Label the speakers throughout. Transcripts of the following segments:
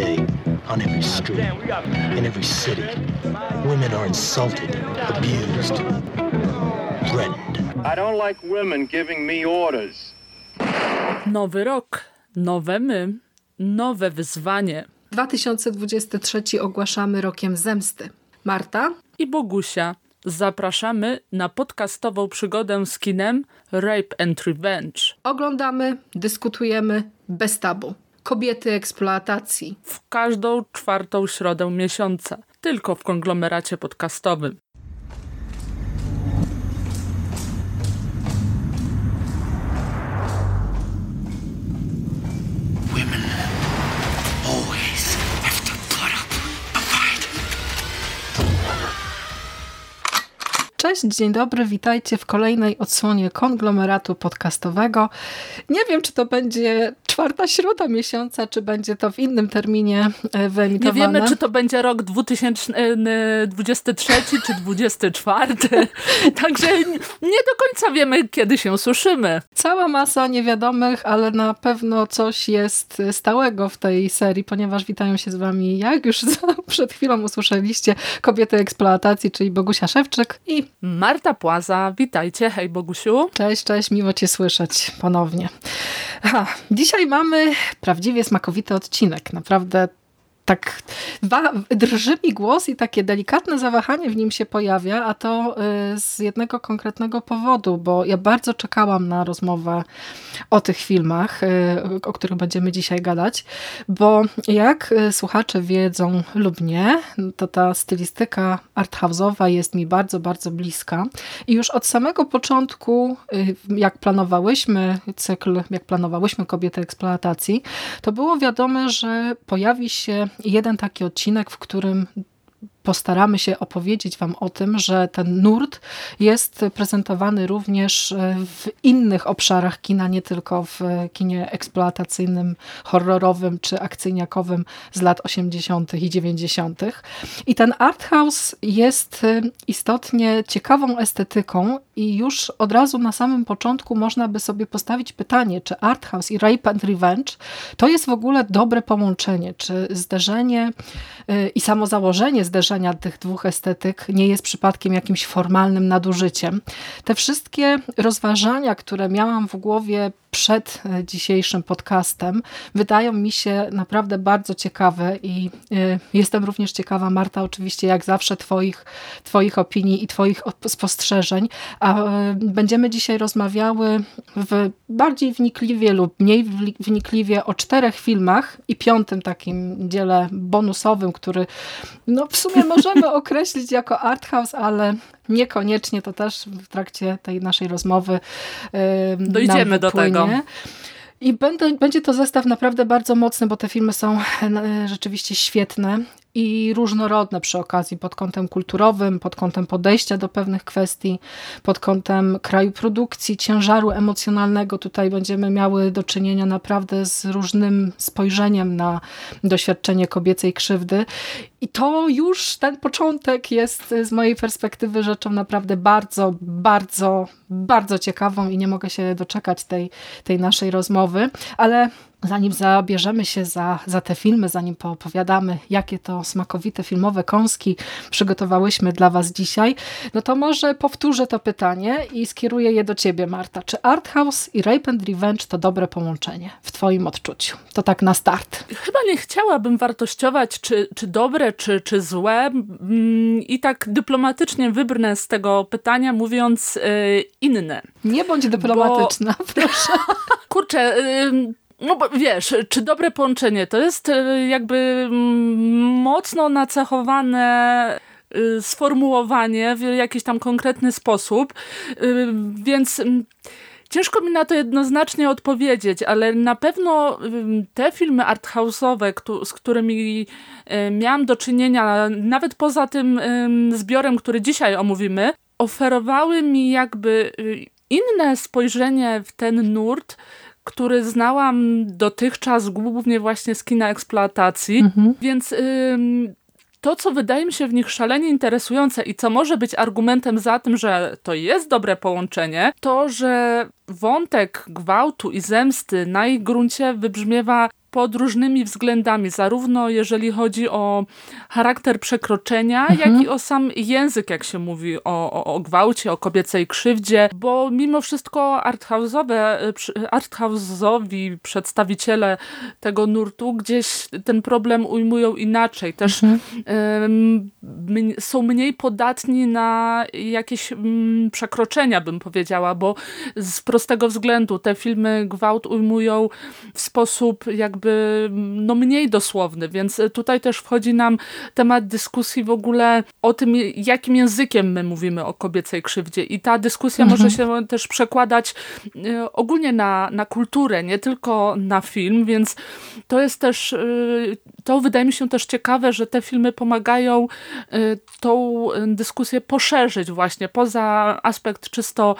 Speaker 1: day, on every street, in every city, women are insulted, abused, threatened.
Speaker 2: I don't like women giving me orders.
Speaker 3: Nowy rok, nowe my, nowe wyzwanie.
Speaker 4: 2023 ogłaszamy rokiem zemsty. Marta
Speaker 3: i Bogusia. Zapraszamy na podcastową przygodę z kinem Rape and Revenge.
Speaker 4: Oglądamy, dyskutujemy bez tabu. Kobiety eksploatacji.
Speaker 3: W każdą czwartą środę miesiąca. Tylko w konglomeracie podcastowym.
Speaker 4: Cześć, dzień dobry, witajcie w kolejnej odsłonie konglomeratu podcastowego. Nie wiem, czy to będzie czwarta środa miesiąca, czy będzie to w innym terminie e, wyemitowane.
Speaker 3: Nie wiemy, czy to będzie rok 2023 czy 2024. Także nie do końca wiemy, kiedy się suszymy.
Speaker 4: Cała masa niewiadomych, ale na pewno coś jest stałego w tej serii, ponieważ witają się z wami, jak już przed chwilą usłyszeliście, kobiety eksploatacji, czyli Bogusia Szewczyk i
Speaker 3: Marta Płaza. Witajcie, hej Bogusiu.
Speaker 4: Cześć, cześć, miło cię słyszeć ponownie. Aha, dzisiaj mamy prawdziwie smakowity odcinek. Naprawdę tak drży mi głos i takie delikatne zawahanie w nim się pojawia, a to y, z jednego konkretnego powodu, bo ja bardzo czekałam na rozmowę o tych filmach, y, o których będziemy dzisiaj gadać, bo jak y, słuchacze wiedzą lub nie, to ta stylistyka arthouse'owa jest mi bardzo, bardzo bliska. I już od samego początku, jak planowałyśmy cykl, jak planowałyśmy Kobiety Eksploatacji, to było wiadome, że pojawi się jeden taki odcinek, w którym postaramy się opowiedzieć Wam o tym, że ten nurt jest prezentowany również w innych obszarach kina, nie tylko w kinie eksploatacyjnym, horrorowym czy akcyjniakowym z lat 80. i 90. I ten art house jest istotnie ciekawą estetyką i już od razu na samym początku można by sobie postawić pytanie, czy art house i rape and revenge to jest w ogóle dobre połączenie, czy zderzenie y, i samo założenie zderzenia tych dwóch estetyk nie jest przypadkiem jakimś formalnym nadużyciem. Te wszystkie rozważania, które miałam w głowie przed e, dzisiejszym podcastem wydają mi się naprawdę bardzo ciekawe i e, jestem również ciekawa, Marta, oczywiście jak zawsze twoich, twoich opinii i twoich spostrzeżeń, a e, będziemy dzisiaj rozmawiały w bardziej wnikliwie lub mniej wnikliwie o czterech filmach i piątym takim dziele bonusowym, który no w sumie możemy określić jako art house, ale niekoniecznie to też w trakcie tej naszej rozmowy
Speaker 3: Dojdziemy do tego.
Speaker 4: I będę, będzie to zestaw naprawdę bardzo mocny, bo te filmy są e, rzeczywiście świetne i różnorodne przy okazji pod kątem kulturowym, pod kątem podejścia do pewnych kwestii, pod kątem kraju produkcji, ciężaru emocjonalnego. Tutaj będziemy miały do czynienia naprawdę z różnym spojrzeniem na doświadczenie kobiecej krzywdy. I to już ten początek jest z mojej perspektywy rzeczą naprawdę bardzo, bardzo, bardzo ciekawą i nie mogę się doczekać tej, tej naszej rozmowy. Ale zanim zabierzemy się za, za te filmy, zanim poopowiadamy, jakie to smakowite filmowe kąski przygotowałyśmy dla Was dzisiaj, no to może powtórzę to pytanie i skieruję je do Ciebie, Marta. Czy Art House i Rape and Revenge to dobre połączenie w Twoim odczuciu? To tak na start.
Speaker 3: Chyba nie chciałabym wartościować, czy, czy dobre, czy, czy złe. Mm, I tak dyplomatycznie wybrnę z tego pytania, mówiąc yy, inne.
Speaker 4: Nie bądź dyplomatyczna, bo... proszę.
Speaker 3: Kurczę, no bo wiesz, czy dobre połączenie to jest e, jakby mm, mocno nacechowane y, sformułowanie w jakiś tam konkretny sposób, y, więc mm, ciężko mi na to jednoznacznie odpowiedzieć, ale na pewno te filmy arthouse'owe, z którymi e, miałam do czynienia, nawet poza tym zbiorem, który dzisiaj omówimy, oferowały mi jakby y, inne spojrzenie w ten nurt, który znałam dotychczas głównie właśnie z kina eksploatacji, mhm. więc to, co wydaje mi się w nich szalenie interesujące i co może być argumentem za tym, że to jest dobre połączenie, to, że wątek gwałtu i zemsty na ich gruncie wybrzmiewa pod różnymi względami, zarówno jeżeli chodzi o charakter przekroczenia, mhm. jak i o sam język, jak się mówi o, o, o gwałcie, o kobiecej krzywdzie, bo mimo wszystko arthouse'owe, arthouse'owi przedstawiciele tego nurtu gdzieś ten problem ujmują inaczej. Też mhm. są mniej podatni na jakieś mm, przekroczenia, bym powiedziała, bo z prostego względu te filmy gwałt ujmują w sposób jakby no mniej dosłowny, więc tutaj też wchodzi nam temat dyskusji w ogóle o tym, jakim językiem my mówimy o kobiecej krzywdzie i ta dyskusja mhm. może się też przekładać e, ogólnie na, na kulturę, nie tylko na film, więc to jest też, e, to wydaje mi się też ciekawe, że te filmy pomagają e, tą dyskusję poszerzyć właśnie poza aspekt czysto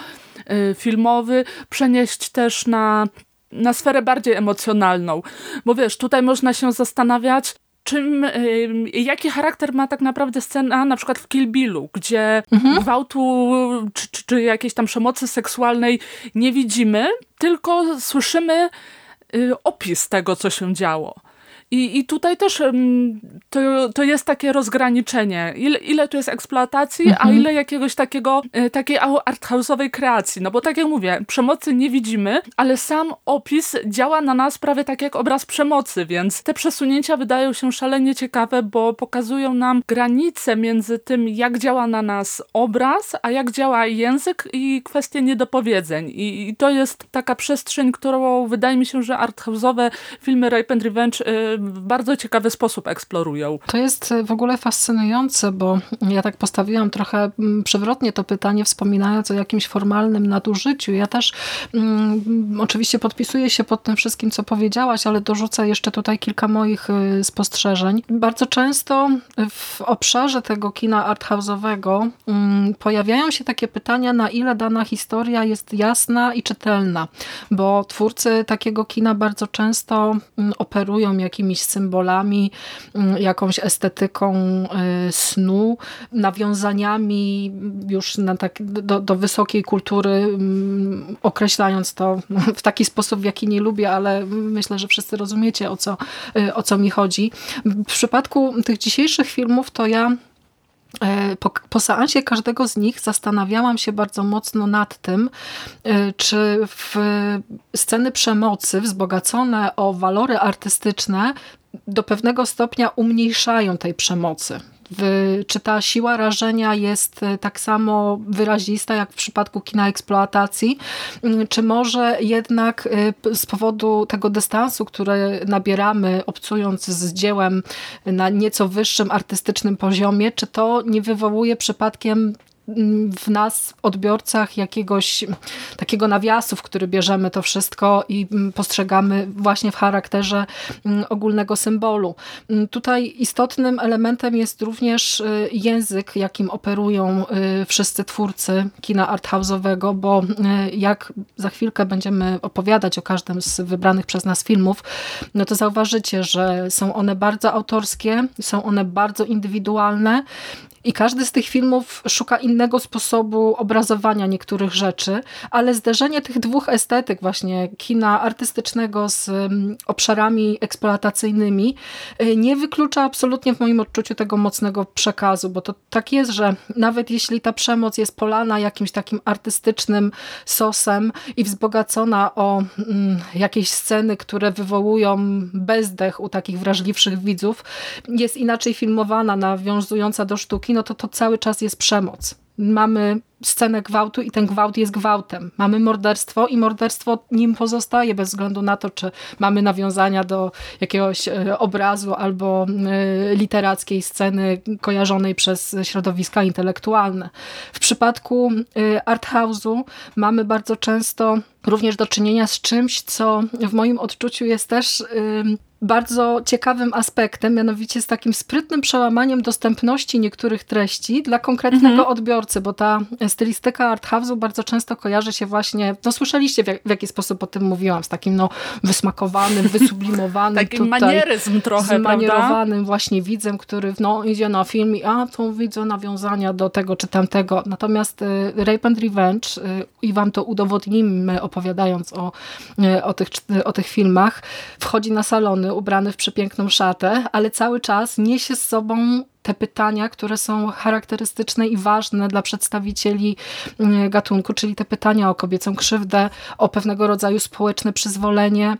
Speaker 3: filmowy, przenieść też na na sferę bardziej emocjonalną. Bo wiesz, tutaj można się zastanawiać, czym, jaki charakter ma tak naprawdę scena na przykład w Kill Billu, gdzie mhm. gwałtu czy, czy, czy jakiejś tam przemocy seksualnej nie widzimy, tylko słyszymy y, opis tego, co się działo. I, i tutaj też to, to jest takie rozgraniczenie. Ile, ile tu jest eksploatacji, mhm. a ile jakiegoś takiego, e, takiej arthouse'owej kreacji. No bo tak jak mówię, przemocy nie widzimy, ale sam opis działa na nas prawie tak jak obraz przemocy, więc te przesunięcia wydają się szalenie ciekawe, bo pokazują nam granice między tym, jak działa na nas obraz, a jak działa język i kwestie niedopowiedzeń. I, i to jest taka przestrzeń, którą wydaje mi się, że arthouse'owe filmy Rape and Revenge y, w bardzo ciekawy sposób eksplorują.
Speaker 4: To jest w ogóle fascynujące, bo ja tak postawiłam trochę mm, przewrotnie to pytanie, wspominając o jakimś formalnym nadużyciu. Ja też um, oczywiście podpisuję się pod tym wszystkim, co powiedziałaś, ale dorzucę jeszcze tutaj kilka moich y, spostrzeżeń. Bardzo często w obszarze tego kina arthouse'owego um, pojawiają się takie pytania, na ile dana historia jest jasna i czytelna, bo twórcy takiego kina bardzo często um, operują jakimiś jakimiś symbolami, mm, jakąś estetyką y, snu, nawiązaniami już na tak, do, do wysokiej kultury, mm, określając to w taki sposób, w jaki nie lubię, ale myślę, że wszyscy rozumiecie, o co, y, o co mi chodzi. W przypadku tych dzisiejszych filmów to ja po, po seansie każdego z nich zastanawiałam się bardzo mocno nad tym, e, czy w sceny przemocy wzbogacone o walory artystyczne do pewnego stopnia umniejszają tej przemocy czy ta siła rażenia jest e, tak samo wyrazista jak w przypadku kina eksploatacji, mm, czy może jednak e, z powodu tego dystansu, który nabieramy obcując z dziełem na nieco wyższym artystycznym poziomie, czy to nie wywołuje przypadkiem w nas, odbiorcach, jakiegoś takiego nawiasu, w który bierzemy to wszystko i mm, postrzegamy właśnie w charakterze mm, ogólnego symbolu. Mm, tutaj istotnym elementem jest również y, język, jakim operują y, wszyscy twórcy kina arthouse'owego, bo y, jak za chwilkę będziemy opowiadać o każdym z wybranych przez nas filmów, no to zauważycie, że są one bardzo autorskie, są one bardzo indywidualne i każdy z tych filmów szuka innego sposobu obrazowania niektórych rzeczy, ale zderzenie tych dwóch estetyk właśnie kina artystycznego z mm, obszarami eksploatacyjnymi y, nie wyklucza absolutnie w moim odczuciu tego mocnego przekazu, bo to tak jest, że nawet jeśli ta przemoc jest polana jakimś takim artystycznym sosem i wzbogacona o mm, jakieś sceny, które wywołują bezdech u takich wrażliwszych widzów, jest inaczej filmowana, nawiązująca do sztuki, no to to cały czas jest przemoc. Mamy scenę gwałtu i ten gwałt jest gwałtem. Mamy morderstwo i morderstwo nim pozostaje bez względu na to, czy mamy nawiązania do jakiegoś e, obrazu albo e, literackiej sceny kojarzonej przez środowiska intelektualne. W przypadku e, arthouse'u mamy bardzo często również do czynienia z czymś, co w moim odczuciu jest też bardzo ciekawym aspektem, mianowicie z takim sprytnym przełamaniem dostępności niektórych treści dla konkretnego mhm. odbiorcy, bo ta stylistyka art house'u bardzo często kojarzy się właśnie, no słyszeliście w, jak, w jaki sposób o tym mówiłam, z takim no wysmakowanym, wysublimowanym
Speaker 3: Takim tutaj, manieryzm trochę,
Speaker 4: zmanierowanym właśnie widzem, który no, idzie na film i a, to widzę nawiązania do tego czy tamtego. Natomiast y, Rape and Revenge y, i wam to udowodnimy opowiadając o, y, o, tych, o tych filmach, wchodzi na salony ubrany w przepiękną szatę, ale cały czas niesie z sobą te pytania, które są charakterystyczne i ważne dla przedstawicieli mm, gatunku, czyli te pytania o kobiecą krzywdę, o pewnego rodzaju społeczne przyzwolenie,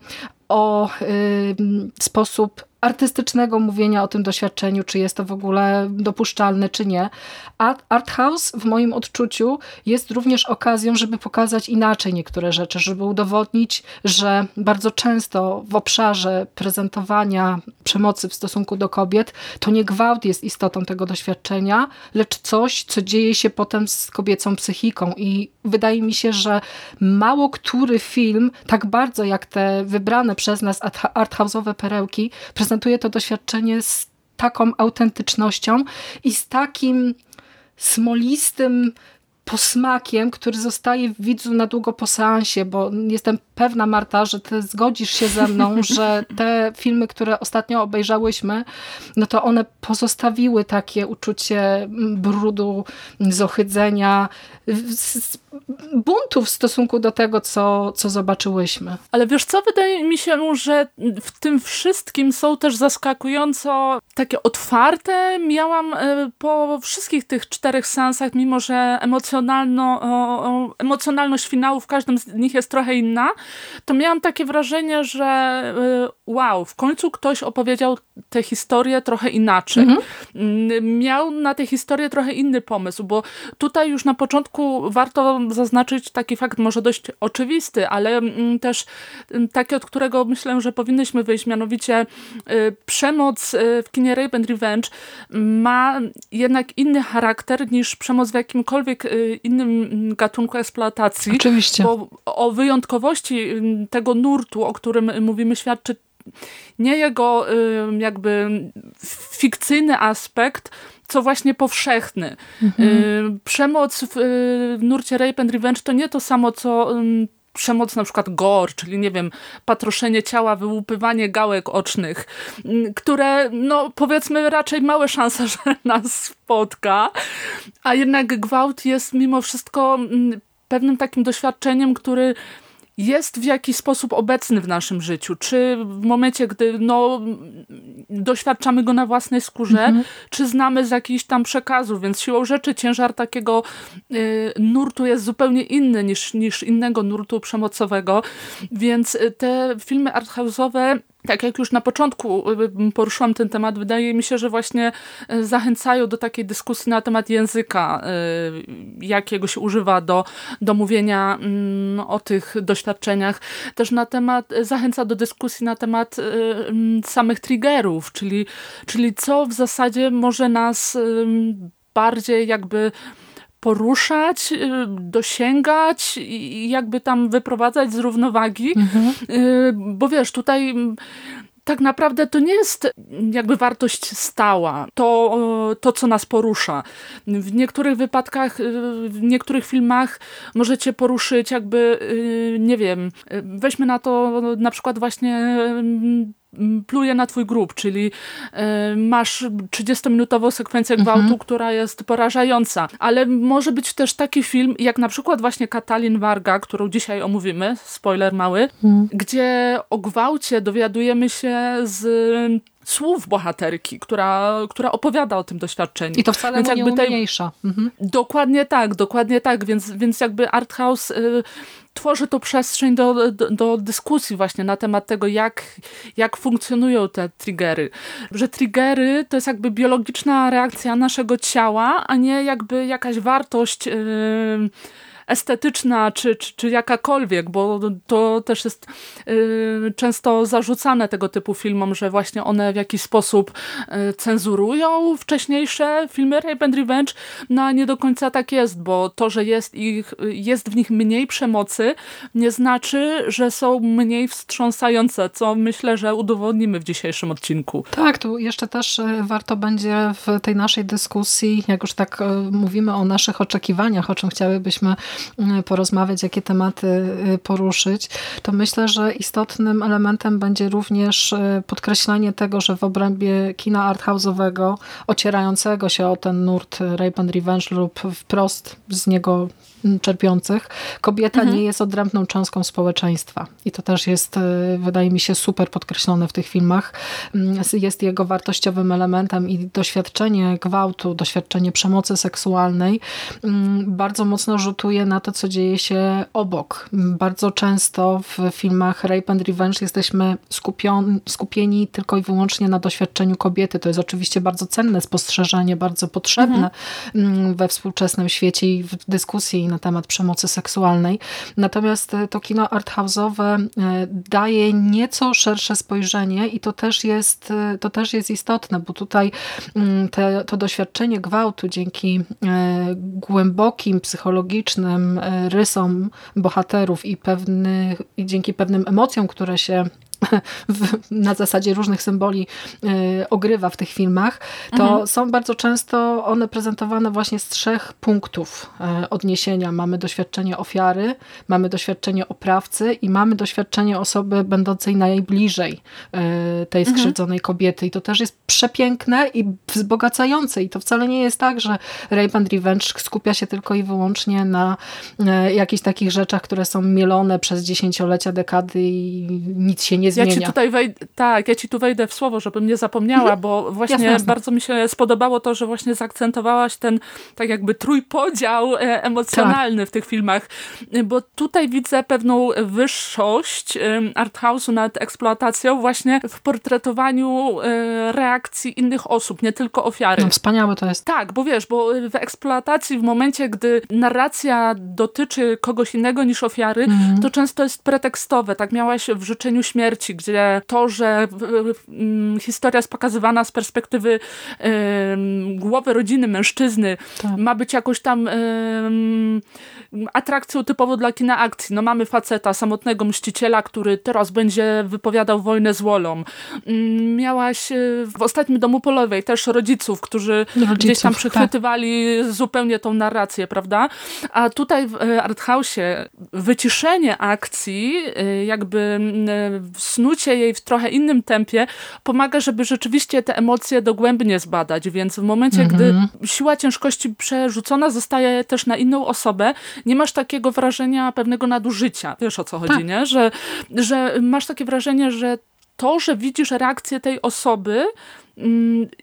Speaker 4: o y, sposób artystycznego mówienia o tym doświadczeniu, czy jest to w ogóle dopuszczalne, czy nie. Art House w moim odczuciu jest również okazją, żeby pokazać inaczej niektóre rzeczy, żeby udowodnić, że bardzo często w obszarze prezentowania przemocy w stosunku do kobiet, to nie gwałt jest istotą tego doświadczenia, lecz coś, co dzieje się potem z kobiecą psychiką i wydaje mi się, że mało który film, tak bardzo jak te wybrane przez nas arthouse'owe perełki, prezentuje to doświadczenie z taką autentycznością i z takim smolistym posmakiem, który zostaje w widzu na długo po seansie, bo jestem pewna, Marta, że ty zgodzisz się ze mną, że te filmy, które ostatnio obejrzałyśmy, no to one pozostawiły takie uczucie brudu, zohydzenia, buntu w stosunku do tego, co, co zobaczyłyśmy.
Speaker 3: Ale wiesz co, wydaje mi się, że w tym wszystkim są też zaskakująco takie otwarte. Miałam e, po wszystkich tych czterech seansach, mimo że emocjonalno, emocjonalność finału w każdym z nich jest trochę inna, to miałam takie wrażenie, że e, wow, w końcu ktoś opowiedział tę historię trochę inaczej. Mhm. Mm, miał na tę historię trochę inny pomysł, bo tutaj już na początku warto zaznaczyć taki fakt, może dość oczywisty, ale mm, też mm, taki, od którego myślę, że powinnyśmy wyjść, mianowicie y, przemoc y, w kinie Rape and Revenge ma jednak inny charakter niż przemoc w jakimkolwiek y, innym gatunku eksploatacji.
Speaker 4: Oczywiście.
Speaker 3: Bo o wyjątkowości tego nurtu, o którym mówimy, świadczy nie jego jakby fikcyjny aspekt, co właśnie powszechny. Mhm. Przemoc w, w nurcie Rape and Revenge to nie to samo, co przemoc na przykład gore, czyli nie wiem, patroszenie ciała, wyłupywanie gałek ocznych, które no powiedzmy raczej małe szanse, że nas spotka, a jednak gwałt jest mimo wszystko pewnym takim doświadczeniem, który jest w jakiś sposób obecny w naszym życiu. Czy w momencie, gdy no, doświadczamy go na własnej skórze, mhm. czy znamy z jakichś tam przekazów, więc siłą rzeczy ciężar takiego y, nurtu jest zupełnie inny niż, niż innego nurtu przemocowego, więc y, te filmy arthouse'owe tak jak już na początku y, poruszyłam ten temat, wydaje mi się, że właśnie y, zachęcają do takiej dyskusji na temat języka, y, jakiego się używa do, do mówienia mm, o tych doświadczeniach. Też na temat, zachęca do dyskusji na temat mm, samych triggerów, czyli, czyli co w zasadzie może nas bardziej jakby poruszać, y, dosięgać i jakby tam wyprowadzać z równowagi. Mhm. Y, bo wiesz, tutaj tak naprawdę to nie jest jakby wartość stała, to, to co nas porusza. W niektórych wypadkach, y, w niektórych filmach możecie poruszyć jakby, nie wiem, weźmy na to na przykład właśnie pluje na twój grób, czyli y, masz 30-minutową sekwencję gwałtu, mhm. która jest porażająca. Ale może być też taki film, jak na przykład właśnie Katalin Warga, którą dzisiaj omówimy, spoiler mały, mhm. gdzie o gwałcie dowiadujemy się z słów bohaterki, która, która opowiada o tym doświadczeniu.
Speaker 4: I to wcale więc jakby nie umniejsza. Mhm.
Speaker 3: Dokładnie tak, dokładnie tak, więc, więc jakby Arthouse y, tworzy to przestrzeń do, do, do, dyskusji właśnie na temat tego, jak, jak funkcjonują te triggery. Że triggery to jest jakby biologiczna reakcja naszego ciała, a nie jakby jakaś wartość yy, estetyczna, czy, czy, czy jakakolwiek, bo to też jest y, często zarzucane tego typu filmom, że właśnie one w jakiś sposób y, cenzurują wcześniejsze filmy Rape and Revenge, no nie do końca tak jest, bo to, że jest, ich, jest w nich mniej przemocy, nie znaczy, że są mniej wstrząsające, co myślę, że udowodnimy w dzisiejszym odcinku.
Speaker 4: Tak, tu jeszcze też e, warto będzie w tej naszej dyskusji, jak już tak e, mówimy o naszych oczekiwaniach, o czym chciałybyśmy porozmawiać, jakie tematy e, poruszyć, to myślę, że istotnym elementem będzie również podkreślenie tego, że w obrębie kina arthouse'owego, ocierającego się o ten nurt Rape and Revenge lub wprost z niego czerpiących, kobieta mhm. nie jest odrębną cząstką społeczeństwa. I to też jest, e, wydaje mi się, super podkreślone w tych filmach. Mm, jest jego wartościowym elementem i doświadczenie gwałtu, doświadczenie przemocy seksualnej mm, bardzo mocno rzutuje na to, co dzieje się obok. Bardzo często w filmach Rape and Revenge jesteśmy skupion, skupieni tylko i wyłącznie na doświadczeniu kobiety. To jest oczywiście bardzo cenne spostrzeżenie, bardzo potrzebne mhm. we współczesnym świecie i w dyskusji na temat przemocy seksualnej. Natomiast e, to kino arthouse'owe e, daje nieco szersze spojrzenie i to też jest, e, to też jest istotne, bo tutaj mm, te, to doświadczenie gwałtu dzięki głębokim psychologicznym rysom bohaterów i, pewnych, i dzięki pewnym emocjom, które się na zasadzie różnych symboli e, ogrywa w tych filmach, to mhm. są bardzo często one prezentowane właśnie z trzech punktów e, odniesienia. Mamy doświadczenie ofiary, mamy doświadczenie oprawcy i mamy doświadczenie osoby będącej najbliżej e, tej mhm. skrzywdzonej kobiety. I to też jest przepiękne i wzbogacające. I to wcale nie jest tak, że Rape and Revenge skupia się tylko i wyłącznie na jakichś takich rzeczach, które są mielone przez dziesięciolecia, dekady i nic się nie nie zmienia.
Speaker 3: Ja ci tutaj wejdę, tak, ja ci tu wejdę w słowo, żebym nie zapomniała, bo właśnie jasne, jasne. bardzo mi się spodobało to, że właśnie zaakcentowałaś ten tak jakby trójpodział e, emocjonalny tak. w tych filmach, bo tutaj widzę pewną wyższość arthouse'u nad eksploatacją właśnie w portretowaniu e, reakcji innych osób, nie tylko ofiary.
Speaker 4: No, wspaniałe to jest.
Speaker 3: Tak, bo wiesz, bo w eksploatacji w momencie, gdy narracja dotyczy kogoś innego niż ofiary, mm. to często jest pretekstowe. Tak miałaś w życzeniu śmierci śmierci, gdzie to, że mm, historia jest pokazywana z perspektywy głowy rodziny mężczyzny, tak. ma być jakoś tam atrakcją typowo dla kina akcji. No mamy faceta, samotnego mściciela, który teraz będzie wypowiadał wojnę z Wolą. Mm, miałaś e, w ostatnim domu polowej też rodziców, którzy rodziców, gdzieś tam tak. przychwytywali tak. zupełnie tą narrację, prawda? A tutaj w e, arthouse'ie wyciszenie akcji, e, jakby snucie jej w trochę innym tempie pomaga, żeby rzeczywiście te emocje dogłębnie zbadać, więc w momencie, mhm. gdy siła ciężkości przerzucona zostaje też na inną osobę, nie masz takiego wrażenia pewnego nadużycia. Wiesz o co chodzi, tak. nie? Że, że masz takie wrażenie, że to, że widzisz reakcję tej osoby,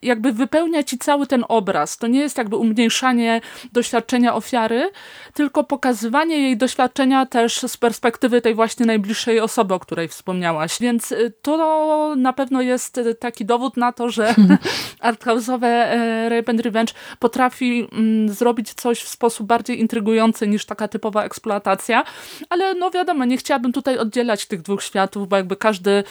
Speaker 3: jakby wypełnia ci cały ten obraz. To nie jest jakby umniejszanie doświadczenia ofiary, tylko pokazywanie jej doświadczenia też z perspektywy tej właśnie najbliższej osoby, o której wspomniałaś. Więc y, to na pewno jest y, taki dowód na to, że arthouse'owe e, Rape and Revenge potrafi mm, zrobić coś w sposób bardziej intrygujący niż taka typowa eksploatacja, ale no wiadomo, nie chciałabym tutaj oddzielać tych dwóch światów, bo jakby każdy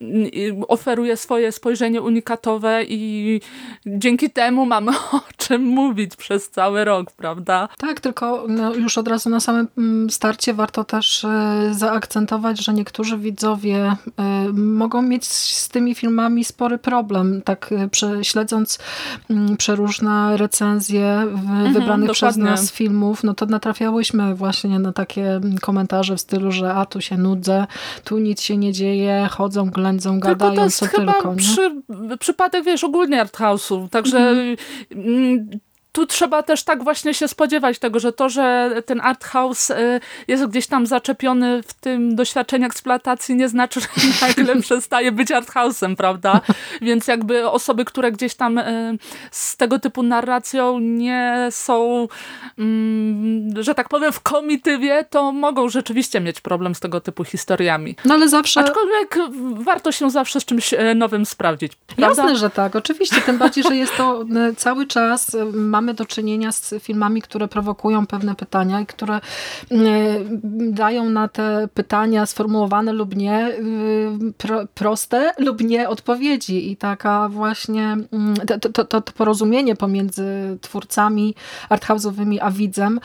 Speaker 3: mm, oferuje swoje spojrzenie unikatowe i dzięki temu mamy o czym mówić przez cały rok, prawda?
Speaker 4: Tak, tylko no, już od razu na samym mm, starcie warto też e, zaakcentować, że niektórzy widzowie e, mogą mieć z tymi filmami spory problem. Tak e, śledząc mm, przeróżne recenzje mhm, wybranych przez nas filmów, no to natrafiałyśmy właśnie na takie komentarze w stylu, że a tu się nudzę, tu nic się nie dzieje, chodzą, ględzą, gadają, tylko to jest co chyba tylko.
Speaker 3: Przy, przypadek tak wiesz, ogólnie art house'u, także mm tu trzeba też tak właśnie się spodziewać tego, że to, że ten art house y, jest gdzieś tam zaczepiony w tym doświadczeniu eksploatacji nie znaczy, że nagle przestaje być art house'em, prawda? Więc jakby osoby, które gdzieś tam y, z tego typu narracją nie są, mm, że tak powiem, w komitywie, to mogą rzeczywiście mieć problem z tego typu historiami.
Speaker 4: No ale zawsze...
Speaker 3: Aczkolwiek warto się zawsze z czymś y, nowym sprawdzić. Prawda?
Speaker 4: Jasne, że tak, oczywiście. Tym bardziej, że jest to cały czas, mamy mamy do czynienia z filmami, które prowokują pewne pytania i które dają na te pytania sformułowane lub nie pro, proste lub nie odpowiedzi i taka właśnie to, to, to, to porozumienie pomiędzy twórcami arthouse'owymi a widzem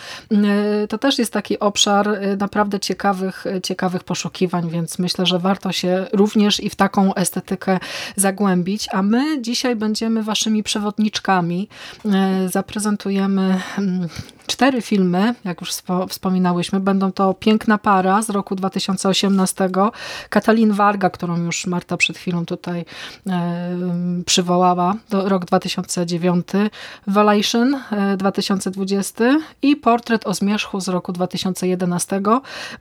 Speaker 4: to też jest taki obszar naprawdę ciekawych, ciekawych poszukiwań, więc myślę, że warto się również i w taką estetykę zagłębić, a my dzisiaj będziemy waszymi przewodniczkami. E, zaprezentujemy mm, cztery filmy, jak już wspominałyśmy. Będą to Piękna para z roku 2018, Katalin Warga, którą już Marta przed chwilą tutaj e, przywołała, do, rok 2009, Valation e, 2020 i Portret o zmierzchu z roku 2011.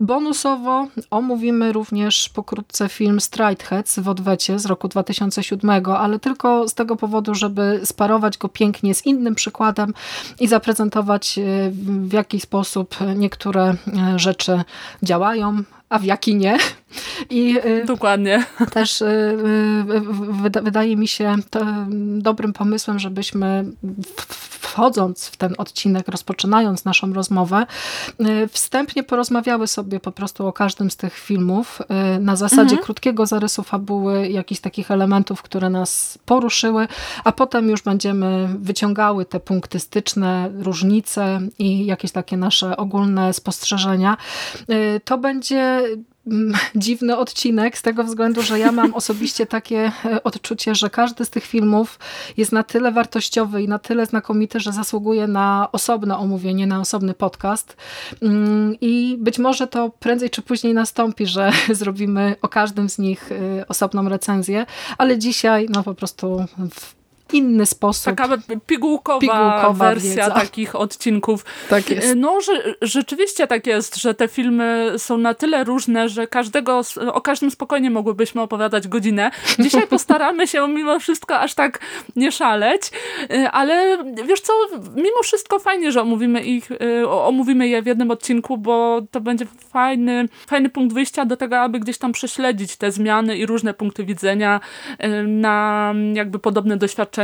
Speaker 4: Bonusowo omówimy również pokrótce film Strideheads w odwecie z roku 2007, ale tylko z tego powodu, żeby sparować go pięknie z innym przykładem i zaprezentować e, w jaki sposób niektóre e, rzeczy działają, a w jaki nie.
Speaker 3: I e, Dokładnie.
Speaker 4: Też e, wydaje mi się dobrym pomysłem, żebyśmy wchodząc w ten odcinek, rozpoczynając naszą rozmowę, wstępnie porozmawiały sobie po prostu o każdym z tych filmów na zasadzie mhm. krótkiego zarysu fabuły, jakichś takich elementów, które nas poruszyły, a potem już będziemy wyciągały te punkty styczne, różnice i jakieś takie nasze ogólne spostrzeżenia. To będzie dziwny odcinek z tego względu, że ja mam osobiście takie e, odczucie, że każdy z tych filmów jest na tyle wartościowy i na tyle znakomity, że zasługuje na osobne omówienie, na osobny podcast. Mm, i być może to prędzej czy później nastąpi, że zrobimy o każdym z nich e, osobną recenzję, ale dzisiaj no po prostu w inny sposób.
Speaker 3: Taka pigułkowa, pigułkowa wersja wiedza. takich odcinków.
Speaker 4: Tak jest.
Speaker 3: No, że, rzeczywiście tak jest, że te filmy są na tyle różne, że każdego, o każdym spokojnie mogłybyśmy opowiadać godzinę. Dzisiaj postaramy się mimo wszystko aż tak nie szaleć, y, ale wiesz co, mimo wszystko fajnie, że omówimy ich, y, omówimy je w jednym odcinku, bo to będzie fajny, fajny punkt wyjścia do tego, aby gdzieś tam prześledzić te zmiany i różne punkty widzenia na jakby podobne doświadczenia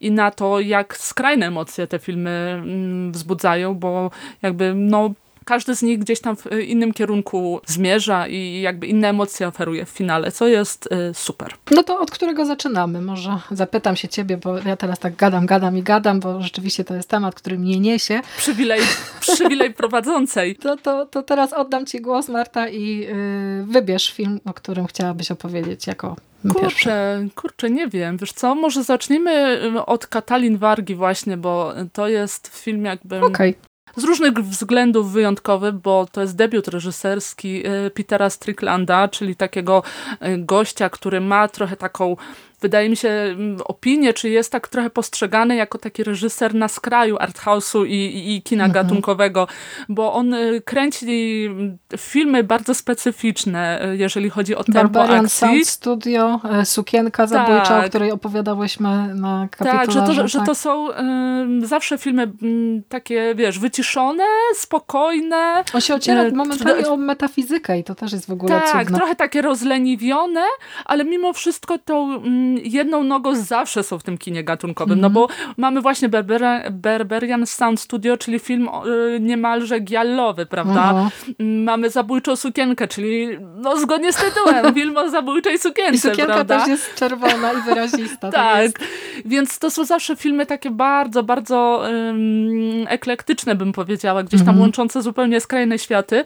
Speaker 3: i na to, jak skrajne emocje te filmy mm, wzbudzają, bo jakby no każdy z nich gdzieś tam w innym kierunku zmierza i jakby inne emocje oferuje w finale, co jest y, super.
Speaker 4: No to od którego zaczynamy? Może zapytam się ciebie, bo ja teraz tak gadam, gadam i gadam, bo rzeczywiście to jest temat, który mnie niesie.
Speaker 3: Przywilej, przywilej prowadzącej.
Speaker 4: To, to, to teraz oddam ci głos, Marta, i yy, wybierz film, o którym chciałabyś opowiedzieć jako
Speaker 3: Kurczę, kurczę, nie wiem. Wiesz co, może zaczniemy y, od Katalin Wargi właśnie, bo to jest film jakby...
Speaker 4: Okay.
Speaker 3: Z różnych względów wyjątkowy, bo to jest debiut reżyserski y, Petera Stricklanda, czyli takiego y, gościa, który ma trochę taką wydaje mi się, mm, opinię, czy jest tak trochę postrzegany jako taki reżyser na skraju arthouse'u i, i, i kina mhm. gatunkowego, bo on y, kręci mm, filmy bardzo specyficzne, y, jeżeli chodzi o tempo
Speaker 4: Barbarian
Speaker 3: akcji.
Speaker 4: Sound Studio, y, Sukienka zabójcza, tak. o której opowiadałyśmy na kapitularze.
Speaker 3: Tak, że to, tak. że to są y, zawsze filmy y, takie, wiesz, wyciszone, spokojne.
Speaker 4: On się ociera momentami o metafizykę i to też jest w ogóle
Speaker 3: tak,
Speaker 4: cudne.
Speaker 3: trochę takie rozleniwione, ale mimo wszystko to mm, jedną nogą zawsze są w tym kinie gatunkowym, mm -hmm. no bo mhm. mamy właśnie Berbera, Berberian Sound Studio, czyli film y, niemalże giallowy, prawda? Mm -hmm. Mamy Zabójczą sukienkę, czyli no zgodnie z tytułem, film o zabójczej sukience, I
Speaker 4: sukienka
Speaker 3: prawda?
Speaker 4: też jest czerwona i wyrazista.
Speaker 3: tak, jest... więc to są zawsze filmy takie bardzo, bardzo um, eklektyczne, bym powiedziała, gdzieś tam mm -hmm. łączące zupełnie skrajne światy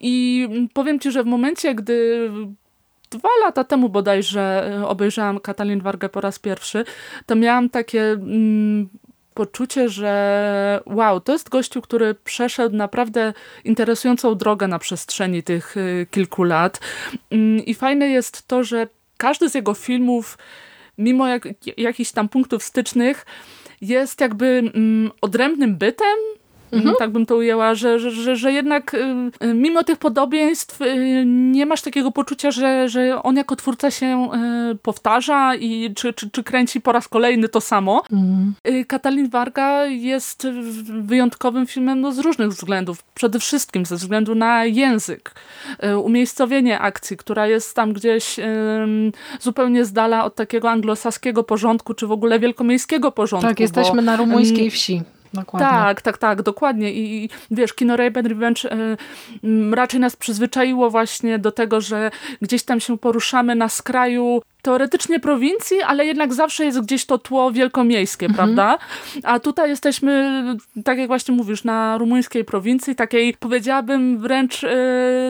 Speaker 3: i powiem ci, że w momencie, gdy dwa lata temu bodajże e, obejrzałam Katalin Wargę po raz pierwszy, to miałam takie mm, poczucie, że wow, to jest gościu, który przeszedł naprawdę interesującą drogę na przestrzeni tych y, kilku lat. Mm, I fajne jest to, że każdy z jego filmów, mimo jak, jakichś tam punktów stycznych, jest jakby mm, odrębnym bytem, Mhm. Tak bym to ujęła, że, że, że, że jednak y, y, mimo tych podobieństw y, nie masz takiego poczucia, że, że on jako twórca się powtarza i czy, czy, czy kręci po raz kolejny to samo. Mhm. Katalin Warga jest wyjątkowym filmem no, z różnych względów. Przede wszystkim ze względu na język, umiejscowienie akcji, która jest tam gdzieś zupełnie z dala od takiego anglosaskiego porządku, czy w ogóle wielkomiejskiego porządku.
Speaker 4: Tak, jesteśmy bo, na rumuńskiej wsi. Dokładnie.
Speaker 3: Tak, tak, tak, dokładnie. I, i wiesz, kino Rape and Revenge y, raczej nas przyzwyczaiło właśnie do tego, że gdzieś tam się poruszamy na skraju teoretycznie prowincji, ale jednak zawsze jest gdzieś to tło wielkomiejskie, mhm. prawda? A tutaj jesteśmy, tak jak właśnie mówisz, na rumuńskiej prowincji, takiej powiedziałabym wręcz yy,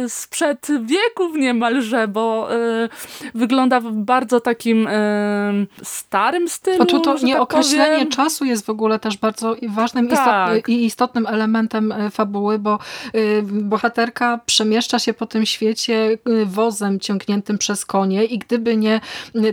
Speaker 3: sprzed wieków niemalże, bo yy, wygląda w bardzo takim yy, starym stylu.
Speaker 4: Tu to nieokreślenie tak czasu jest w ogóle też bardzo ważnym tak. i istotnym elementem fabuły, bo bohaterka przemieszcza się po tym świecie wozem ciągniętym przez konie i gdyby nie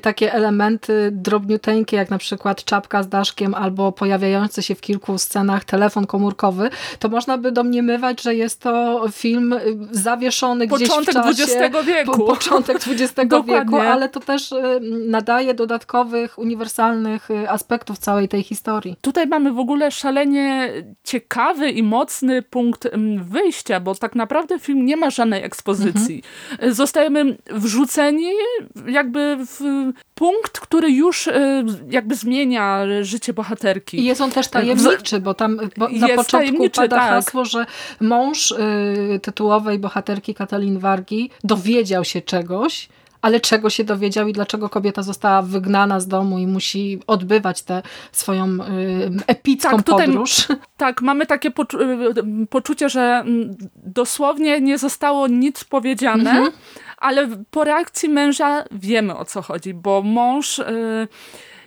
Speaker 4: takie elementy drobniuteńkie, jak na przykład czapka z daszkiem albo pojawiający się w kilku scenach telefon komórkowy, to można by domniemywać, że jest to film zawieszony
Speaker 3: początek
Speaker 4: gdzieś w czasie.
Speaker 3: XX wieku.
Speaker 4: Po, początek XX wieku, ale to też y, nadaje dodatkowych, uniwersalnych y, aspektów całej tej historii.
Speaker 3: Tutaj mamy w ogóle szalenie ciekawy i mocny punkt mm, wyjścia, bo tak naprawdę film nie ma żadnej ekspozycji. Mhm. Zostajemy wrzuceni jakby w punkt, który już e, jakby zmienia życie bohaterki.
Speaker 4: I jest on też tajemniczy, bo tam bo na początku pada tak. hasło, że mąż y, tytułowej bohaterki Katalin Wargi dowiedział się czegoś, ale czego się dowiedział i dlaczego kobieta została wygnana z domu i musi odbywać tę swoją y, epicką tak, tutaj, podróż.
Speaker 3: Tak, mamy takie poczu poczucie, że mm, dosłownie nie zostało nic powiedziane, mhm ale po reakcji męża wiemy o co chodzi, bo mąż...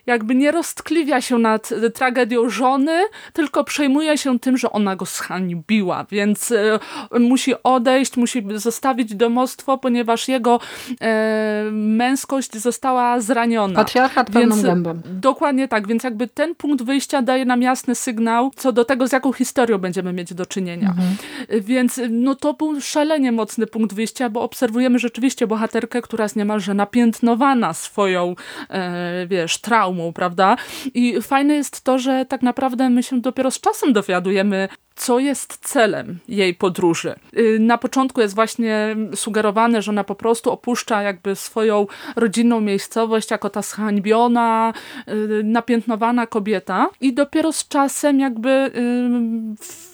Speaker 3: Jakby nie roztkliwia się nad tragedią żony, tylko przejmuje się tym, że ona go zhańbiła, więc e, musi odejść, musi zostawić domostwo, ponieważ jego e, męskość została zraniona.
Speaker 4: Patriarchat pełną gębą.
Speaker 3: Dokładnie tak, więc jakby ten punkt wyjścia daje nam jasny sygnał co do tego, z jaką historią będziemy mieć do czynienia. Mhm. Więc no to był szalenie mocny punkt wyjścia, bo obserwujemy rzeczywiście bohaterkę, która jest niemalże napiętnowana swoją, e, wiesz, traumą, traumą, prawda? I fajne jest to, że tak naprawdę my się dopiero z czasem dowiadujemy, co jest celem jej podróży. Y, na początku jest właśnie sugerowane, że ona po prostu opuszcza jakby swoją rodzinną miejscowość jako ta zhańbiona, y, napiętnowana kobieta i dopiero z czasem jakby y,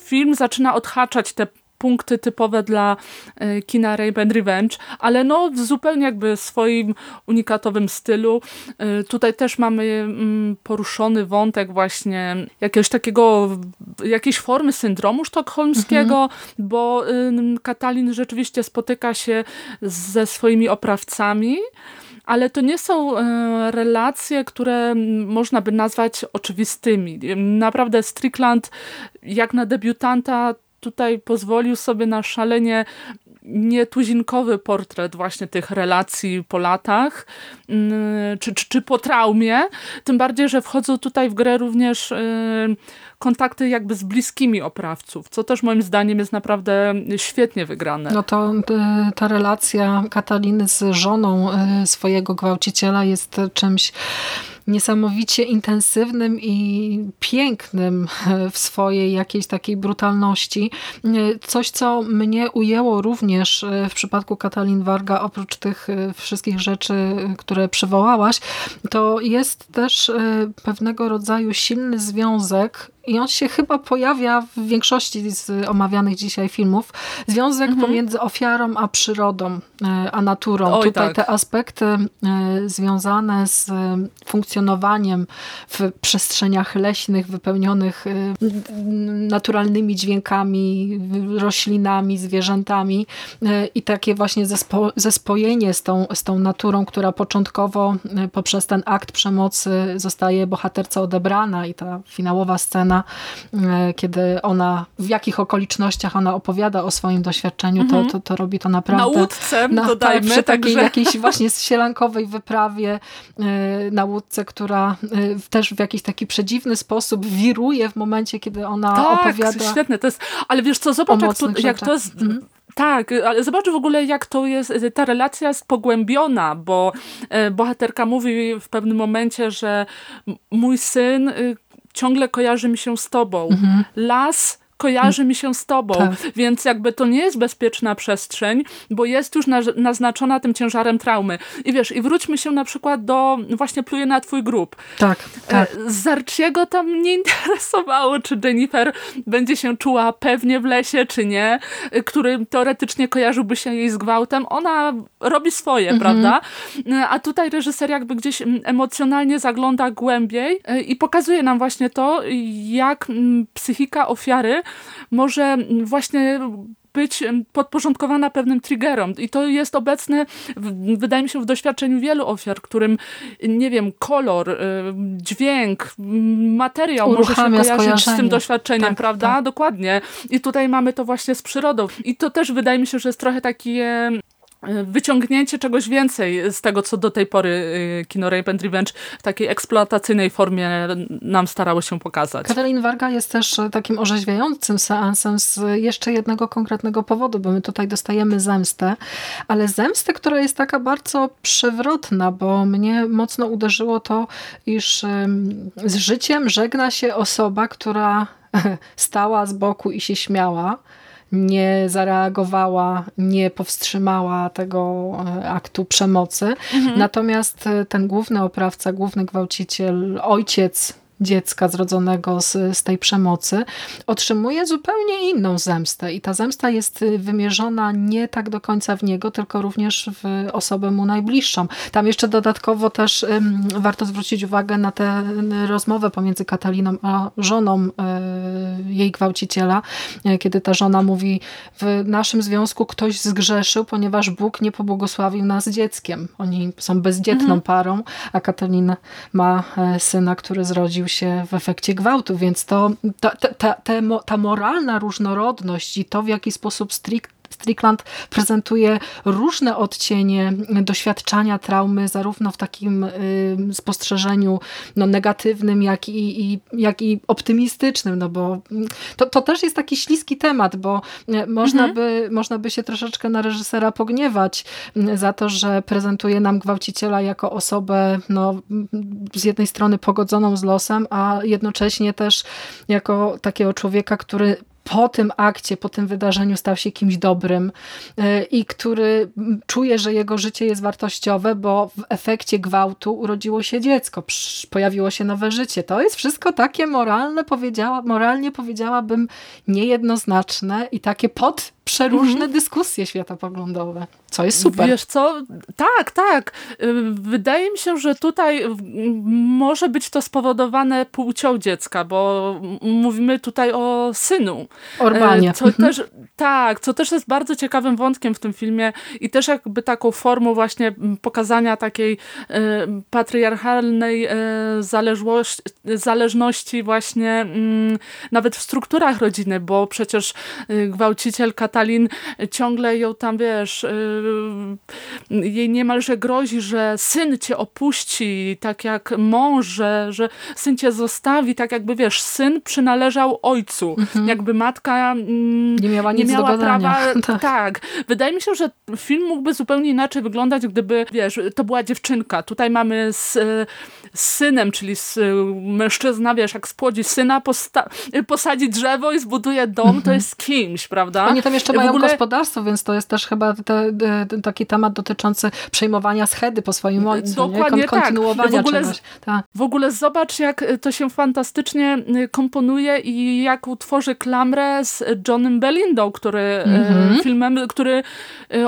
Speaker 3: film zaczyna odhaczać te punkty typowe dla e, kina Rape and Revenge, ale no w zupełnie jakby swoim unikatowym stylu. E, tutaj też mamy mm, poruszony wątek właśnie jakiegoś takiego, jakiejś formy syndromu sztokholmskiego, mhm. bo Katalin rzeczywiście spotyka się ze swoimi oprawcami, ale to nie są e, relacje, które można by nazwać oczywistymi. Naprawdę Strickland jak na debiutanta tutaj pozwolił sobie na szalenie nietuzinkowy portret właśnie tych relacji po latach, mm, czy, czy, czy po traumie, tym bardziej, że wchodzą tutaj w grę również y, kontakty jakby z bliskimi oprawców, co też moim zdaniem jest naprawdę świetnie wygrane.
Speaker 4: No to y, ta relacja Kataliny z żoną y, swojego gwałciciela jest czymś niesamowicie intensywnym i pięknym w swojej jakiejś takiej brutalności. Coś, co mnie ujęło również w przypadku Katalin Warga, oprócz tych wszystkich rzeczy, które przywołałaś, to jest też pewnego rodzaju silny związek i on się chyba pojawia w większości z omawianych dzisiaj filmów. Związek mhm. pomiędzy ofiarą a przyrodą, e, a naturą. Oj, Tutaj tak. te aspekty e, związane z funkcjonowaniem w przestrzeniach leśnych wypełnionych e, naturalnymi dźwiękami, roślinami, zwierzętami i takie właśnie zespo zespojenie z tą, z tą naturą, która początkowo poprzez ten akt przemocy zostaje bohaterce odebrana i ta finałowa scena E, kiedy ona, w jakich okolicznościach ona opowiada o swoim doświadczeniu, to, mhm. to, to robi to naprawdę...
Speaker 3: Na łódce, na, dodajmy.
Speaker 4: Tak, przy takiej także... jakiejś właśnie sielankowej wyprawie e, na łódce, która e, też w jakiś taki przedziwny sposób wiruje w momencie, kiedy ona
Speaker 3: tak,
Speaker 4: opowiada.
Speaker 3: świetne to jest. Ale wiesz co, zobacz jak to, jak to jest... Mhm. Tak, ale zobacz w ogóle, jak to jest, ta relacja jest pogłębiona, bo bohaterka mówi w pewnym momencie, że mój syn ciągle kojarzy mi się z tobą. Mhm. Las, kojarzy mi się z tobą, tak. więc jakby to nie jest bezpieczna przestrzeń, bo jest już naznaczona tym ciężarem traumy. I wiesz, i wróćmy się na przykład do, właśnie pluje na twój grób.
Speaker 4: Tak, tak.
Speaker 3: Zarciego tam nie interesowało, czy Jennifer będzie się czuła pewnie w lesie, czy nie, który teoretycznie kojarzyłby się jej z gwałtem. Ona robi swoje, mhm. prawda? A tutaj reżyser jakby gdzieś emocjonalnie zagląda głębiej e, i pokazuje nam właśnie to, jak psychika ofiary może właśnie być podporządkowana pewnym triggerom. I to jest obecne, wydaje mi się, w doświadczeniu wielu ofiar, którym, nie wiem, kolor, y, dźwięk, materiał Uruchamia może się kojarzyć z tym doświadczeniem, tak, prawda? Tak. Dokładnie. I tutaj mamy to właśnie z przyrodą. I to też wydaje mi się, że jest trochę takie wyciągnięcie czegoś więcej z tego, co do tej pory y, kino Rape and Revenge w takiej eksploatacyjnej formie nam starało się pokazać.
Speaker 4: Katalin Warga jest też takim orzeźwiającym seansem z jeszcze jednego konkretnego powodu, bo my tutaj dostajemy zemstę, ale zemstę, która jest taka bardzo przewrotna, bo mnie mocno uderzyło to, iż z życiem żegna się osoba, która stała z boku i się śmiała, nie zareagowała, nie powstrzymała tego e, aktu przemocy. Mhm. Natomiast e, ten główny oprawca, główny gwałciciel, ojciec dziecka zrodzonego z, z tej przemocy, otrzymuje zupełnie inną zemstę. I ta zemsta jest y, wymierzona nie tak do końca w niego, tylko również w osobę mu najbliższą. Tam jeszcze dodatkowo też warto zwrócić uwagę na tę rozmowę pomiędzy Kataliną a żoną y, jej gwałciciela, y, kiedy ta żona mówi, w naszym związku ktoś zgrzeszył, ponieważ Bóg nie pobłogosławił nas dzieckiem. Oni są bezdzietną mhm. parą, a Katalina ma e, syna, który zrodził się w efekcie gwałtu, więc to, ta, ta, ta, ta moralna różnorodność i to, w jaki sposób strict Strickland prezentuje różne odcienie doświadczania traumy, zarówno w takim y, spostrzeżeniu no, negatywnym, jak i, i, jak i optymistycznym, no bo to, to też jest taki śliski temat, bo y, można, mhm. by, można by się troszeczkę na reżysera pogniewać y, za to, że prezentuje nam gwałciciela jako osobę no, z jednej strony pogodzoną z losem, a jednocześnie też jako takiego człowieka, który po tym akcie, po tym wydarzeniu stał się kimś dobrym e, i który czuje, że jego życie jest wartościowe, bo w efekcie gwałtu urodziło się dziecko, pojawiło się nowe życie. To jest wszystko takie moralne, powiedziała, moralnie powiedziałabym niejednoznaczne i takie pod przeróżne mhm. dyskusje światopoglądowe, co jest super.
Speaker 3: Wiesz co? Tak, tak. Wydaje mi się, że tutaj może być to spowodowane płcią dziecka, bo mówimy tutaj o synu.
Speaker 4: Orbanie.
Speaker 3: Co mhm. też, tak, co też jest bardzo ciekawym wątkiem w tym filmie i też jakby taką formą właśnie pokazania takiej patriarchalnej zależności, zależności właśnie nawet w strukturach rodziny, bo przecież y, gwałciciel Katarzyna Stalin ciągle ją tam, wiesz, yy, jej niemalże grozi, że syn cię opuści, tak jak mąż, że, że syn cię zostawi, tak jakby, wiesz, syn przynależał ojcu. Mhm. Jakby matka
Speaker 4: mm, nie miała, nie miała prawa.
Speaker 3: tak. tak. Wydaje mi się, że film mógłby zupełnie inaczej wyglądać, gdyby, wiesz, to była dziewczynka. Tutaj mamy z, z synem, czyli z, mężczyzna, wiesz, jak spłodzi syna, posadzi drzewo i zbuduje dom, mhm. to jest kimś, prawda?
Speaker 4: Oni tam jeszcze jeszcze mają ogóle... gospodarstwo, więc to jest też chyba te, te, taki temat dotyczący przejmowania schedy po swoim ojcu. Dokładnie Kon kontynuowania tak. W ogóle, czegoś.
Speaker 3: Tak. W ogóle zobacz, jak to się fantastycznie y, komponuje i jak utworzy klamrę z Johnem Belindą, który mm -hmm. filmem, który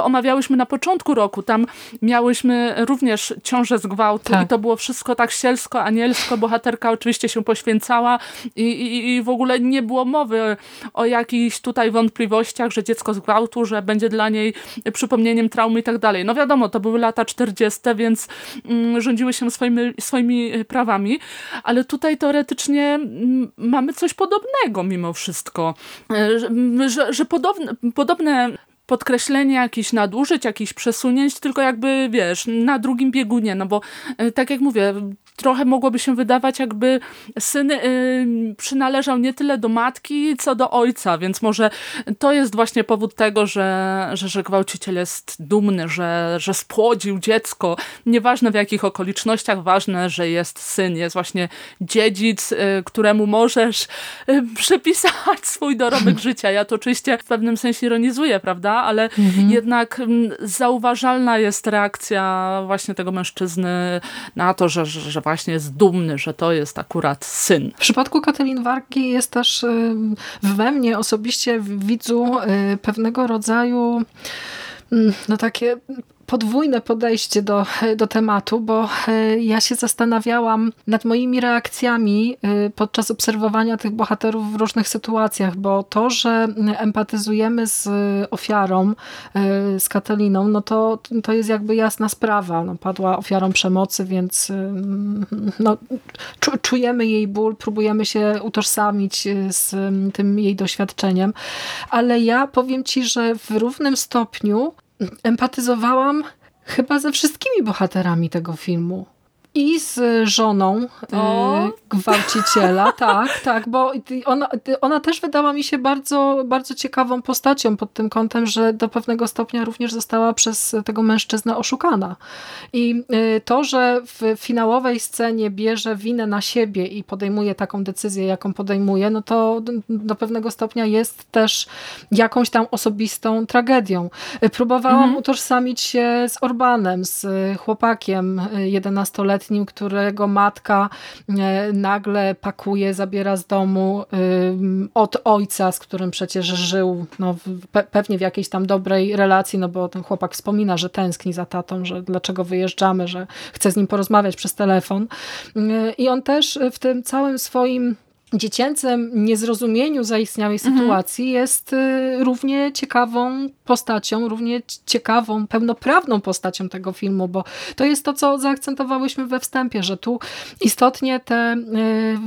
Speaker 3: omawiałyśmy na początku roku. Tam miałyśmy również ciążę z gwałtu tak. i to było wszystko tak sielsko, anielsko. Bohaterka oczywiście się poświęcała i, i, i w ogóle nie było mowy o jakichś tutaj wątpliwościach, że dziecko z gwałtu, że będzie dla niej przypomnieniem traumy i tak dalej. No wiadomo, to były lata 40., więc mm, rządziły się swoimi, swoimi e, prawami, ale tutaj teoretycznie mm, mamy coś podobnego mimo wszystko, e, że, że, podobne, podobne podkreślenie jakichś nadużyć, jakichś przesunięć, tylko jakby, wiesz, na drugim biegunie, no bo e, tak jak mówię, trochę mogłoby się wydawać, jakby syn y, przynależał nie tyle do matki, co do ojca, więc może to jest właśnie powód tego, że, że, że gwałciciel jest dumny, że, że spłodził dziecko. Nieważne w jakich okolicznościach, ważne, że jest syn, jest właśnie dziedzic, y, któremu możesz y, przypisać swój dorobek życia. Ja to oczywiście w pewnym sensie ironizuję, prawda? Ale mhm. jednak mm, zauważalna jest reakcja właśnie tego mężczyzny na to, że, że właśnie jest dumny, że to jest akurat syn.
Speaker 4: W przypadku Katalin Wargi jest też we mnie osobiście widzu y, pewnego rodzaju mm, no takie podwójne podejście do, do tematu, bo e, ja się zastanawiałam nad moimi reakcjami e, podczas obserwowania tych bohaterów w różnych sytuacjach, bo to, że empatyzujemy z ofiarą, e, z Kataliną, no to, to jest jakby jasna sprawa. No, padła ofiarą przemocy, więc no, czujemy jej ból, próbujemy się utożsamić z tym jej doświadczeniem, ale ja powiem ci, że w równym stopniu empatyzowałam chyba ze wszystkimi bohaterami tego filmu i z żoną o. Y, gwałciciela, tak, tak, bo ona, ona też wydała mi się bardzo, bardzo ciekawą postacią pod tym kątem, że do pewnego stopnia również została przez tego mężczyznę oszukana. I y, to, że w finałowej scenie bierze winę na siebie i podejmuje taką decyzję, jaką podejmuje, no to do pewnego stopnia jest też jakąś tam osobistą tragedią. Próbowałam mhm. utożsamić się z Orbanem, z chłopakiem 11-letnim, którego matka e, nagle pakuje, zabiera z domu od ojca, z którym przecież żył no, pewnie w jakiejś tam dobrej relacji, no bo ten chłopak wspomina, że tęskni za tatą, że dlaczego wyjeżdżamy, że chce z nim porozmawiać przez telefon. E, I on też w tym całym swoim dziecięcym niezrozumieniu zaistniałej mhm. sytuacji jest y, równie ciekawą postacią, równie ciekawą, pełnoprawną postacią tego filmu, bo to jest to, co zaakcentowałyśmy we wstępie, że tu istotnie te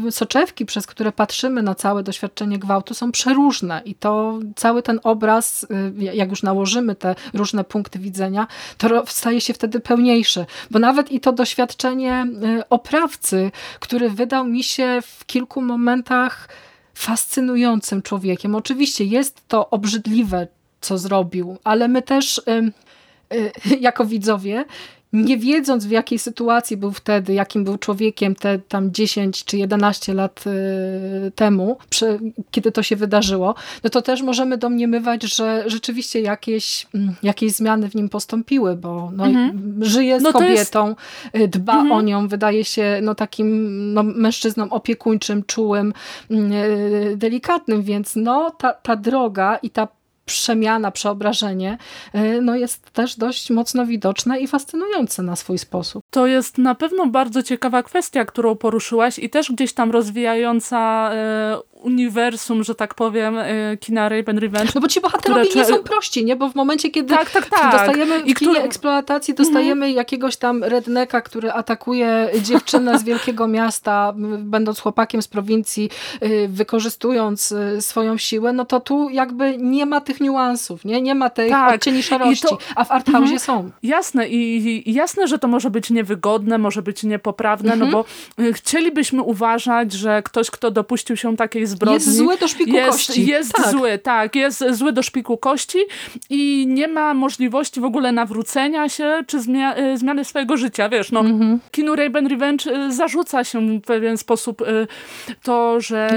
Speaker 4: y, soczewki, przez które patrzymy na całe doświadczenie gwałtu są przeróżne i to cały ten obraz, y, jak już nałożymy te różne punkty widzenia, to staje się wtedy pełniejszy, bo nawet i to doświadczenie oprawcy, który wydał mi się w kilku momentach momentach fascynującym człowiekiem. Oczywiście jest to obrzydliwe, co zrobił, ale my też jako widzowie nie wiedząc w jakiej sytuacji był wtedy, jakim był człowiekiem te tam 10 czy 11 lat y, temu, przy, kiedy to się wydarzyło, no to też możemy domniemywać, że rzeczywiście jakieś, mm, jakieś zmiany w nim postąpiły, bo no, mhm. żyje z no kobietą, jest... Y, dba mhm. o nią, wydaje się no, takim no, mężczyzną opiekuńczym, czułym, mm, y, delikatnym, więc no, ta, ta droga i ta przemiana, przeobrażenie y, no jest też dość mocno widoczne i fascynujące na swój sposób.
Speaker 3: To jest na pewno bardzo ciekawa kwestia, którą poruszyłaś i też gdzieś tam rozwijająca y, uniwersum, że tak powiem, y, kina Rape and Revenge.
Speaker 4: No bo ci bohaterowie które... nie są prości, nie? Bo w momencie, kiedy tak, tak, tak. dostajemy w I kinie który... eksploatacji, dostajemy mhm. jakiegoś tam redneka, który atakuje dziewczynę z wielkiego miasta, będąc chłopakiem z prowincji, y, wykorzystując y, swoją siłę, no to tu jakby nie ma tych niuansów, nie? Nie ma tej tak. odcieni szarości, to... a w arthouse'ie mhm. są.
Speaker 3: Jasne i, i jasne, że to może być niewygodne, może być niepoprawne, no mhm. no bo chcielibyśmy uważać, że ktoś, kto dopuścił się takiej zbrodni.
Speaker 4: Jest zły do szpiku
Speaker 3: jest,
Speaker 4: kości.
Speaker 3: Jest tak. zły, tak. Jest zły do szpiku kości i nie ma możliwości w ogóle nawrócenia się czy zmia y, zmiany swojego życia. Wiesz, no, mm -hmm. kinu Raven Revenge y, zarzuca się w pewien sposób y, to, że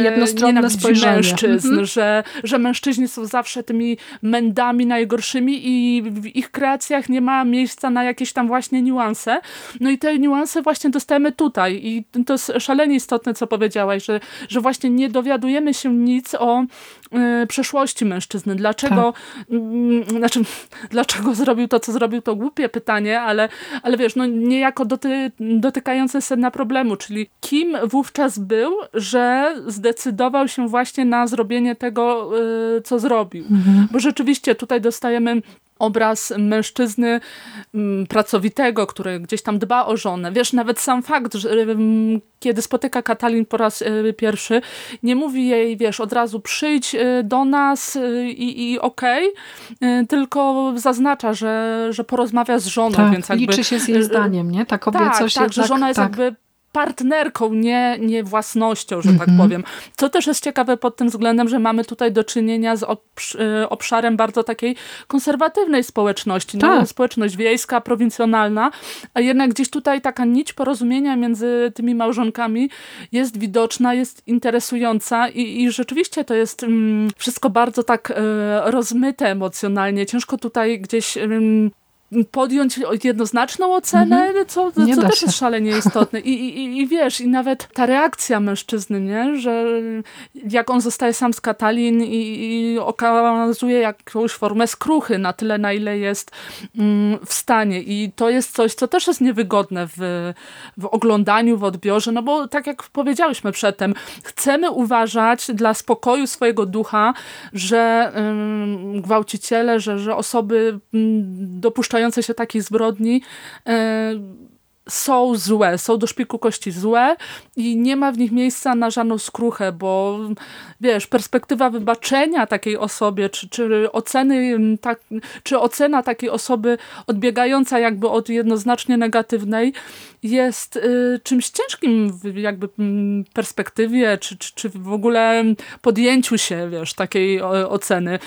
Speaker 3: nienawidzi mężczyzn, mm -hmm. że, że mężczyźni są zawsze tymi mędami najgorszymi i w ich kreacjach nie ma miejsca na jakieś tam właśnie niuanse. No i te niuanse właśnie dostajemy tutaj i to jest szalenie istotne, co powiedziałaś, że, że właśnie nie dowiadujemy dowiadujemy się nic o y, przeszłości mężczyzny. Dlaczego, tak. y, znaczy, dlaczego zrobił to, co zrobił, to głupie pytanie, ale, ale wiesz, no niejako doty, dotykające sedna problemu, czyli kim wówczas był, że zdecydował się właśnie na zrobienie tego, y, co zrobił. Mhm. Bo rzeczywiście tutaj dostajemy obraz mężczyzny mm, pracowitego, który gdzieś tam dba o żonę. Wiesz, nawet sam fakt, że mm, kiedy spotyka Katalin po raz y, pierwszy, nie mówi jej, wiesz, od razu przyjdź y, do nas y, i, i okej, okay, tylko zaznacza, że, że porozmawia z żoną.
Speaker 4: Tak,
Speaker 3: więc
Speaker 4: jakby, liczy się z jej zdaniem, nie? Ta kobiecość
Speaker 3: tak, tak, że żona jest
Speaker 4: tak.
Speaker 3: jakby partnerką, nie, nie własnością, że tak mhm. powiem. Co też jest ciekawe pod tym względem, że mamy tutaj do czynienia z y, obszarem bardzo takiej konserwatywnej społeczności. No, tak. No, społeczność wiejska, prowincjonalna, a jednak gdzieś tutaj taka nić porozumienia między tymi małżonkami jest widoczna, jest interesująca i, i rzeczywiście to jest mm, wszystko bardzo tak y, rozmyte emocjonalnie. Ciężko tutaj gdzieś y, podjąć jednoznaczną ocenę, mm -hmm. co, co też się. jest szalenie istotne. I, i, I wiesz, i nawet ta reakcja mężczyzny, nie? że jak on zostaje sam z Katalin i, i okazuje jakąś formę skruchy na tyle, na ile jest mm, w stanie. I to jest coś, co też jest niewygodne w, w oglądaniu, w odbiorze, no bo tak jak powiedziałyśmy przedtem, chcemy uważać dla spokoju swojego ducha, że ym, gwałciciele, że, że osoby ym, dopuszczają dopuszczające się takich zbrodni e, są złe, są do szpiku kości złe i nie ma w nich miejsca na żadną skruchę, bo wiesz, perspektywa wybaczenia takiej osobie, czy, czy oceny, tak, czy ocena takiej osoby odbiegająca jakby od jednoznacznie negatywnej jest y, czymś ciężkim w jakby perspektywie, czy, czy, czy w ogóle podjęciu się, wiesz, takiej o, oceny.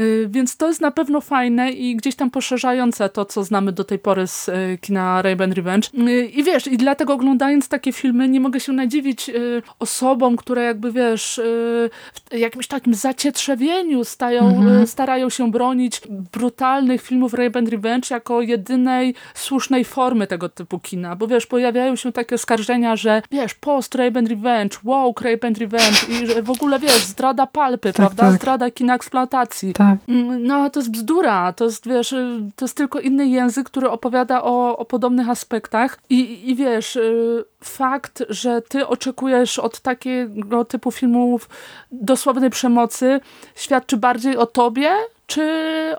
Speaker 3: Y, więc to jest na pewno fajne i gdzieś tam poszerzające to, co znamy do tej pory z y, kina Raven Revenge. Y, I wiesz, i dlatego oglądając takie filmy nie mogę się nadziwić y, osobom, które jakby, wiesz, y, w jakimś takim zacietrzewieniu stają, mhm. starają się bronić brutalnych filmów Raven Revenge jako jedynej słusznej formy tego typu kina, bo wiesz, pojawiają się takie skarżenia, że wiesz, post Raven Revenge, woke Raven Revenge i że w ogóle, wiesz, zdrada palpy, tak, prawda? Tak. Zdrada kina eksploatacji.
Speaker 4: Tak.
Speaker 3: Mm, no, to jest bzdura, to jest, wiesz, to jest tylko inny język, który opowiada o, o podobnych aspektach i, i wiesz, y, fakt, że ty oczekujesz od takiego typu filmów dosłownej przemocy świadczy bardziej o tobie, czy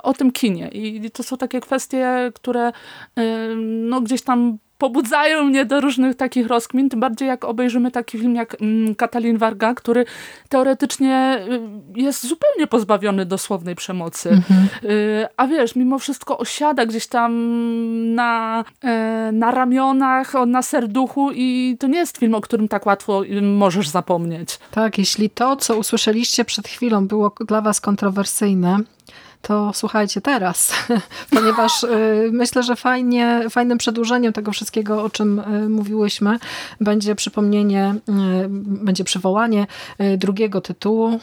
Speaker 3: o tym kinie. I to są takie kwestie, które y, no, gdzieś tam pobudzają mnie do różnych takich rozkmin, tym bardziej jak obejrzymy taki film jak mm, Katalin Warga, który teoretycznie y, jest zupełnie pozbawiony dosłownej przemocy. Mhm. Y, a wiesz, mimo wszystko osiada gdzieś tam na, e, na ramionach, na serduchu i to nie jest film, o którym tak łatwo y, możesz zapomnieć.
Speaker 4: Tak, jeśli to, co usłyszeliście przed chwilą było dla was kontrowersyjne, to słuchajcie teraz, ponieważ y, myślę, że fajnie, fajnym przedłużeniem tego wszystkiego, o czym y, mówiłyśmy, będzie przypomnienie, y, będzie przywołanie drugiego tytułu,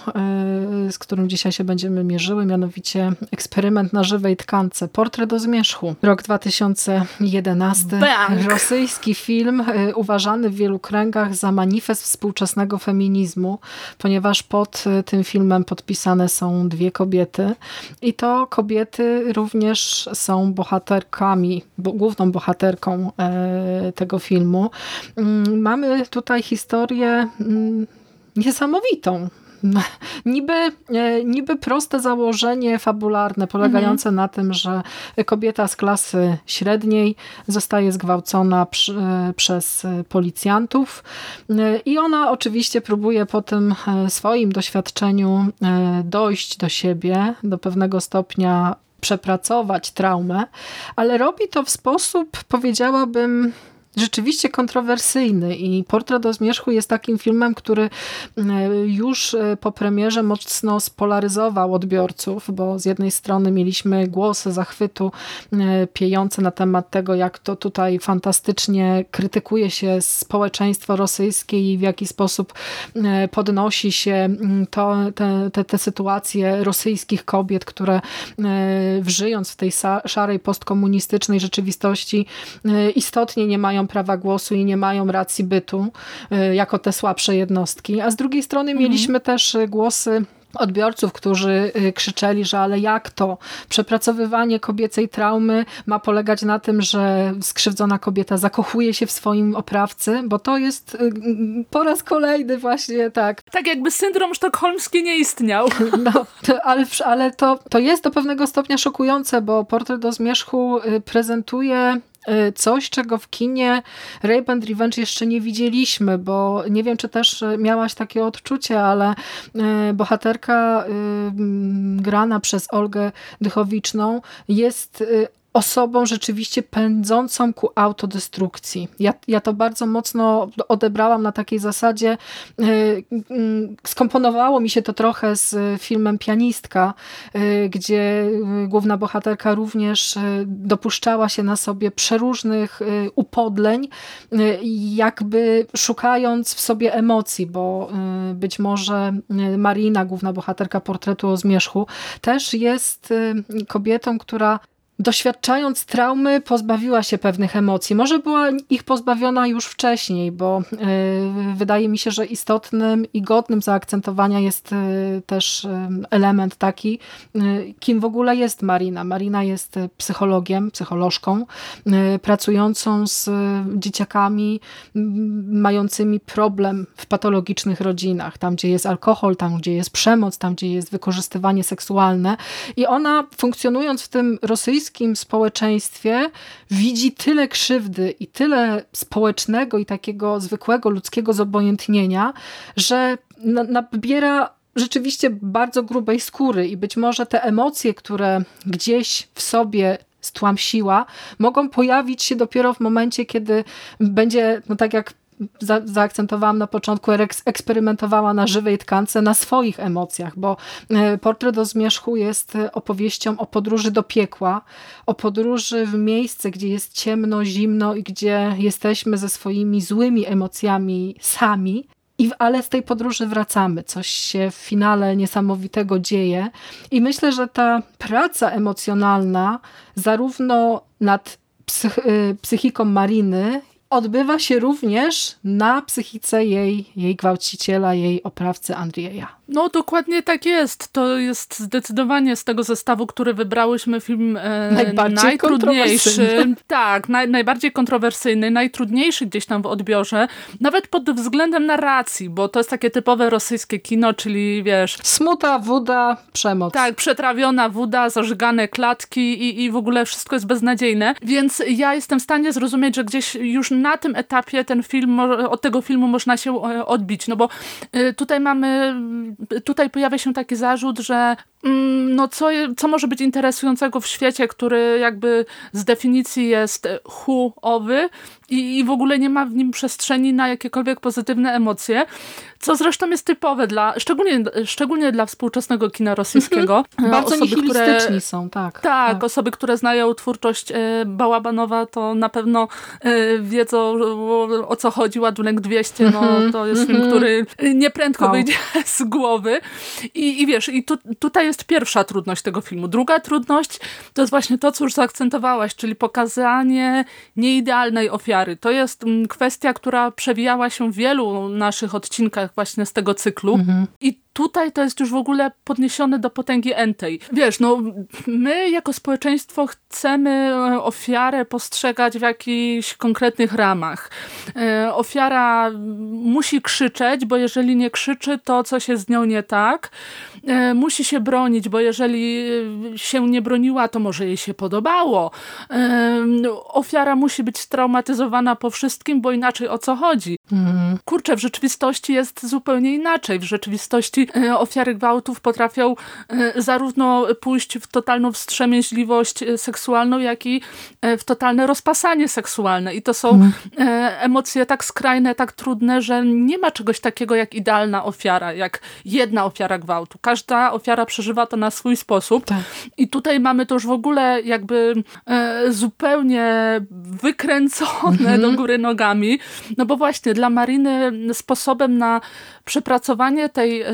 Speaker 4: z którym dzisiaj się będziemy mierzyły, mianowicie Eksperyment na żywej tkance, Portret do zmierzchu, rok 2011,
Speaker 3: Bang.
Speaker 4: rosyjski film uważany w wielu kręgach za manifest współczesnego feminizmu, ponieważ pod tym filmem podpisane są dwie kobiety i to kobiety również są bohaterkami, bo, główną bohaterką e, tego filmu. Mm, mamy tutaj historię mm, niesamowitą. Niby, e, niby proste założenie fabularne, polegające mhm. na tym, że kobieta z klasy średniej zostaje zgwałcona przy, e, przez policjantów e, i ona oczywiście próbuje po tym swoim doświadczeniu dojść do siebie, do pewnego stopnia przepracować traumę, ale robi to w sposób, powiedziałabym, rzeczywiście kontrowersyjny i Portret o Zmierzchu jest takim filmem, który e, już e, po premierze mocno spolaryzował odbiorców, bo z jednej strony mieliśmy głosy zachwytu e, piejące na temat tego, jak to tutaj fantastycznie krytykuje się społeczeństwo rosyjskie i w jaki sposób podnosi się to, te, te, te sytuacje rosyjskich kobiet, które żyjąc w tej szarej postkomunistycznej rzeczywistości istotnie nie mają prawa głosu i nie mają racji bytu y, jako te słabsze jednostki. A z drugiej strony mhm. mieliśmy też głosy odbiorców, którzy y, krzyczeli, że ale jak to? Przepracowywanie kobiecej traumy ma polegać na tym, że skrzywdzona kobieta zakochuje się w swoim oprawcy, bo to jest y, po raz kolejny właśnie tak.
Speaker 3: Tak jakby syndrom sztokholmski nie istniał.
Speaker 4: No, to, ale, ale to, to jest do pewnego stopnia szokujące, bo portret do zmierzchu prezentuje Y, coś, czego w kinie Rape and Revenge jeszcze nie widzieliśmy, bo nie wiem, czy też miałaś takie odczucie, ale y, bohaterka y, grana przez Olgę Dychowiczną jest osobą rzeczywiście pędzącą ku autodestrukcji. Ja, ja to bardzo mocno odebrałam na takiej zasadzie, skomponowało mi się to trochę z filmem Pianistka, gdzie główna bohaterka również dopuszczała się na sobie przeróżnych upodleń, jakby szukając w sobie emocji, bo być może Marina, główna bohaterka portretu o zmierzchu, też jest kobietą, która doświadczając traumy, pozbawiła się pewnych emocji. Może była ich pozbawiona już wcześniej, bo y, wydaje mi się, że istotnym i godnym zaakcentowania jest y, też y, element taki, kim w ogóle jest Marina. Marina jest psychologiem, psycholożką, pracującą z dzieciakami mającymi problem w patologicznych rodzinach, tam gdzie jest alkohol, tam gdzie jest przemoc, tam gdzie jest wykorzystywanie seksualne i ona funkcjonując w tym rosyjskim rosyjskim społeczeństwie widzi tyle krzywdy i tyle społecznego i takiego zwykłego ludzkiego zobojętnienia, że nabiera rzeczywiście bardzo grubej skóry i być może te emocje, które gdzieś w sobie stłamsiła, mogą pojawić się dopiero w momencie, kiedy będzie, no tak jak za, zaakcentowałam na początku, eksperymentowała na żywej tkance, na swoich emocjach, bo e, portret o zmierzchu jest opowieścią o podróży do piekła, o podróży w miejsce, gdzie jest ciemno, zimno i gdzie jesteśmy ze swoimi złymi emocjami sami, i, ale z tej podróży wracamy. Coś się w finale niesamowitego dzieje. I myślę, że ta praca emocjonalna, zarówno nad e, psychiką Mariny, odbywa się również na psychice jej, jej gwałciciela, jej oprawcy Andrieja.
Speaker 3: No dokładnie tak jest. To jest zdecydowanie z tego zestawu, który wybrałyśmy film e, najtrudniejszy. Tak, naj, najbardziej kontrowersyjny, najtrudniejszy gdzieś tam w odbiorze. Nawet pod względem narracji, bo to jest takie typowe rosyjskie kino, czyli wiesz...
Speaker 4: Smuta, woda, przemoc.
Speaker 3: Tak, przetrawiona woda, zażygane klatki i, i w ogóle wszystko jest beznadziejne. Więc ja jestem w stanie zrozumieć, że gdzieś już na tym etapie ten film, od tego filmu można się e, odbić. No bo e, tutaj mamy tutaj pojawia się taki zarzut, że no co, co może być interesującego w świecie, który jakby z definicji jest hu-owy i, i w ogóle nie ma w nim przestrzeni na jakiekolwiek pozytywne emocje, co zresztą jest typowe dla, szczególnie, szczególnie dla współczesnego kina rosyjskiego.
Speaker 4: Mhm. Bardzo osoby, które, są, tak,
Speaker 3: tak. Tak, osoby, które znają twórczość e, Bałabanowa, to na pewno e, wiedzą o, co chodzi. Ładunek 200, no mhm. to jest film, który nieprędko wyjdzie z głowy. I, i wiesz, i tu, tutaj jest pierwsza trudność tego filmu. Druga trudność to jest właśnie to, co już zaakcentowałaś, czyli pokazanie nieidealnej ofiary. To jest mm, kwestia, która przewijała się w wielu naszych odcinkach właśnie z tego cyklu. Mhm. I tutaj to jest już w ogóle podniesione do potęgi entej. Wiesz, no my jako społeczeństwo chcemy e, ofiarę postrzegać w jakichś konkretnych ramach. E, ofiara musi krzyczeć, bo jeżeli nie krzyczy, to coś jest z nią nie tak. E, musi się bronić, bo jeżeli się nie broniła, to może jej się podobało. Ofiara musi być straumatyzowana po wszystkim, bo inaczej o co chodzi. Mhm. Kurczę, w rzeczywistości jest zupełnie inaczej. W rzeczywistości E, ofiary gwałtów potrafią e, zarówno pójść w totalną wstrzemięźliwość e, seksualną, jak i w totalne rozpasanie seksualne. I to są mhm. emocje tak skrajne, tak trudne, że nie ma czegoś takiego jak idealna ofiara, jak jedna ofiara gwałtu. Każda ofiara przeżywa to na swój sposób. Tak. I tutaj mamy to już w ogóle jakby zupełnie wykręcone mhm. do góry nogami. No bo właśnie dla Mariny sposobem na przepracowanie tej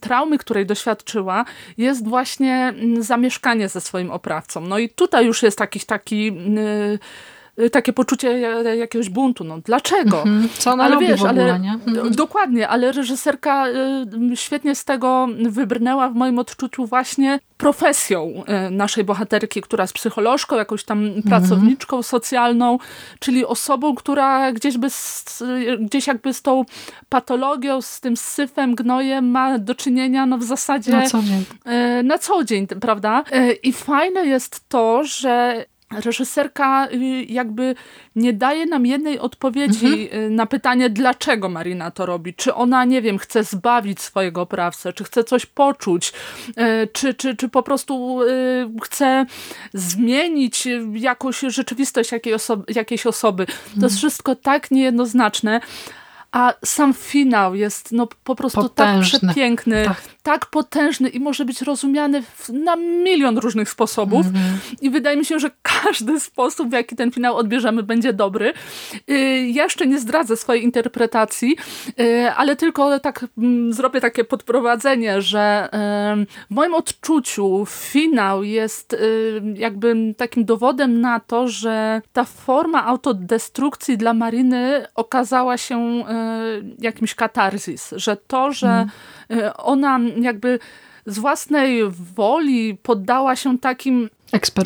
Speaker 3: traumy, której doświadczyła, jest właśnie mm, zamieszkanie ze swoim oprawcą. No i tutaj już jest jakiś taki... Yy, takie poczucie jakiegoś buntu. No dlaczego?
Speaker 4: Mhm. Co ona ale robi wiesz, ogóle, ale?
Speaker 3: Mhm. Dokładnie, ale reżyserka y, świetnie z tego wybrnęła w moim odczuciu właśnie profesją y, naszej bohaterki, która jest psycholożką, jakąś tam mhm. pracowniczką socjalną, czyli osobą, która gdzieś, by z, gdzieś jakby z tą patologią, z tym syfem, gnojem ma do czynienia no w zasadzie
Speaker 4: na co dzień,
Speaker 3: y, na co dzień prawda? I fajne jest to, że reżyserka y, jakby nie daje nam jednej odpowiedzi mhm. Y, na pytanie, dlaczego Marina to robi. Czy ona, nie wiem, chce zbawić swojego oprawcę, czy chce coś poczuć, y, czy, czy, czy po prostu chce zmienić jakąś rzeczywistość jakiej osoby, jakiejś osoby. To jest mhm. wszystko tak niejednoznaczne a sam finał jest no, po prostu tak Potężny. tak przepiękny, tak. tak. potężny i może być rozumiany w, na milion różnych sposobów. Mm -hmm. I wydaje mi się, że każdy sposób, w jaki ten finał odbierzemy, będzie dobry. Yy, jeszcze nie zdradzę swojej interpretacji, yy, ale tylko tak yy, zrobię takie podprowadzenie, że y, w moim odczuciu finał jest y, jakby takim dowodem na to, że ta forma autodestrukcji dla Mariny okazała się y, jakimś katarzis, że to, że mm. ona jakby z własnej woli poddała się takim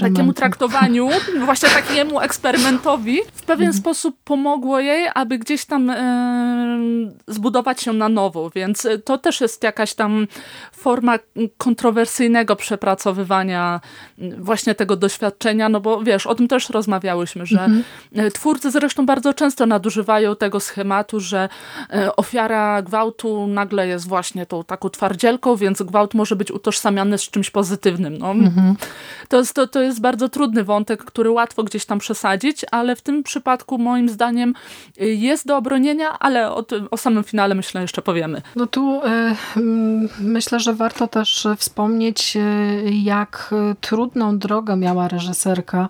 Speaker 3: takiemu traktowaniu, właśnie takiemu eksperymentowi, w pewien mhm. sposób pomogło jej, aby gdzieś tam e, zbudować się na nowo, więc to też jest jakaś tam forma kontrowersyjnego przepracowywania właśnie tego doświadczenia, no bo wiesz, o tym też rozmawiałyśmy, że mhm. twórcy zresztą bardzo często nadużywają tego schematu, że e, ofiara gwałtu nagle jest właśnie tą taką twardzielką, więc gwałt może być utożsamiany z czymś pozytywnym. No. Mhm. To jest to, to jest bardzo trudny wątek, który łatwo gdzieś tam przesadzić, ale w tym przypadku moim zdaniem y, jest do obronienia, ale o, o samym finale myślę jeszcze powiemy.
Speaker 4: No tu y, myślę, że warto też wspomnieć, y, jak trudną drogę miała reżyserka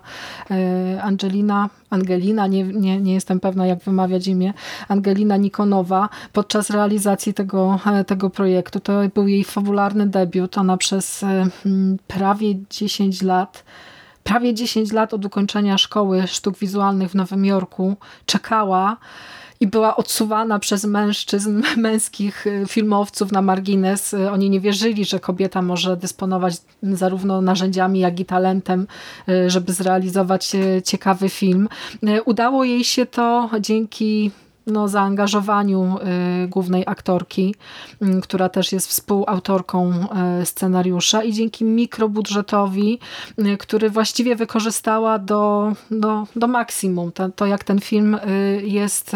Speaker 4: Angelina Angelina, nie, nie, nie jestem pewna jak wymawiać imię, Angelina Nikonowa podczas realizacji tego, tego projektu. To był jej fabularny debiut. Ona przez prawie 10 lat prawie 10 lat od ukończenia szkoły sztuk wizualnych w Nowym Jorku czekała i była odsuwana przez mężczyzn, męskich y, filmowców na margines. Y, oni nie wierzyli, że kobieta może dysponować zarówno narzędziami, jak i talentem, y, żeby zrealizować ciekawy film. Udało jej się to dzięki no, zaangażowaniu y, głównej aktorki, y, która też jest współautorką y, scenariusza i dzięki mikrobudżetowi, który właściwie wykorzystała do, do, do maksimum. To, to jak ten film jest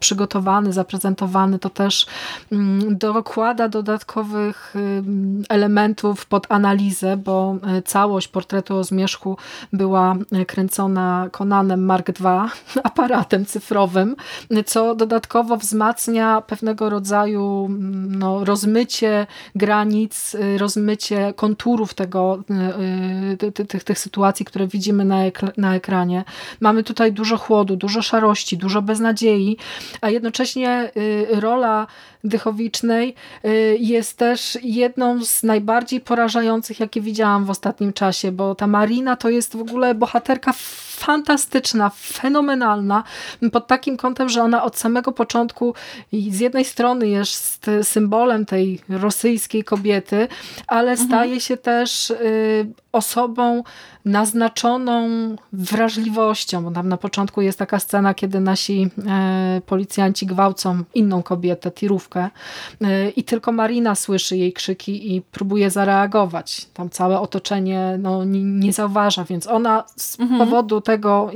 Speaker 4: przygotowany, zaprezentowany, to też mm, dokłada dodatkowych elementów pod analizę, bo całość portretu o zmierzchu była kręcona Konanem Mark II, aparatem cyfrowym, co dodatkowo wzmacnia pewnego rodzaju mm, no, rozmycie granic, y, rozmycie konturów tego, y, y, tych, tych sytuacji, które widzimy na, na ekranie. Mamy tutaj dużo chłodu, dużo szarości, dużo beznadziei, a jednocześnie rola Dychowicznej jest też jedną z najbardziej porażających, jakie widziałam w ostatnim czasie, bo ta Marina to jest w ogóle bohaterka fantastyczna, fenomenalna, pod takim kątem, że ona od samego początku z jednej strony jest symbolem tej rosyjskiej kobiety, ale mhm. staje się też y, osobą naznaczoną wrażliwością, bo tam na początku jest taka scena, kiedy nasi e, policjanci gwałcą inną kobietę, tirówkę e, i tylko Marina słyszy jej krzyki i próbuje zareagować. Tam całe otoczenie no, nie, nie zauważa, więc ona z mhm. powodu tego,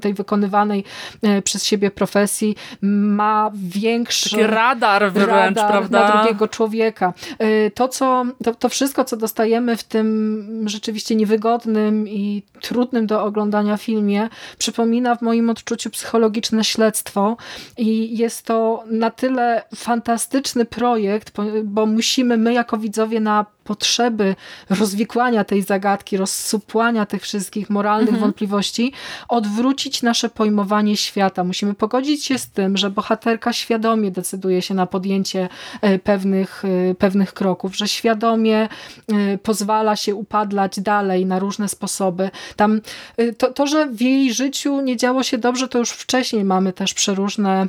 Speaker 4: tej wykonywanej e, przez siebie profesji ma większy
Speaker 3: Taki radar wręcz, radar prawda?
Speaker 4: na drugiego człowieka. To, co, to, to wszystko, co dostajemy w tym rzeczywiście niewygodnym i trudnym do oglądania filmie przypomina w moim odczuciu psychologiczne śledztwo. I jest to na tyle fantastyczny projekt, bo musimy my jako widzowie na potrzeby rozwikłania tej zagadki, rozsupłania tych wszystkich moralnych mhm. wątpliwości, odwrócić nasze pojmowanie świata. Musimy pogodzić się z tym, że bohaterka świadomie decyduje się na podjęcie e, pewnych, e, pewnych kroków, że świadomie e, pozwala się upadlać dalej na różne sposoby. Tam to, to że w jej życiu nie działo się dobrze, to już wcześniej mamy też przeróżne,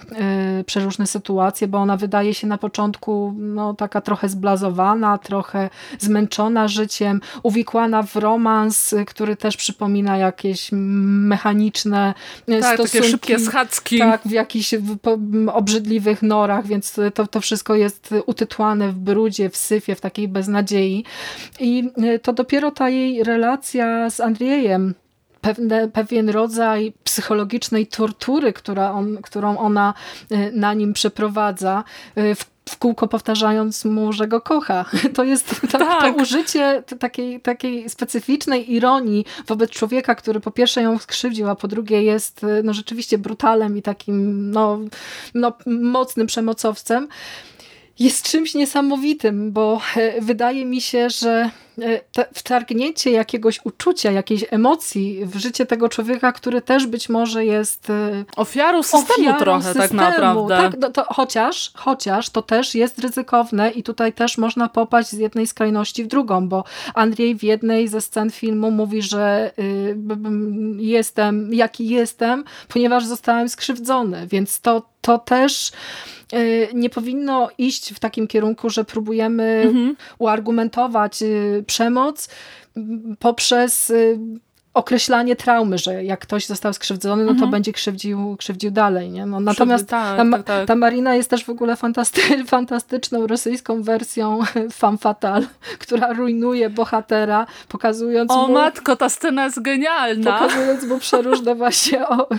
Speaker 4: przeróżne sytuacje, bo ona wydaje się na początku no, taka trochę zblazowana, trochę zmęczona życiem, uwikłana w romans, który też przypomina jakieś mechaniczne
Speaker 3: tak, stosunki. takie szybkie schadzki.
Speaker 4: Tak, w jakichś obrzydliwych norach, więc to, to wszystko jest utytłane w brudzie, w syfie, w takiej beznadziei. I to dopiero ta jej relacja z Andrzejem pewne, pewien rodzaj psychologicznej tortury, która on, którą ona na nim przeprowadza. W w kółko powtarzając mu, że go kocha. To jest to, tak. to użycie takiej, takiej specyficznej ironii wobec człowieka, który po pierwsze ją skrzywdził, a po drugie jest no, rzeczywiście brutalem i takim no, no, mocnym przemocowcem jest czymś niesamowitym, bo e, wydaje mi się, że e, wtargnięcie jakiegoś uczucia, jakiejś emocji w życie tego człowieka, który też być może jest
Speaker 3: e, ofiarą systemu ofiarą trochę tak systemu, tak naprawdę. Tak,
Speaker 4: no to chociaż, chociaż to też jest ryzykowne i tutaj też można popaść z jednej skrajności w drugą, bo Andrzej w jednej ze scen filmu mówi, że y, jestem jaki jestem, ponieważ zostałem skrzywdzony, więc to, to też Y, nie powinno iść w takim kierunku, że próbujemy mhm. uargumentować y, przemoc poprzez y, określanie traumy, że jak ktoś został skrzywdzony, no to mhm. będzie krzywdził, krzywdził dalej. Nie? No, natomiast tak, ta, tak, tak. ta, Marina jest też w ogóle fantasty fantastyczną rosyjską wersją femme fatale, która rujnuje bohatera, pokazując
Speaker 3: o,
Speaker 4: mu...
Speaker 3: matko, ta scena jest genialna!
Speaker 4: Pokazując mu przeróżne właśnie o,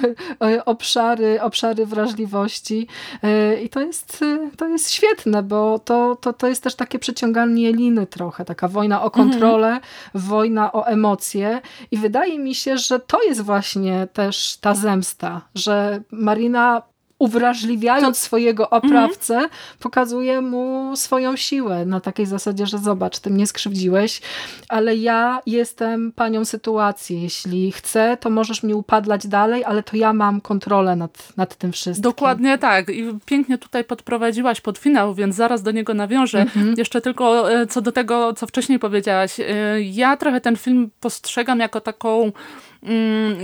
Speaker 4: o, obszary, obszary wrażliwości. E, I to jest, to jest świetne, bo to, to, to jest też takie przeciąganie liny trochę, taka wojna o kontrolę, mhm. wojna o emocje i wydaje wydaje mi się, że to jest właśnie też ta zemsta, że Marina uwrażliwiając swojego mhm. oprawcę, mm -hmm. pokazuje mu swoją siłę na takiej zasadzie, że zobacz, ty mnie skrzywdziłeś, ale ja jestem panią sytuacji. Jeśli chcę, to możesz mi upadlać dalej, ale to ja mam kontrolę nad, nad tym wszystkim.
Speaker 3: Dokładnie tak. I pięknie tutaj podprowadziłaś pod finał, więc zaraz do niego nawiążę. Mm -hmm. Jeszcze tylko e, co do tego, co wcześniej powiedziałaś. E, ja trochę ten film postrzegam jako taką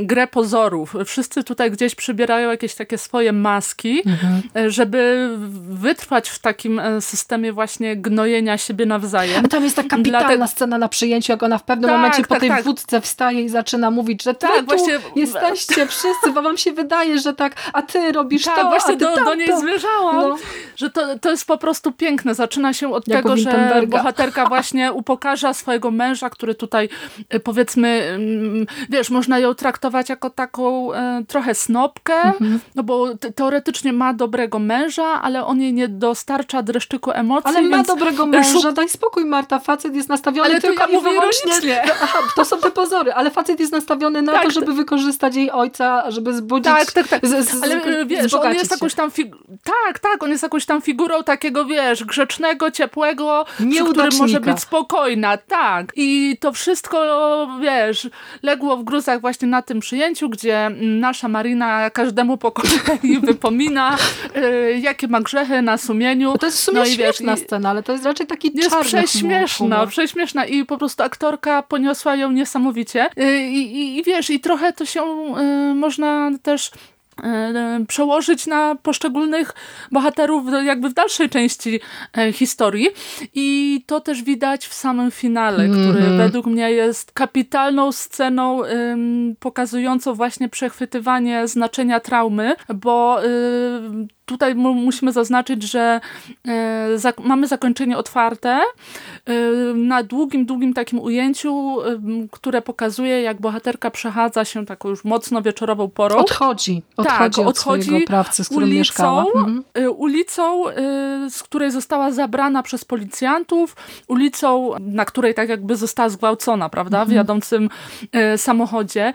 Speaker 3: grę pozorów. Wszyscy tutaj gdzieś przybierają jakieś takie swoje maski, mhm. E, żeby wytrwać w takim e, systemie właśnie gnojenia siebie nawzajem.
Speaker 4: A tam jest ta kapitalna Dlatego... scena na przyjęciu, jak ona w pewnym tak, momencie po tak, tej tak. wódce wstaje i zaczyna mówić, że tak, właśnie... jesteście wszyscy, bo wam się wydaje, że tak, a ty robisz tak, to,
Speaker 3: właśnie
Speaker 4: a ty
Speaker 3: do, do niej zmierzałam, no. że to, to jest po prostu piękne. Zaczyna się od tego, że bohaterka właśnie upokarza swojego męża, który tutaj e, powiedzmy, mm, wiesz, można można ją traktować jako taką e, trochę snopkę, mhm. no bo teoretycznie ma dobrego męża, ale on jej nie dostarcza dreszczyku emocji.
Speaker 4: Ale ma dobrego męża, daj spokój Marta, facet jest nastawiony
Speaker 3: ale
Speaker 4: tylko
Speaker 3: ja i wyłącznie...
Speaker 4: No, aha, to są te pozory, ale facet jest nastawiony na tak, to, żeby wykorzystać jej ojca, żeby zbudzić... Tak, tak, tak. Z, z, ale wiesz, on jest jakąś tam Tak, tak, on jest jakąś tam figurą takiego, wiesz, grzecznego, ciepłego, przy którym może być spokojna. Tak. I to wszystko, wiesz, legło w gruzach właśnie na tym przyjęciu, gdzie nasza Marina każdemu po kolei wypomina, y, jakie ma grzechy na sumieniu. To jest w sumie no śmieszna wiesz, scena, ale to jest raczej taki jest czarny
Speaker 3: prześmieszna, humor. prześmieszna i po prostu aktorka poniosła ją niesamowicie. Y, I, i, i wiesz, i trochę to się y, można też E, przełożyć na poszczególnych bohaterów jakby w dalszej części e, historii i to też widać w samym finale, mm -hmm. który według mnie jest kapitalną sceną pokazującą właśnie przechwytywanie znaczenia traumy, bo y, tutaj musimy zaznaczyć, że e, mamy zakończenie otwarte e, na długim, długim takim ujęciu, e, które pokazuje, jak bohaterka przechadza się taką już mocno wieczorową porą.
Speaker 4: Odchodzi. Odchodzi tak, od odchodzi swojego oprawcy, z którym ulicą, mieszkała. Mhm.
Speaker 3: Ulicą, z której została zabrana przez policjantów, ulicą, na której tak jakby została zgwałcona, prawda, mhm. w jadącym samochodzie.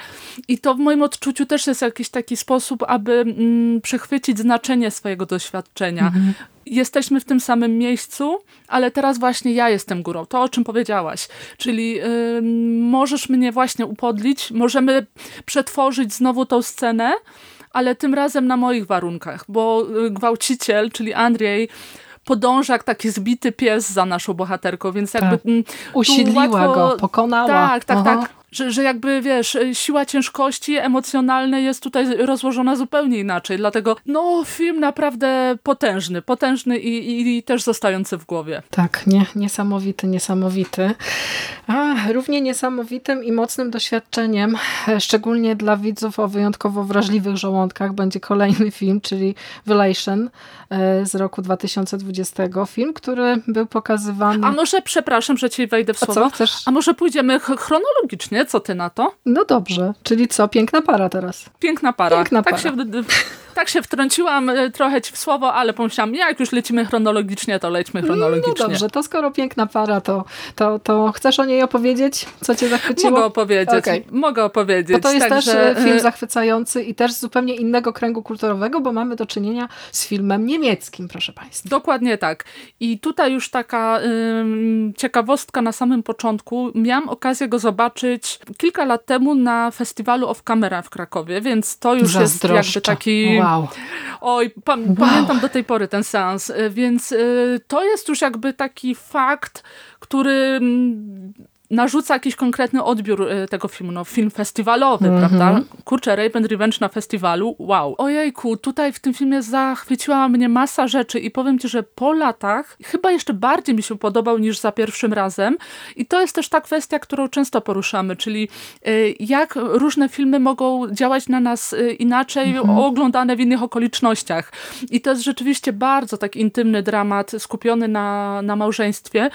Speaker 3: I to w moim odczuciu też jest jakiś taki sposób, aby mm, przechwycić znaczenie swojego doświadczenia. Mhm. Jesteśmy w tym samym miejscu, ale teraz właśnie ja jestem górą. To, o czym powiedziałaś. Czyli yy, możesz mnie właśnie upodlić, możemy przetworzyć znowu tą scenę, ale tym razem na moich warunkach, bo y, gwałciciel, czyli Andrzej, podąża jak taki zbity pies za naszą bohaterką, więc jakby... Tak.
Speaker 4: Usiedliła łatwo... go, pokonała.
Speaker 3: Tak, tak, Aha. tak że, że jakby wiesz, siła ciężkości emocjonalnej jest tutaj rozłożona zupełnie inaczej. Dlatego no film naprawdę potężny, potężny i, i, i też zostający w głowie.
Speaker 4: Tak, nie, niesamowity, niesamowity. A, równie niesamowitym i mocnym doświadczeniem, szczególnie dla widzów o wyjątkowo wrażliwych żołądkach, będzie kolejny film, czyli Relation e, z roku 2020. Film, który był pokazywany...
Speaker 3: A może, przepraszam, że ci wejdę w słowo. A, co? Chcesz? A może pójdziemy chronologicznie? Nie? Co ty na to?
Speaker 4: No dobrze, czyli co? Piękna para teraz.
Speaker 3: Piękna para.
Speaker 4: Piękna
Speaker 3: tak
Speaker 4: para.
Speaker 3: Się, tak się wtrąciłam e, trochę ci w słowo, ale pomyślałam, jak już lecimy chronologicznie, to lećmy chronologicznie.
Speaker 4: No dobrze, to skoro piękna para, to, to, to chcesz o niej opowiedzieć? Co cię zachwyciło?
Speaker 3: Mogę opowiedzieć.
Speaker 4: Okej.
Speaker 3: Mogę opowiedzieć.
Speaker 4: Bo to jest
Speaker 3: Także,
Speaker 4: też e, film
Speaker 3: e,
Speaker 4: zachwycający i też z zupełnie innego kręgu kulturowego, bo mamy do czynienia z filmem niemieckim, proszę Państwa.
Speaker 3: Dokładnie tak. I tutaj już taka ym, ciekawostka na samym początku. Miałam okazję go zobaczyć kilka lat temu na festiwalu Off Camera w Krakowie, więc to już jest
Speaker 4: Zazdroszczę.
Speaker 3: jakby taki...
Speaker 4: Wow.
Speaker 3: Oj, pa pamiętam do tej pory ten seans, y, więc y, to jest już jakby taki fakt, który mm, narzuca jakiś konkretny odbiór y, tego filmu, no film festiwalowy,
Speaker 4: Mhm.
Speaker 3: prawda? Kurczę, Rape and Revenge na festiwalu, wow. Ojejku, tutaj w tym filmie zachwyciła mnie masa rzeczy i powiem ci, że po latach chyba jeszcze bardziej mi się podobał niż za pierwszym razem i to jest też ta kwestia, którą często poruszamy, czyli y, jak różne filmy mogą działać na nas y, inaczej, oglądane w innych okolicznościach. I to jest rzeczywiście bardzo tak intymny dramat skupiony na, na małżeństwie,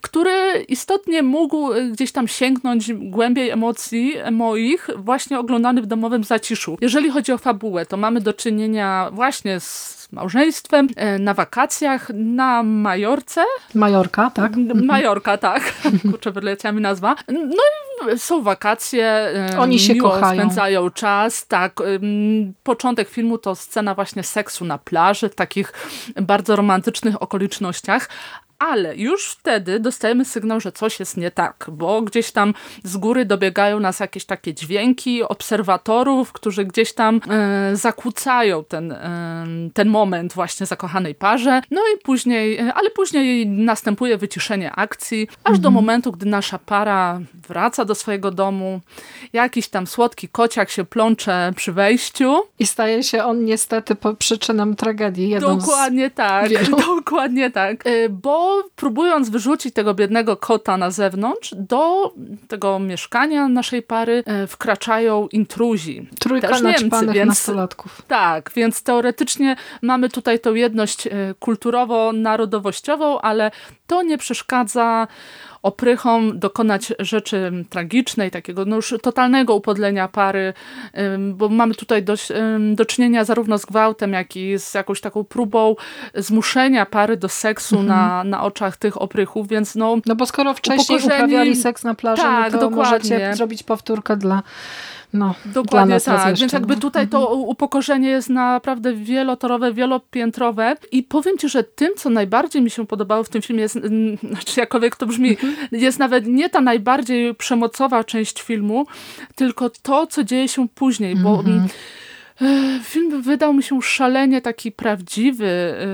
Speaker 3: który istotnie mógł gdzieś tam sięgnąć głębiej emocji moich, właśnie oglądany w domowym zaciszu. Jeżeli chodzi o fabułę, to mamy do czynienia właśnie z małżeństwem e, na wakacjach na Majorce.
Speaker 4: Majorka, tak?
Speaker 3: Majorka, tak. Kurczę, wyleciała mi nazwa. No i są wakacje.
Speaker 4: Oni się kochają.
Speaker 3: spędzają czas. Tak. Początek filmu to scena właśnie seksu na plaży w takich bardzo romantycznych okolicznościach. Ale już wtedy dostajemy sygnał, że coś jest nie tak, bo gdzieś tam z góry dobiegają nas jakieś takie dźwięki obserwatorów, którzy gdzieś tam e, zakłócają ten, e, ten moment właśnie zakochanej parze. No i później, e, ale później następuje wyciszenie akcji, aż do momentu, gdy nasza para wraca do swojego domu. Jakiś tam słodki kociak się plącze przy wejściu.
Speaker 4: I staje się on niestety po przyczyną tragedii. Jedną
Speaker 3: Dokładnie tak,
Speaker 4: wielu.
Speaker 3: dokładnie tak. E, Próbując wyrzucić tego biednego kota na zewnątrz, do tego mieszkania naszej pary e, wkraczają intruzi.
Speaker 4: Trójka
Speaker 3: Też Niemcy, więc
Speaker 4: nastolatków.
Speaker 3: tak, więc teoretycznie mamy tutaj tą jedność e, kulturowo-narodowościową, ale to nie przeszkadza oprychom dokonać rzeczy tragicznej, takiego no już totalnego upodlenia pary, bo mamy tutaj do, do czynienia zarówno z gwałtem, jak i z jakąś taką próbą zmuszenia pary do seksu na, na oczach tych oprychów, więc no
Speaker 4: No bo skoro wcześniej
Speaker 3: Upokorzeni-
Speaker 4: uprawiali seks na plaży,
Speaker 3: Tak,
Speaker 4: no to
Speaker 3: dokładnie.
Speaker 4: możecie zrobić powtórkę dla, no,
Speaker 3: Dokładnie tak, więc jakby
Speaker 4: no.
Speaker 3: tutaj to upokorzenie jest naprawdę wielotorowe, wielopiętrowe i powiem ci, że tym, co najbardziej mi się podobało w tym filmie jest, znaczy jakkolwiek to brzmi,
Speaker 4: Mhm.
Speaker 3: jest nawet nie ta najbardziej przemocowa część filmu, tylko to, co dzieje się później, bo
Speaker 4: Mhm.
Speaker 3: e, film wydał mi się szalenie taki prawdziwy, e,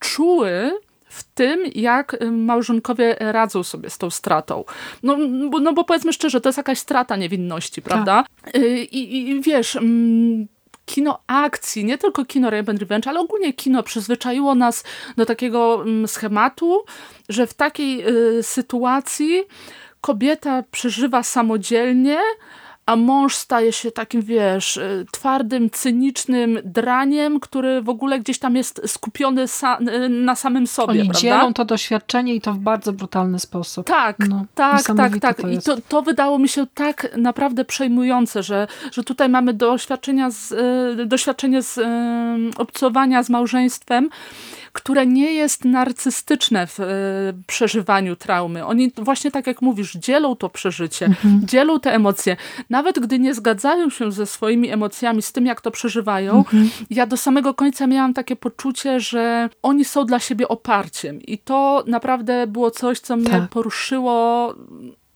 Speaker 3: czuły, w tym, jak y, małżonkowie radzą sobie z tą stratą. No bo, no bo powiedzmy szczerze, to jest jakaś strata niewinności, prawda? Y, I, i wiesz... mm, Kino akcji, nie tylko kino Rape and Revenge, ale ogólnie kino przyzwyczaiło nas do takiego mm, schematu, że w takiej y, sytuacji kobieta przeżywa samodzielnie, a mąż staje się takim, wiesz, y, twardym, cynicznym draniem, który w ogóle gdzieś tam jest skupiony sa y, na samym sobie,
Speaker 4: Oni
Speaker 3: prawda?
Speaker 4: dzielą to doświadczenie i to w bardzo brutalny sposób.
Speaker 3: Tak,
Speaker 4: No,
Speaker 3: tak, tak, tak.
Speaker 4: to
Speaker 3: I to, to wydało mi się tak naprawdę przejmujące, że, że tutaj mamy doświadczenia z, y, doświadczenie z obcowania z małżeństwem, które nie jest narcystyczne w y, przeżywaniu traumy. Oni właśnie tak jak mówisz, dzielą to przeżycie,
Speaker 4: Mhm.
Speaker 3: dzielą te emocje. Nawet gdy nie zgadzają się ze swoimi emocjami, z tym jak to przeżywają,
Speaker 4: Mhm.
Speaker 3: ja do samego końca miałam takie poczucie, że oni są dla siebie oparciem. I to naprawdę było coś, co mnie
Speaker 4: Tak.
Speaker 3: poruszyło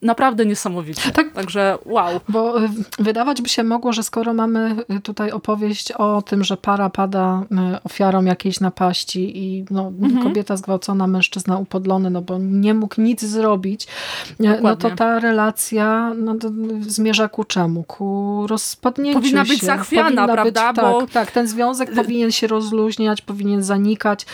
Speaker 3: naprawdę niesamowicie.
Speaker 4: Tak.
Speaker 3: Także wow.
Speaker 4: Bo y, wydawać by się mogło, że skoro mamy y, tutaj opowieść o tym, że para pada y, ofiarą jakiejś napaści i no,
Speaker 3: Mhm.
Speaker 4: kobieta zgwałcona, mężczyzna upodlony, no bo nie mógł nic zrobić, y, no to
Speaker 3: Dokładnie.
Speaker 4: ta relacja no, zmierza ku czemu? Ku rozpadnięciu
Speaker 3: Powinna być
Speaker 4: się.
Speaker 3: zachwiana,
Speaker 4: Powinna
Speaker 3: prawda?
Speaker 4: Być,
Speaker 3: Bo-
Speaker 4: tak, tak, ten związek powinien się rozluźniać, powinien zanikać.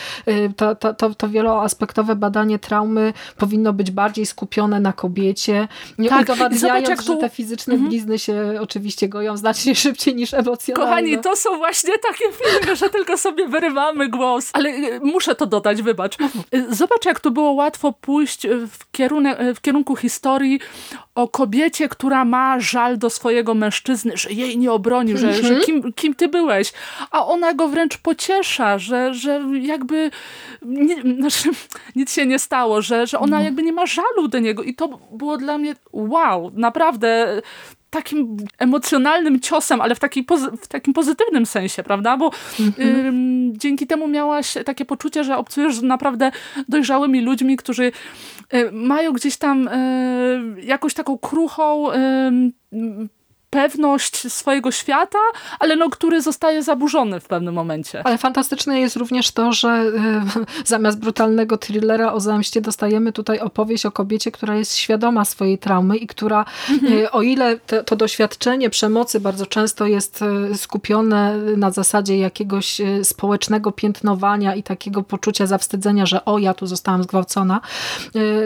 Speaker 4: To, to, to, to wieloaspektowe badanie traumy powinno być bardziej skupione na kobiecie, się, nie tak, udowadniając, zobacz, że te fizyczne mhm. blizny się oczywiście goją znacznie szybciej niż emocjonalne.
Speaker 3: Kochani, to są właśnie takie filmy, że tylko sobie wyrywamy głos. Ale y, muszę to dodać, wybacz. Y, zobacz, jak to było łatwo pójść w, kierunek, w kierunku historii o kobiecie, która ma żal do swojego mężczyzny, że jej nie obronił, że, że mhm. kim, kim ty byłeś. A ona go wręcz pociesza, że, że jakby nie, znaczy, nic się nie stało, że, że ona mhm. jakby nie ma żalu do niego. I to było dla mnie wow, naprawdę takim emocjonalnym ciosem, ale w, takiej w takim pozytywnym sensie, prawda? Bo mhm. y, dzięki temu miałaś takie poczucie, że obcujesz naprawdę dojrzałymi ludźmi, którzy y, mają gdzieś tam y, jakąś taką kruchą pewność swojego świata, ale no, który zostaje zaburzony w pewnym momencie.
Speaker 4: Ale fantastyczne jest również to, że y, zamiast brutalnego thrillera o zemście dostajemy tutaj opowieść o kobiecie, która jest świadoma swojej traumy i która, mhm. y, o ile to, to, doświadczenie przemocy bardzo często jest y, skupione na zasadzie jakiegoś społecznego piętnowania i takiego poczucia zawstydzenia, że o, ja tu zostałam zgwałcona,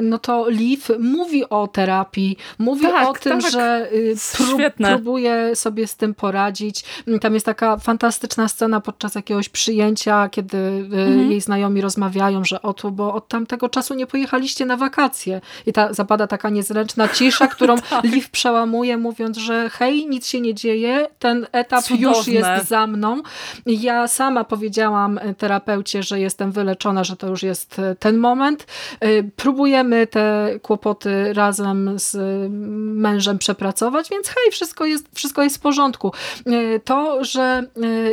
Speaker 4: no to Liv mówi o terapii, mówi tak, o tym, tak. że prób, próbuje sobie z tym poradzić. Tam jest taka fantastyczna scena podczas jakiegoś przyjęcia, kiedy y, mhm. jej znajomi rozmawiają, że o tu, bo od tamtego czasu nie pojechaliście na wakacje. I ta zapada taka niezręczna cisza, którą tak. Liv przełamuje, mówiąc, że hej, nic się nie dzieje, ten etap Cudowne. już jest za mną. Ja sama powiedziałam terapeucie, że jestem wyleczona, że to już jest e, ten moment. Próbujemy te kłopoty razem z mężem przepracować, więc hej, wszystko jest, wszystko jest w porządku. E, to, że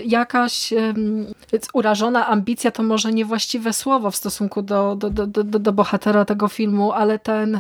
Speaker 4: jakaś urażona ambicja to może niewłaściwe słowo w stosunku do, do, do, do, do bohatera tego filmu, ale ten,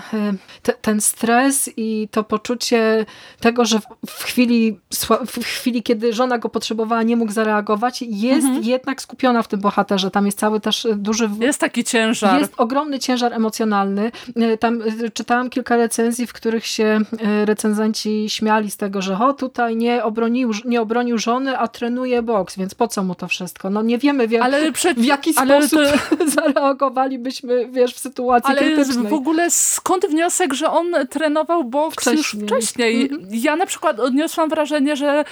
Speaker 4: te, ten stres i to poczucie tego, że w chwili, w chwili, kiedy żona go potrzebowała, nie mógł zareagować, jest mhm. jednak skupiona w tym bohaterze. Tam jest cały też duży...
Speaker 3: Jest taki ciężar.
Speaker 4: Jest ogromny ciężar emocjonalny. E, tam e, czytałam kilka recenzji, w których się e, recenzenci śmiali z tego, że o tutaj nie obronił, nie obronił żony, a trenuje boks, więc po co mu to wszystko? No nie wiemy w, jak, przed... w jaki sposób to... zareagowalibyśmy, wiesz, w sytuacji
Speaker 3: ale
Speaker 4: krytycznej.
Speaker 3: w ogóle skąd wniosek, że on trenował boks wcześniej. już wcześniej? Mhm. Ja na przykład odniosłam wrażenie, że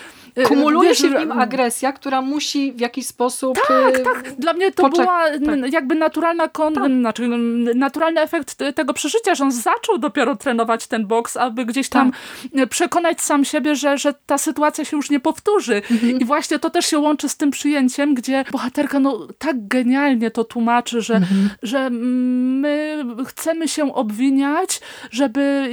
Speaker 4: kumuluje wiesz, się w nim agresja, która musi w jakiś sposób
Speaker 3: Tak, tak. Dla mnie to była tak. jakby naturalna kon... tak. znaczy, naturalny efekt tego przeżycia, że on zaczął dopiero trenować ten boks, aby gdzieś tam tak. przekonać sam siebie, że, że ta sytuacja się już nie powtórzy. Mhm. I właśnie to też się łączy z tym przyjęciem, gdzie bohaterka no, tak genialnie to tłumaczy, że, mhm. że my chcemy się obwiniać, żeby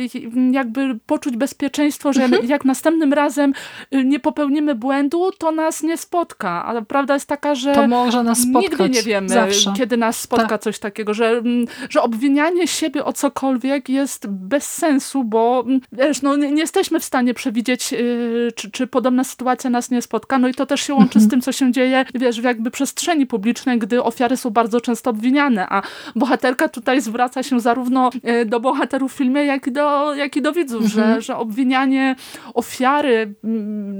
Speaker 3: jakby poczuć bezpieczeństwo, że mhm. jak następnym razem nie popełnimy błędu, to nas nie spotka. A prawda jest taka, że
Speaker 4: to może nas
Speaker 3: nigdy nie wiemy, Zawsze. kiedy nas spotka tak. coś takiego, że, że obwinianie siebie o cokolwiek jest bez sensu, bo wiesz, no, nie, nie jesteśmy w stanie przewidzieć, yy, czy, czy podobna sytuacja nas nie spotka. No i to też się łączy z tym, co się dzieje, wiesz, w jakby przestrzeni publicznej, gdy ofiary są bardzo często obwiniane, a bohaterka tutaj zwraca się zarówno yy, do bohaterów w filmie, jak i do, jak i do widzów, mhm. że, że obwinianie ofiary,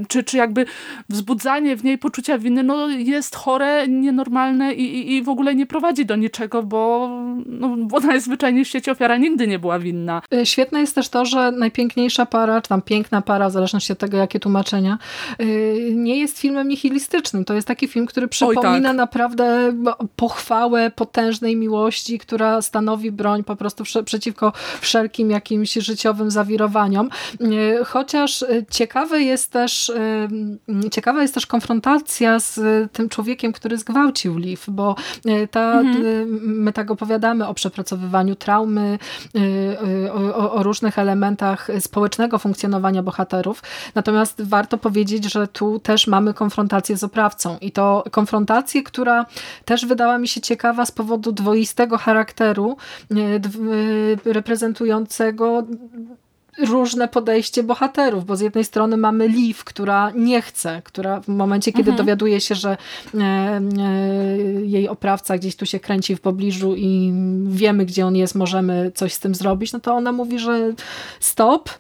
Speaker 3: czy, czy jakby wzbudzanie w niej poczucia winy no, jest chore, nienormalne i, i, i w ogóle nie prowadzi do niczego, bo, no, bo najzwyczajniej w świecie ofiara nigdy nie była winna.
Speaker 4: Y, świetne jest też to, że najpiękniejsza para, czy tam piękna para, w zależności od tego, jakie tłumaczenia, y, nie jest filmem nihilistycznym. To jest taki film, który przypomina tak. naprawdę pochwałę potężnej miłości, która stanowi broń po prostu przeciwko wszelkim jakimś życiowym zawirowaniom. Y, chociaż ciekawe jest też ciekawa jest też konfrontacja z tym człowiekiem, który zgwałcił Liv, bo ta, mhm. my tak opowiadamy o przepracowywaniu traumy, o, o, różnych elementach społecznego funkcjonowania bohaterów. Natomiast warto powiedzieć, że tu też mamy konfrontację z oprawcą i to konfrontację, która też wydała mi się ciekawa z powodu dwoistego charakteru e, reprezentującego różne podejście bohaterów, bo z jednej strony mamy Liv, która nie chce, która w momencie, kiedy mhm. dowiaduje się, że e, e, jej oprawca gdzieś tu się kręci w pobliżu i wiemy, gdzie on jest, możemy coś z tym zrobić, no to ona mówi, że stop,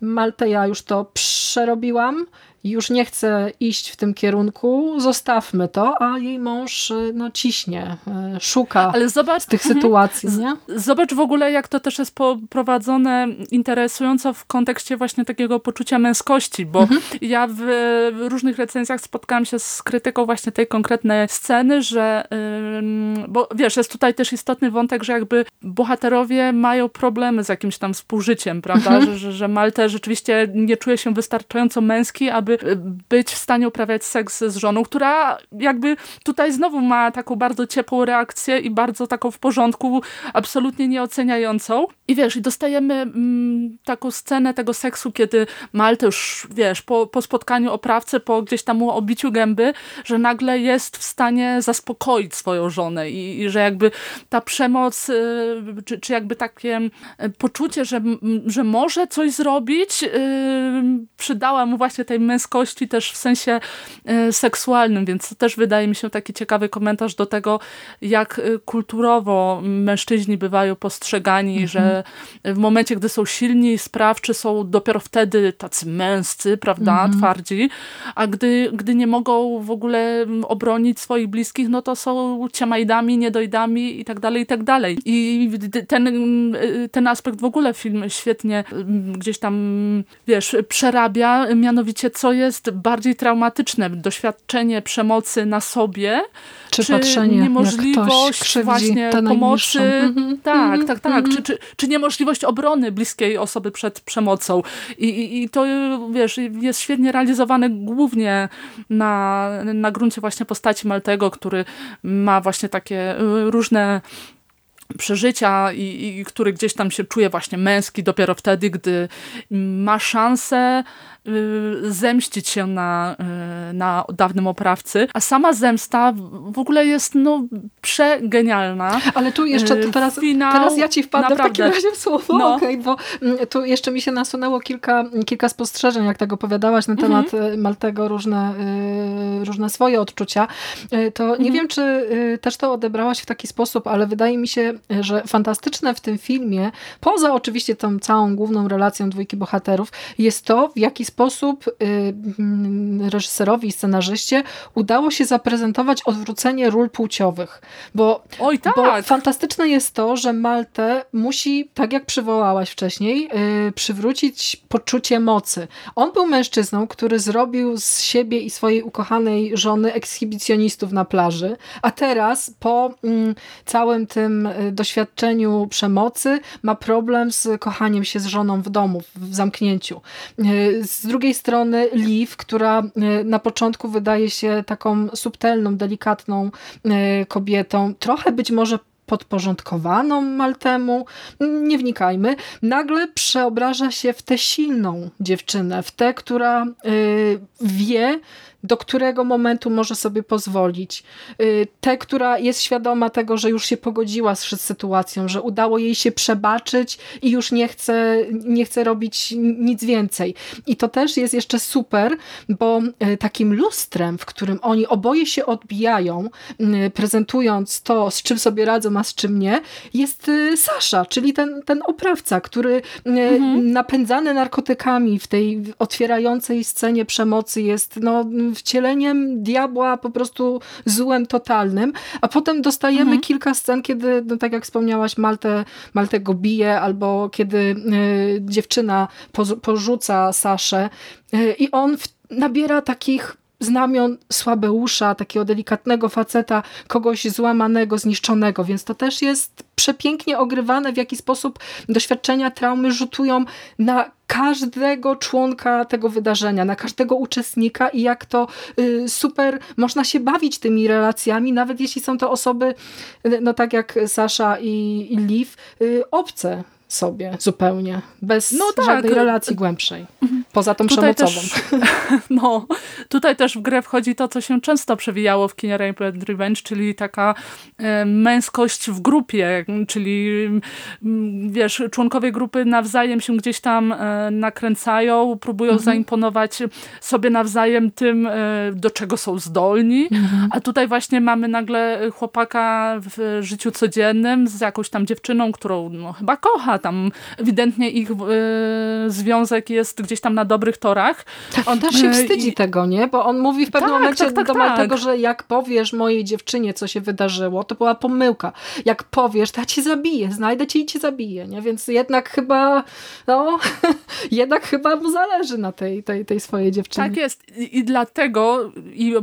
Speaker 4: Maltę ja już to przerobiłam, już nie chce iść w tym kierunku, zostawmy to, a jej mąż no, ciśnie, szuka Ale zobacz, tych mhm. sytuacji. Nie?
Speaker 3: Zobacz w ogóle, jak to też jest poprowadzone interesująco w kontekście właśnie takiego poczucia męskości, bo mhm. ja w różnych recenzjach spotkałam się z krytyką właśnie tej konkretnej sceny, że bo wiesz, jest tutaj też istotny wątek, że jakby bohaterowie mają problemy z jakimś tam współżyciem, prawda? Mhm. Że, że Malte rzeczywiście nie czuje się wystarczająco męski, aby być w stanie uprawiać seks z żoną, która jakby tutaj znowu ma taką bardzo ciepłą reakcję i bardzo taką w porządku, absolutnie nieoceniającą. I wiesz, i dostajemy mm, taką scenę tego seksu, kiedy Malte już, wiesz, po, po spotkaniu oprawcy, po gdzieś tam obiciu gęby, że nagle jest w stanie zaspokoić swoją żonę i, i że jakby ta przemoc, y, czy, czy jakby takie y, poczucie, że, że może coś zrobić, y, przydała mu właśnie tej męskości też w sensie seksualnym, więc to też wydaje mi się taki ciekawy komentarz do tego, jak kulturowo mężczyźni bywają postrzegani, mhm. że w momencie, gdy są silni, sprawczy, są dopiero wtedy tacy męscy, prawda, mhm. twardzi, a gdy, gdy nie mogą w ogóle obronić swoich bliskich, no to są ciamajdami, niedojdami i tak dalej, i tak dalej. I ten, ten aspekt w ogóle film świetnie gdzieś tam, wiesz, przerabia, mianowicie co jest bardziej traumatyczne, doświadczenie przemocy na sobie,
Speaker 4: czy, czy patrzenie, niemożliwość
Speaker 3: właśnie pomocy, mm -hmm, tak, mm -hmm, tak, tak, mm -hmm. czy, czy, czy niemożliwość obrony bliskiej osoby przed przemocą. I, i, I to, wiesz, jest świetnie realizowane głównie na, na gruncie właśnie postaci Maltego, który ma właśnie takie y, różne przeżycia i, i który gdzieś tam się czuje właśnie męski dopiero wtedy, gdy ma szansę zemścić się na, y, na dawnym oprawcy, a sama zemsta w ogóle jest no przegenialna.
Speaker 4: Ale tu jeszcze y, teraz, Finał, teraz ja ci wpadnę naprawdę. w takim razie w słowo, no. okay, bo mm, tu jeszcze mi się nasunęło kilka, kilka spostrzeżeń, jak tak opowiadałaś na temat mhm. Maltego, różne, różne swoje odczucia. To nie mhm. wiem, czy też to odebrałaś w taki sposób, ale wydaje mi się, że fantastyczne w tym filmie, poza oczywiście tą całą główną relacją dwójki bohaterów, jest to, w jaki sposób y, mm, reżyserowi i scenarzyście udało się zaprezentować odwrócenie ról płciowych. Bo,
Speaker 3: Oj, tak.
Speaker 4: bo fantastyczne jest to, że Maltę musi, tak jak przywołałaś wcześniej, y, przywrócić poczucie mocy. On był mężczyzną, który zrobił z siebie i swojej ukochanej żony ekshibicjonistów na plaży, a teraz po mm, całym tym y, doświadczeniu przemocy ma problem z kochaniem się z żoną w domu, w zamknięciu. Z drugiej strony Liv, która e, na początku wydaje się taką subtelną, delikatną e, kobietą, trochę być może podporządkowaną Maltemu, nie wnikajmy, nagle przeobraża się w tę silną dziewczynę, w tę, która e, wie, do którego momentu może sobie pozwolić. Y, tę, która jest świadoma tego, że już się pogodziła z sytuacją, że udało jej się przebaczyć i już nie chce, nie chce robić nic więcej. I to też jest jeszcze super, bo y, takim lustrem, w którym oni oboje się odbijają, y, prezentując to, z czym sobie radzą, a z czym nie, jest Sasza, czyli ten, ten oprawca, który mhm. napędzany narkotykami w tej otwierającej scenie przemocy jest no, wcieleniem diabła, po prostu złem totalnym, a potem dostajemy mhm. kilka scen, kiedy, no tak jak wspomniałaś, Malte, Malte go bije, albo kiedy y, dziewczyna po, porzuca Saszę y, i on w, nabiera takich znamion słabeusza, takiego delikatnego faceta, kogoś złamanego, zniszczonego, więc to też jest przepięknie ogrywane, w jaki sposób doświadczenia traumy rzutują na każdego członka tego wydarzenia, na każdego uczestnika i jak to y, super można się bawić tymi relacjami, nawet jeśli są to osoby, y, no tak jak Sasza i, i Liv, y, obce sobie zupełnie, bez no tak. żadnej relacji głębszej, mhm. poza tą tutaj przemocową. Też,
Speaker 3: no, tutaj też w grę wchodzi to, co się często przewijało w kinie Rape and Revenge, czyli taka e, męskość w grupie, czyli m, wiesz, członkowie grupy nawzajem się gdzieś tam e, nakręcają, próbują mhm. zaimponować sobie nawzajem tym, e, do czego są zdolni, mhm. a tutaj właśnie mamy nagle chłopaka w życiu codziennym z jakąś tam dziewczyną, którą no, chyba kocha, tam ewidentnie ich e, związek jest gdzieś tam na dobrych torach.
Speaker 4: On też się wstydzi I... tego, nie? Bo on mówi w pewnym tak, momencie tak, tak, do tak. że jak powiesz mojej dziewczynie, co się wydarzyło, to była pomyłka. Jak powiesz, to ja cię zabiję, znajdę cię i cię zabiję, nie? Więc jednak chyba, no, jednak chyba mu zależy na tej, tej, tej swojej dziewczynie.
Speaker 3: Tak jest I, i dlatego, i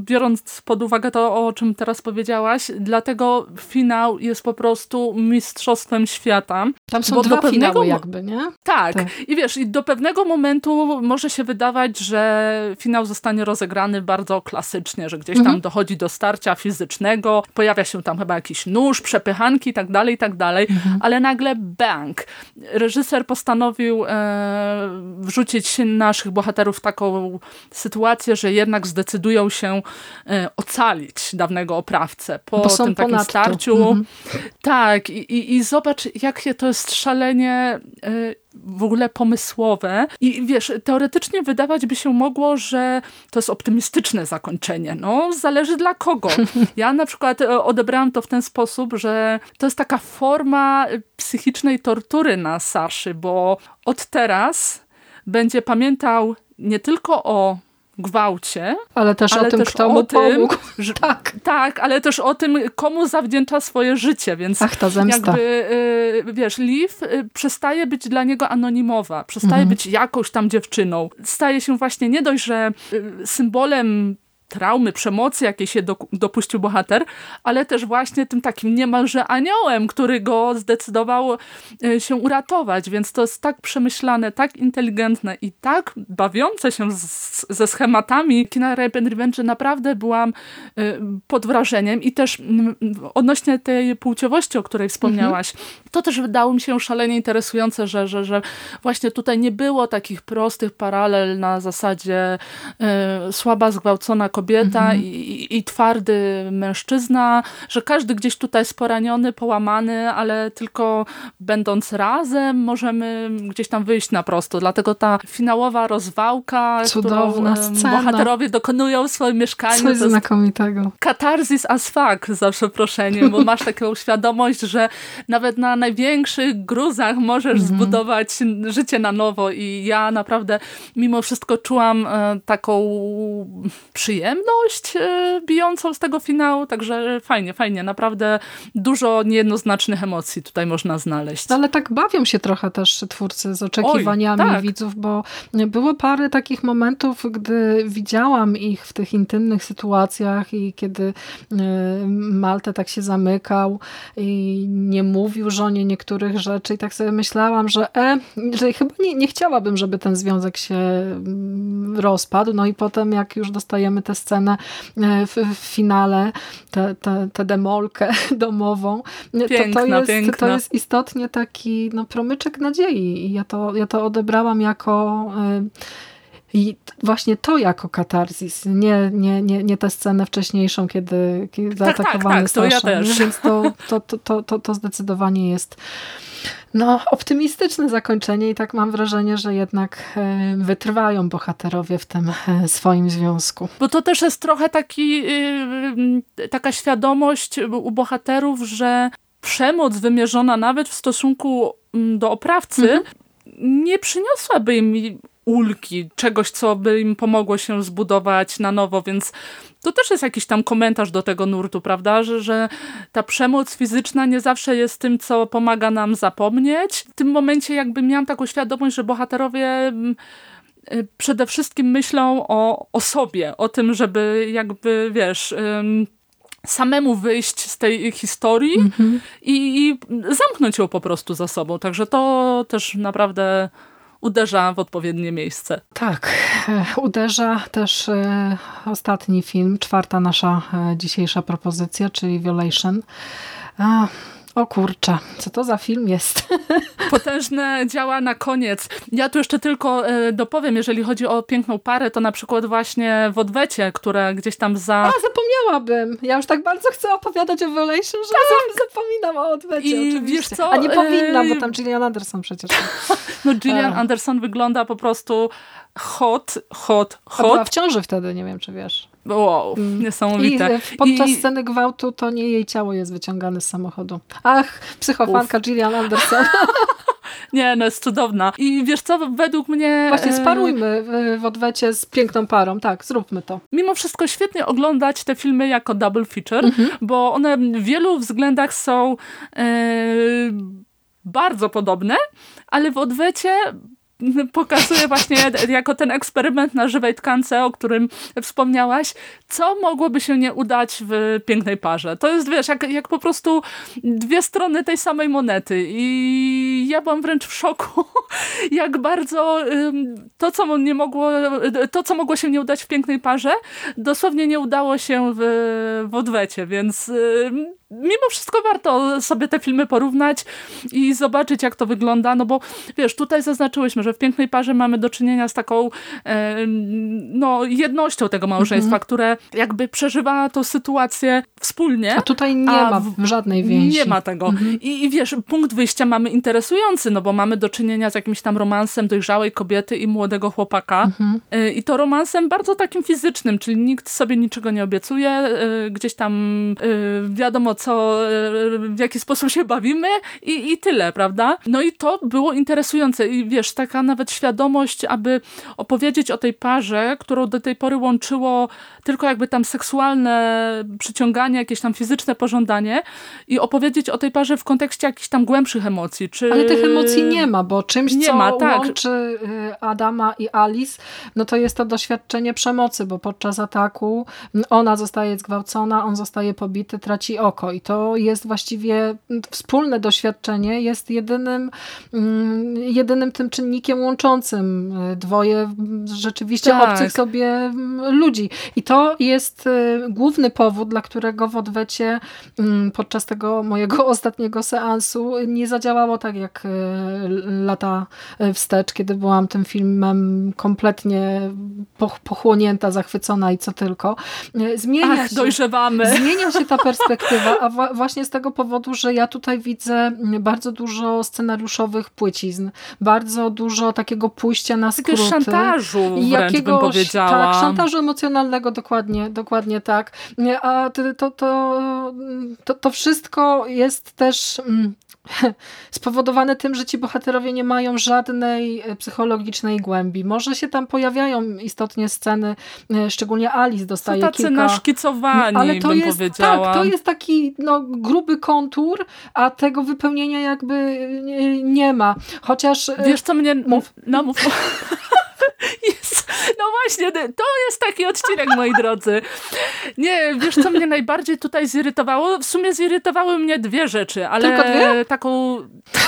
Speaker 3: biorąc pod uwagę to, o czym teraz powiedziałaś, dlatego finał jest po prostu mistrzostwem świata.
Speaker 4: Tam są dwa pewnego... finały jakby, nie?
Speaker 3: Tak. tak. I wiesz, i do pewnego momentu może się wydawać, że finał zostanie rozegrany bardzo klasycznie, że gdzieś mhm. tam dochodzi do starcia fizycznego, pojawia się tam chyba jakiś nóż, przepychanki i tak dalej, i tak dalej, mhm. ale nagle bang. Reżyser postanowił e, wrzucić naszych bohaterów w taką sytuację, że jednak zdecydują się e, ocalić dawnego oprawcę po tym takim starciu. Mhm. Tak, i, i, i zobacz, jakie to jest szalenie y, w ogóle pomysłowe. I wiesz, teoretycznie wydawać by się mogło, że to jest optymistyczne zakończenie. No, zależy dla kogo. Ja na przykład e, odebrałam to w ten sposób, że to jest taka forma psychicznej tortury na Saszy, bo od teraz będzie pamiętał nie tylko o gwałcie.
Speaker 4: Ale też ale o tym, też kto mu pomógł.
Speaker 3: Tak. tak, ale też o tym, komu zawdzięcza swoje życie, więc
Speaker 4: Ach, ta zemsta.
Speaker 3: jakby, y, wiesz, Liv y, przestaje być dla niego anonimowa, przestaje mhm. być jakąś tam dziewczyną. Staje się właśnie nie dość, że y, symbolem traumy, przemocy, jakiej się do, dopuścił bohater, ale też właśnie tym takim niemalże aniołem, który go zdecydował e, się uratować, więc to jest tak przemyślane, tak inteligentne i tak bawiące się z, ze schematami kina Rape and Revenge, że naprawdę byłam e, pod wrażeniem i też odnośnie tej płciowości, o której wspomniałaś, mhm. to też wydało mi się szalenie interesujące, że, że, że właśnie tutaj nie było takich prostych paralel na zasadzie y, słaba, zgwałcona kobieta, kobieta mhm. i, i, twardy mężczyzna, że każdy gdzieś tutaj jest poraniony, połamany, ale tylko będąc razem możemy gdzieś tam wyjść na prosto. Dlatego ta finałowa rozwałka,
Speaker 4: Cudowna
Speaker 3: którą scena. bohaterowie dokonują w swoim mieszkaniu.
Speaker 4: Coś znakomitego.
Speaker 3: Katarzis as fuck, za przeproszeniem, bo masz taką świadomość, że nawet na największych gruzach możesz mhm. zbudować życie na nowo i ja naprawdę mimo wszystko czułam e, taką przyjemność przyjemność e, bijącą z tego finału, także fajnie, fajnie, naprawdę dużo niejednoznacznych emocji tutaj można znaleźć.
Speaker 4: No, ale tak bawią się trochę też twórcy z oczekiwaniami Oj, tak. widzów, bo było parę takich momentów, gdy widziałam ich w tych intymnych sytuacjach i kiedy e, Malte tak się zamykał i nie mówił żonie niektórych rzeczy i tak sobie myślałam, że e, że chyba nie, nie chciałabym, żeby ten związek się mm, rozpadł, no i potem jak już dostajemy te scenę e, w, w finale, tę demolkę domową,
Speaker 3: piękna,
Speaker 4: to, to, jest,
Speaker 3: piękna.
Speaker 4: to jest istotnie taki no, promyczek nadziei ja to, ja to odebrałam jako e, i właśnie to jako katarzis, nie, nie, nie, nie tę scenę wcześniejszą, kiedy, kiedy tak, zaatakowany tak, tak, tak, to ja też. Więc to, to, to, to, to zdecydowanie jest no, optymistyczne zakończenie i tak mam wrażenie, że jednak e, wytrwają bohaterowie w tym e, swoim związku.
Speaker 3: Bo to też jest trochę taki, y, taka świadomość u bohaterów, że przemoc wymierzona nawet w stosunku mm, do oprawcy mhm. nie przyniosłaby im ulgi, czegoś, co by im pomogło się zbudować na nowo, więc to też jest jakiś tam komentarz do tego nurtu, prawda, że, że ta przemoc fizyczna nie zawsze jest tym, co pomaga nam zapomnieć. W tym momencie jakby miałam taką świadomość, że bohaterowie mm, y, przede wszystkim myślą o, o sobie, o tym, żeby jakby, wiesz... samemu wyjść z tej historii mm -hmm. i, i zamknąć ją po prostu za sobą. Także to też naprawdę uderza w odpowiednie miejsce.
Speaker 4: Tak, e, uderza też e, ostatni film, czwarta nasza e, dzisiejsza propozycja, czyli Violation. O kurczę, co to za film jest?
Speaker 3: Potężne działa na koniec. Ja tu jeszcze tylko e, dopowiem, jeżeli chodzi o piękną parę, to na przykład właśnie w odwecie, które gdzieś tam za...
Speaker 4: A, zapomniałabym. Ja już tak bardzo chcę opowiadać o Violation, że tak. zapominam o odwecie I oczywiście. wiesz co? A nie powinna, bo tam Gillian Anderson przecież.
Speaker 3: no Gillian Anderson wygląda po prostu hot, hot, hot. A
Speaker 4: była w ciąży wtedy, nie wiem czy wiesz.
Speaker 3: Wow, mm. niesamowite.
Speaker 4: I podczas I... sceny gwałtu to nie jej ciało jest wyciągane z samochodu. Ach, psychofanka Uf. Gillian Anderson.
Speaker 3: Nie, no jest cudowna. I wiesz co, według mnie...
Speaker 4: Właśnie e, sparujmy w odwecie z piękną parą. Tak, zróbmy to.
Speaker 3: Mimo wszystko świetnie oglądać te filmy jako double feature, mhm. bo one w wielu względach są e, bardzo podobne, ale w odwecie pokazuje właśnie jako ten eksperyment na żywej tkance, o którym wspomniałaś, co mogłoby się nie udać w pięknej parze. To jest, wiesz, jak, jak po prostu dwie strony tej samej monety. I ja byłam wręcz w szoku, jak bardzo to, co nie mogło, to, co mogło się nie udać w pięknej parze, dosłownie nie udało się w, w odwecie, więc mimo wszystko warto sobie te filmy porównać i zobaczyć, jak to wygląda, no bo wiesz, tutaj zaznaczyłyśmy, że w Pięknej Parze mamy do czynienia z taką e, no, jednością tego małżeństwa, mhm. które jakby przeżywa tą sytuację wspólnie.
Speaker 4: A tutaj nie a ma w żadnej więzi.
Speaker 3: Nie ma tego. Mhm. I, I wiesz, punkt wyjścia mamy interesujący, no bo mamy do czynienia z jakimś tam romansem dojrzałej kobiety i młodego chłopaka. Mhm. E, I to romansem bardzo takim fizycznym, czyli nikt sobie niczego nie obiecuje, e, gdzieś tam e, wiadomo co, w jaki sposób się bawimy i, i tyle, prawda? No i to było interesujące i wiesz, taka nawet świadomość, aby opowiedzieć o tej parze, którą do tej pory łączyło tylko jakby tam seksualne przyciąganie, jakieś tam fizyczne pożądanie i opowiedzieć o tej parze w kontekście jakichś tam głębszych emocji. Czy...
Speaker 4: Ale tych emocji nie ma, bo czymś, nie co ma, tak. łączy y, Adama i Alice, no to jest to doświadczenie przemocy, bo podczas ataku ona zostaje zgwałcona, on zostaje pobity, traci oko i to jest właściwie wspólne doświadczenie, jest jedynym, mm, jedynym tym czynnikiem łączącym y, dwoje rzeczywiście tak. obcych sobie ludzi. I to jest y, główny powód, dla którego w odwecie mm, podczas tego mojego ostatniego seansu nie zadziałało tak jak lata wstecz, kiedy byłam tym filmem kompletnie pochłonięta, zachwycona i co tylko.
Speaker 3: Zmienia Ach, się, dojrzewamy.
Speaker 4: Zmienia się ta perspektywa, a właśnie z tego powodu, że ja tutaj widzę bardzo dużo scenariuszowych płycizn, bardzo dużo takiego pójścia na skróty.
Speaker 3: Takiego szantażu wręcz bym powiedziała.
Speaker 4: Tak, szantażu emocjonalnego, dokładnie, dokładnie tak. A to, to, to, to wszystko jest też mm, spowodowane tym, że ci bohaterowie nie mają żadnej e, psychologicznej głębi. Może się tam pojawiają istotnie sceny, e, szczególnie Alice dostaje
Speaker 3: to tacy
Speaker 4: kilka...
Speaker 3: naszkicowani, ale to jest, powiedziała.
Speaker 4: Tak, to jest taki no, gruby kontur, a tego wypełnienia jakby nie, nie ma. Chociaż...
Speaker 3: E, Wiesz co mnie... Mów. No mów. Jest. No właśnie, to jest taki odcinek, moi drodzy. Nie, wiesz co mnie najbardziej tutaj zirytowało? W sumie zirytowały mnie dwie rzeczy, ale
Speaker 4: Tylko dwie?
Speaker 3: taką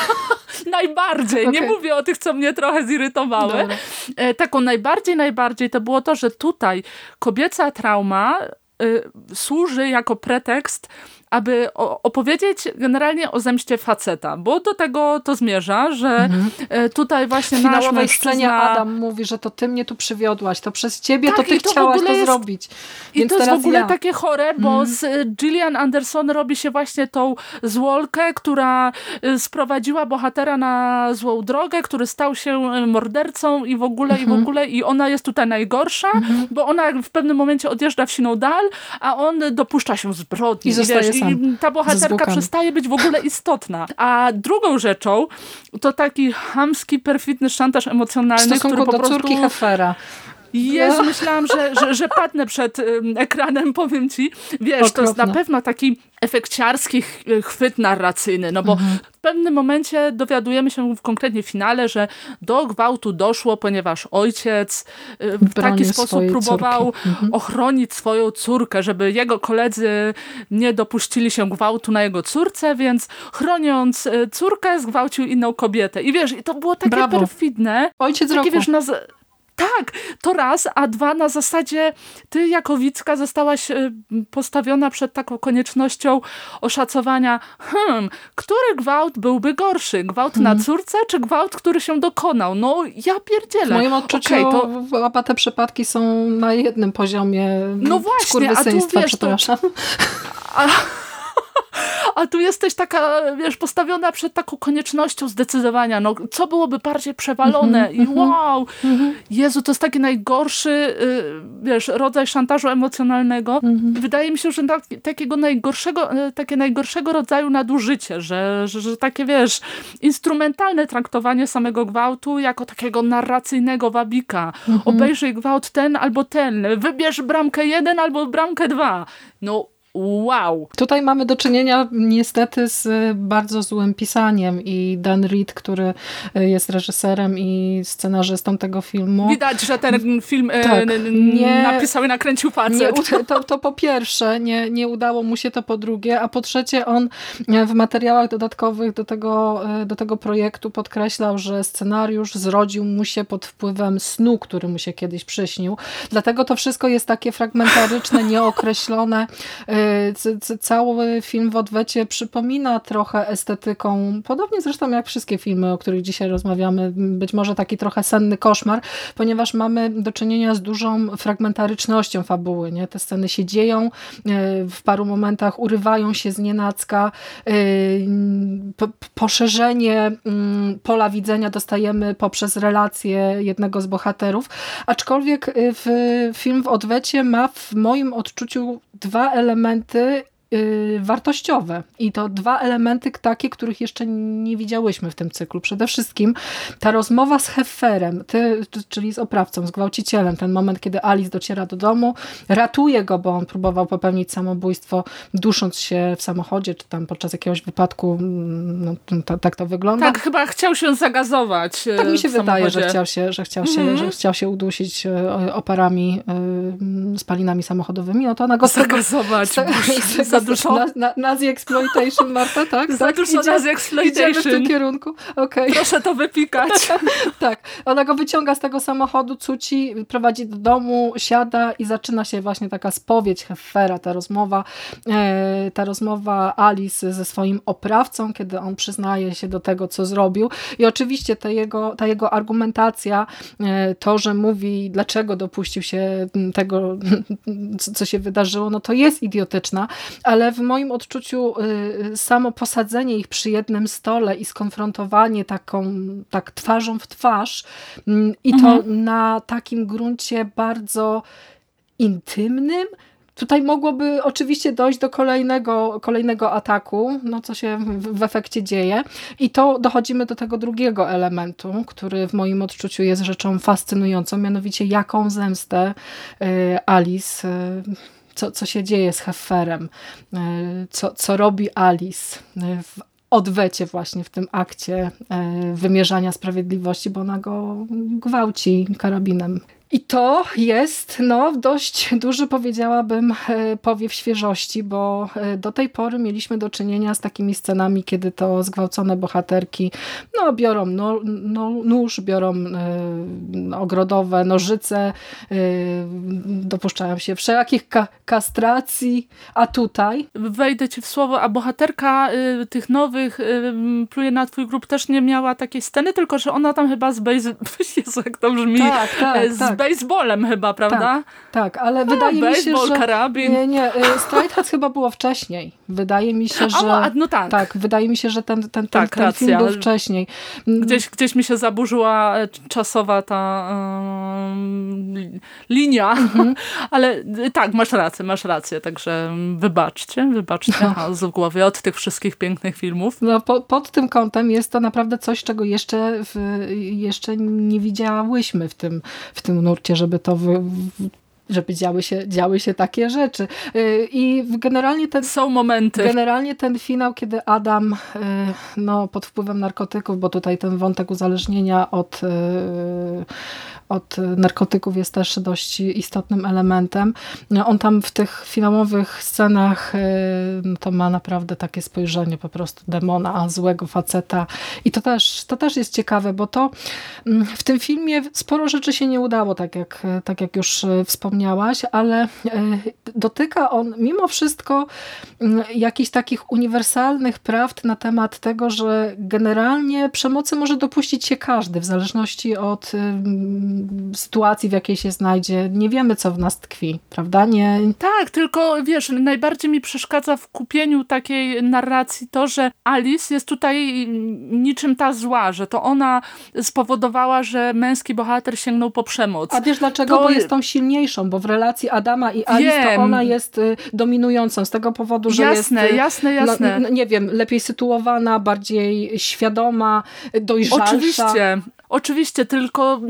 Speaker 3: najbardziej, okay. nie mówię o tych, co mnie trochę zirytowały. Dobra. E, taką najbardziej, najbardziej to było to, że tutaj kobieca trauma y, służy jako pretekst aby opowiedzieć generalnie o zemście faceta, bo do tego to zmierza, że mhm. E, tutaj właśnie w nasz mężczyzna... scenie
Speaker 4: Adam mówi, że to ty mnie tu przywiodłaś, to przez ciebie tak, to ty to chciałaś to jest... zrobić.
Speaker 3: I to jest w ogóle ja. takie chore, bo mhm. z Gillian Anderson robi się właśnie tą złolkę, która e, sprowadziła bohatera na złą drogę, który stał się e, mordercą i w ogóle, mhm. i w mhm. ogóle i ona jest tutaj najgorsza, mhm. bo ona w pewnym momencie odjeżdża w siną dal, a on dopuszcza się zbrodni.
Speaker 4: I zostaje
Speaker 3: i ta bohaterka przestaje być w ogóle istotna. A drugą rzeczą to taki hamski, perfidny szantaż emocjonalny, który po prostu...
Speaker 4: córki Hefera.
Speaker 3: Jezu, myślałam, że, że, że padnę przed ekranem, powiem ci. Wiesz, Okropne. to jest na pewno taki efekciarski chwyt narracyjny, no bo mhm. w pewnym momencie dowiadujemy się w konkretnie finale, że do gwałtu doszło, ponieważ ojciec y, w taki sposób próbował mhm. ochronić swoją córkę, żeby jego koledzy nie dopuścili się gwałtu na jego córce, więc chroniąc y, córkę zgwałcił inną kobietę. I wiesz, i to było takie Brawo. perfidne.
Speaker 4: Ojciec
Speaker 3: takie,
Speaker 4: roku.
Speaker 3: Wiesz, na, tak, to raz, a dwa na zasadzie ty jako Wicka zostałaś y, postawiona przed taką koniecznością oszacowania, hmm, który gwałt byłby gorszy? Gwałt hmm. na mhm. córce, czy gwałt, który się dokonał? No, ja pierdzielę. W
Speaker 4: moim odczuciu okay, to... oba te przypadki są na jednym poziomie
Speaker 3: No właśnie, a tu wiesz,
Speaker 4: przepraszam.
Speaker 3: To... A... a tu jesteś taka, wiesz, postawiona przed taką koniecznością zdecydowania, no co byłoby bardziej przewalone? I wow, Jezu, to jest taki najgorszy, y, wiesz, rodzaj szantażu emocjonalnego. Wydaje mi się, że tak, takiego najgorszego, y, takie najgorszego rodzaju nadużycie, że, że, że takie, wiesz, instrumentalne traktowanie samego gwałtu jako takiego narracyjnego wabika. Obejrzyj gwałt ten albo ten, wybierz bramkę jeden albo bramkę dwa. No Wow.
Speaker 4: Tutaj mamy do czynienia niestety z bardzo złym pisaniem i Dan Reed, który jest reżyserem i scenarzystą tego filmu.
Speaker 3: Widać, że ten film e, tak, nie, napisał i nakręcił facet.
Speaker 4: Nie, to, to po pierwsze, nie, nie udało mu się to po drugie, a po trzecie on w materiałach dodatkowych do tego, e, do tego projektu podkreślał, że scenariusz zrodził mu się pod wpływem snu, który mu się kiedyś przyśnił. Dlatego to wszystko jest takie fragmentaryczne, nieokreślone, e, cały film w odwecie przypomina trochę estetyką, podobnie zresztą jak wszystkie filmy, o których dzisiaj rozmawiamy, być może taki trochę senny koszmar, ponieważ mamy do czynienia z dużą fragmentarycznością fabuły. Nie? Te sceny się dzieją, e, w paru momentach urywają się z nienacka, e, poszerzenie mm, pola widzenia dostajemy poprzez relację jednego z bohaterów, aczkolwiek w film w odwecie ma w moim odczuciu dwa elementy wartościowe. I to dwa elementy takie, których jeszcze nie widziałyśmy w tym cyklu. Przede wszystkim ta rozmowa z Hefferem, ty, czyli z oprawcą, z gwałcicielem, ten moment, kiedy Alice dociera do domu, ratuje go, bo on próbował popełnić samobójstwo, dusząc się w samochodzie, czy tam podczas jakiegoś wypadku, mm, no, to, tak to wygląda.
Speaker 3: Tak, chyba chciał się zagazować
Speaker 4: Tak mi się wydaje, że chciał się, że chciał się, mm -hmm. że chciał się udusić e, oparami, e, spalinami samochodowymi, no to ona go
Speaker 3: zagazować.
Speaker 4: Za dużo. Na, na, Nazi Exploitation, Marta, tak?
Speaker 3: Za
Speaker 4: tak?
Speaker 3: dużo Idzie, Nazi Exploitation.
Speaker 4: Idziemy w tym kierunku. Okay.
Speaker 3: Proszę to wypikać.
Speaker 4: tak. Ona go wyciąga z tego samochodu, cuci, prowadzi do domu, siada i zaczyna się właśnie taka spowiedź Heffera, ta rozmowa, e, ta rozmowa Alice ze swoim oprawcą, kiedy on przyznaje się do tego, co zrobił. I oczywiście ta jego, ta jego argumentacja, e, to, że mówi, dlaczego dopuścił się tego, co się wydarzyło, no to jest idiotyczna, ale w moim odczuciu y, samo posadzenie ich przy jednym stole i skonfrontowanie taką tak twarzą w twarz mm, i to mhm. na takim gruncie bardzo intymnym, Tutaj mogłoby oczywiście dojść do kolejnego, kolejnego ataku, no co się w, w, efekcie dzieje. I to dochodzimy do tego drugiego elementu, który w moim odczuciu jest rzeczą fascynującą, mianowicie jaką zemstę y, Alice y, co, co się dzieje z Hefferem, e, co, co robi Alice e, w odwecie właśnie w tym akcie e, wymierzania sprawiedliwości, bo ona go gwałci karabinem. I to jest no, dość duży, powiedziałabym, e, powiew świeżości, bo e, do tej pory mieliśmy do czynienia z takimi scenami, kiedy to zgwałcone bohaterki no, biorą no, no, nóż, biorą y, ogrodowe nożyce, y, dopuszczają się wszelakich ka kastracji, a tutaj...
Speaker 3: Wejdę ci w słowo, a bohaterka y, tych nowych pluje na twój grup też nie miała takiej sceny, tylko że ona tam chyba z base... Jezu, jak to brzmi.
Speaker 4: Tak, tak,
Speaker 3: z tak baseballem chyba, prawda?
Speaker 4: Tak, tak ale wydaje mi się, że...
Speaker 3: karabin.
Speaker 4: Nie, nie, y, Stride Hats chyba było wcześniej. Wydaje mi się, że...
Speaker 3: A, no tak.
Speaker 4: Tak, wydaje mi się, że ten, ten, ten, tak, ten film był wcześniej.
Speaker 3: Gdzieś, gdzieś mi się zaburzyła e, czasowa ta um, linia, mhm. ale y, tak, masz rację, masz rację, także wybaczcie, wybaczcie no. z głowy od tych wszystkich pięknych filmów.
Speaker 4: No, po, pod tym kątem jest to naprawdę coś, czego jeszcze, w, jeszcze nie widziałyśmy w tym, w tym nurcie, żeby to wy, żeby działy się, działy się takie rzeczy. Y, I generalnie ten...
Speaker 3: Są momenty.
Speaker 4: Generalnie ten finał, kiedy Adam y, no, pod wpływem narkotyków, bo tutaj ten wątek uzależnienia od y, od narkotyków jest też dość istotnym elementem. On tam w tych finałowych scenach y, no to ma naprawdę takie spojrzenie po prostu demona, złego faceta i to też, to też jest ciekawe, bo to mm, w tym filmie sporo rzeczy się nie udało, tak jak, tak jak już y, wspomniałaś, ale y, dotyka on mimo wszystko mm, jakichś takich uniwersalnych prawd na temat tego, że generalnie przemocy może dopuścić się każdy, w zależności od sytuacji, w jakiej się znajdzie. Nie wiemy, co w nas tkwi, prawda? Nie...
Speaker 3: Tak, tylko wiesz, najbardziej mi przeszkadza w kupieniu takiej narracji to, że Alice jest tutaj niczym ta zła, że to ona spowodowała, że męski bohater sięgnął po przemoc.
Speaker 4: A wiesz dlaczego? To... Bo jest tą silniejszą, bo w relacji Adama i Alice Wiem. to ona jest y, dominującą z tego powodu, że
Speaker 3: jasne,
Speaker 4: jest...
Speaker 3: Jasne, jasne, jasne.
Speaker 4: No, nie wiem, lepiej sytuowana, bardziej świadoma, dojrzalsza.
Speaker 3: Oczywiście, Oczywiście, tylko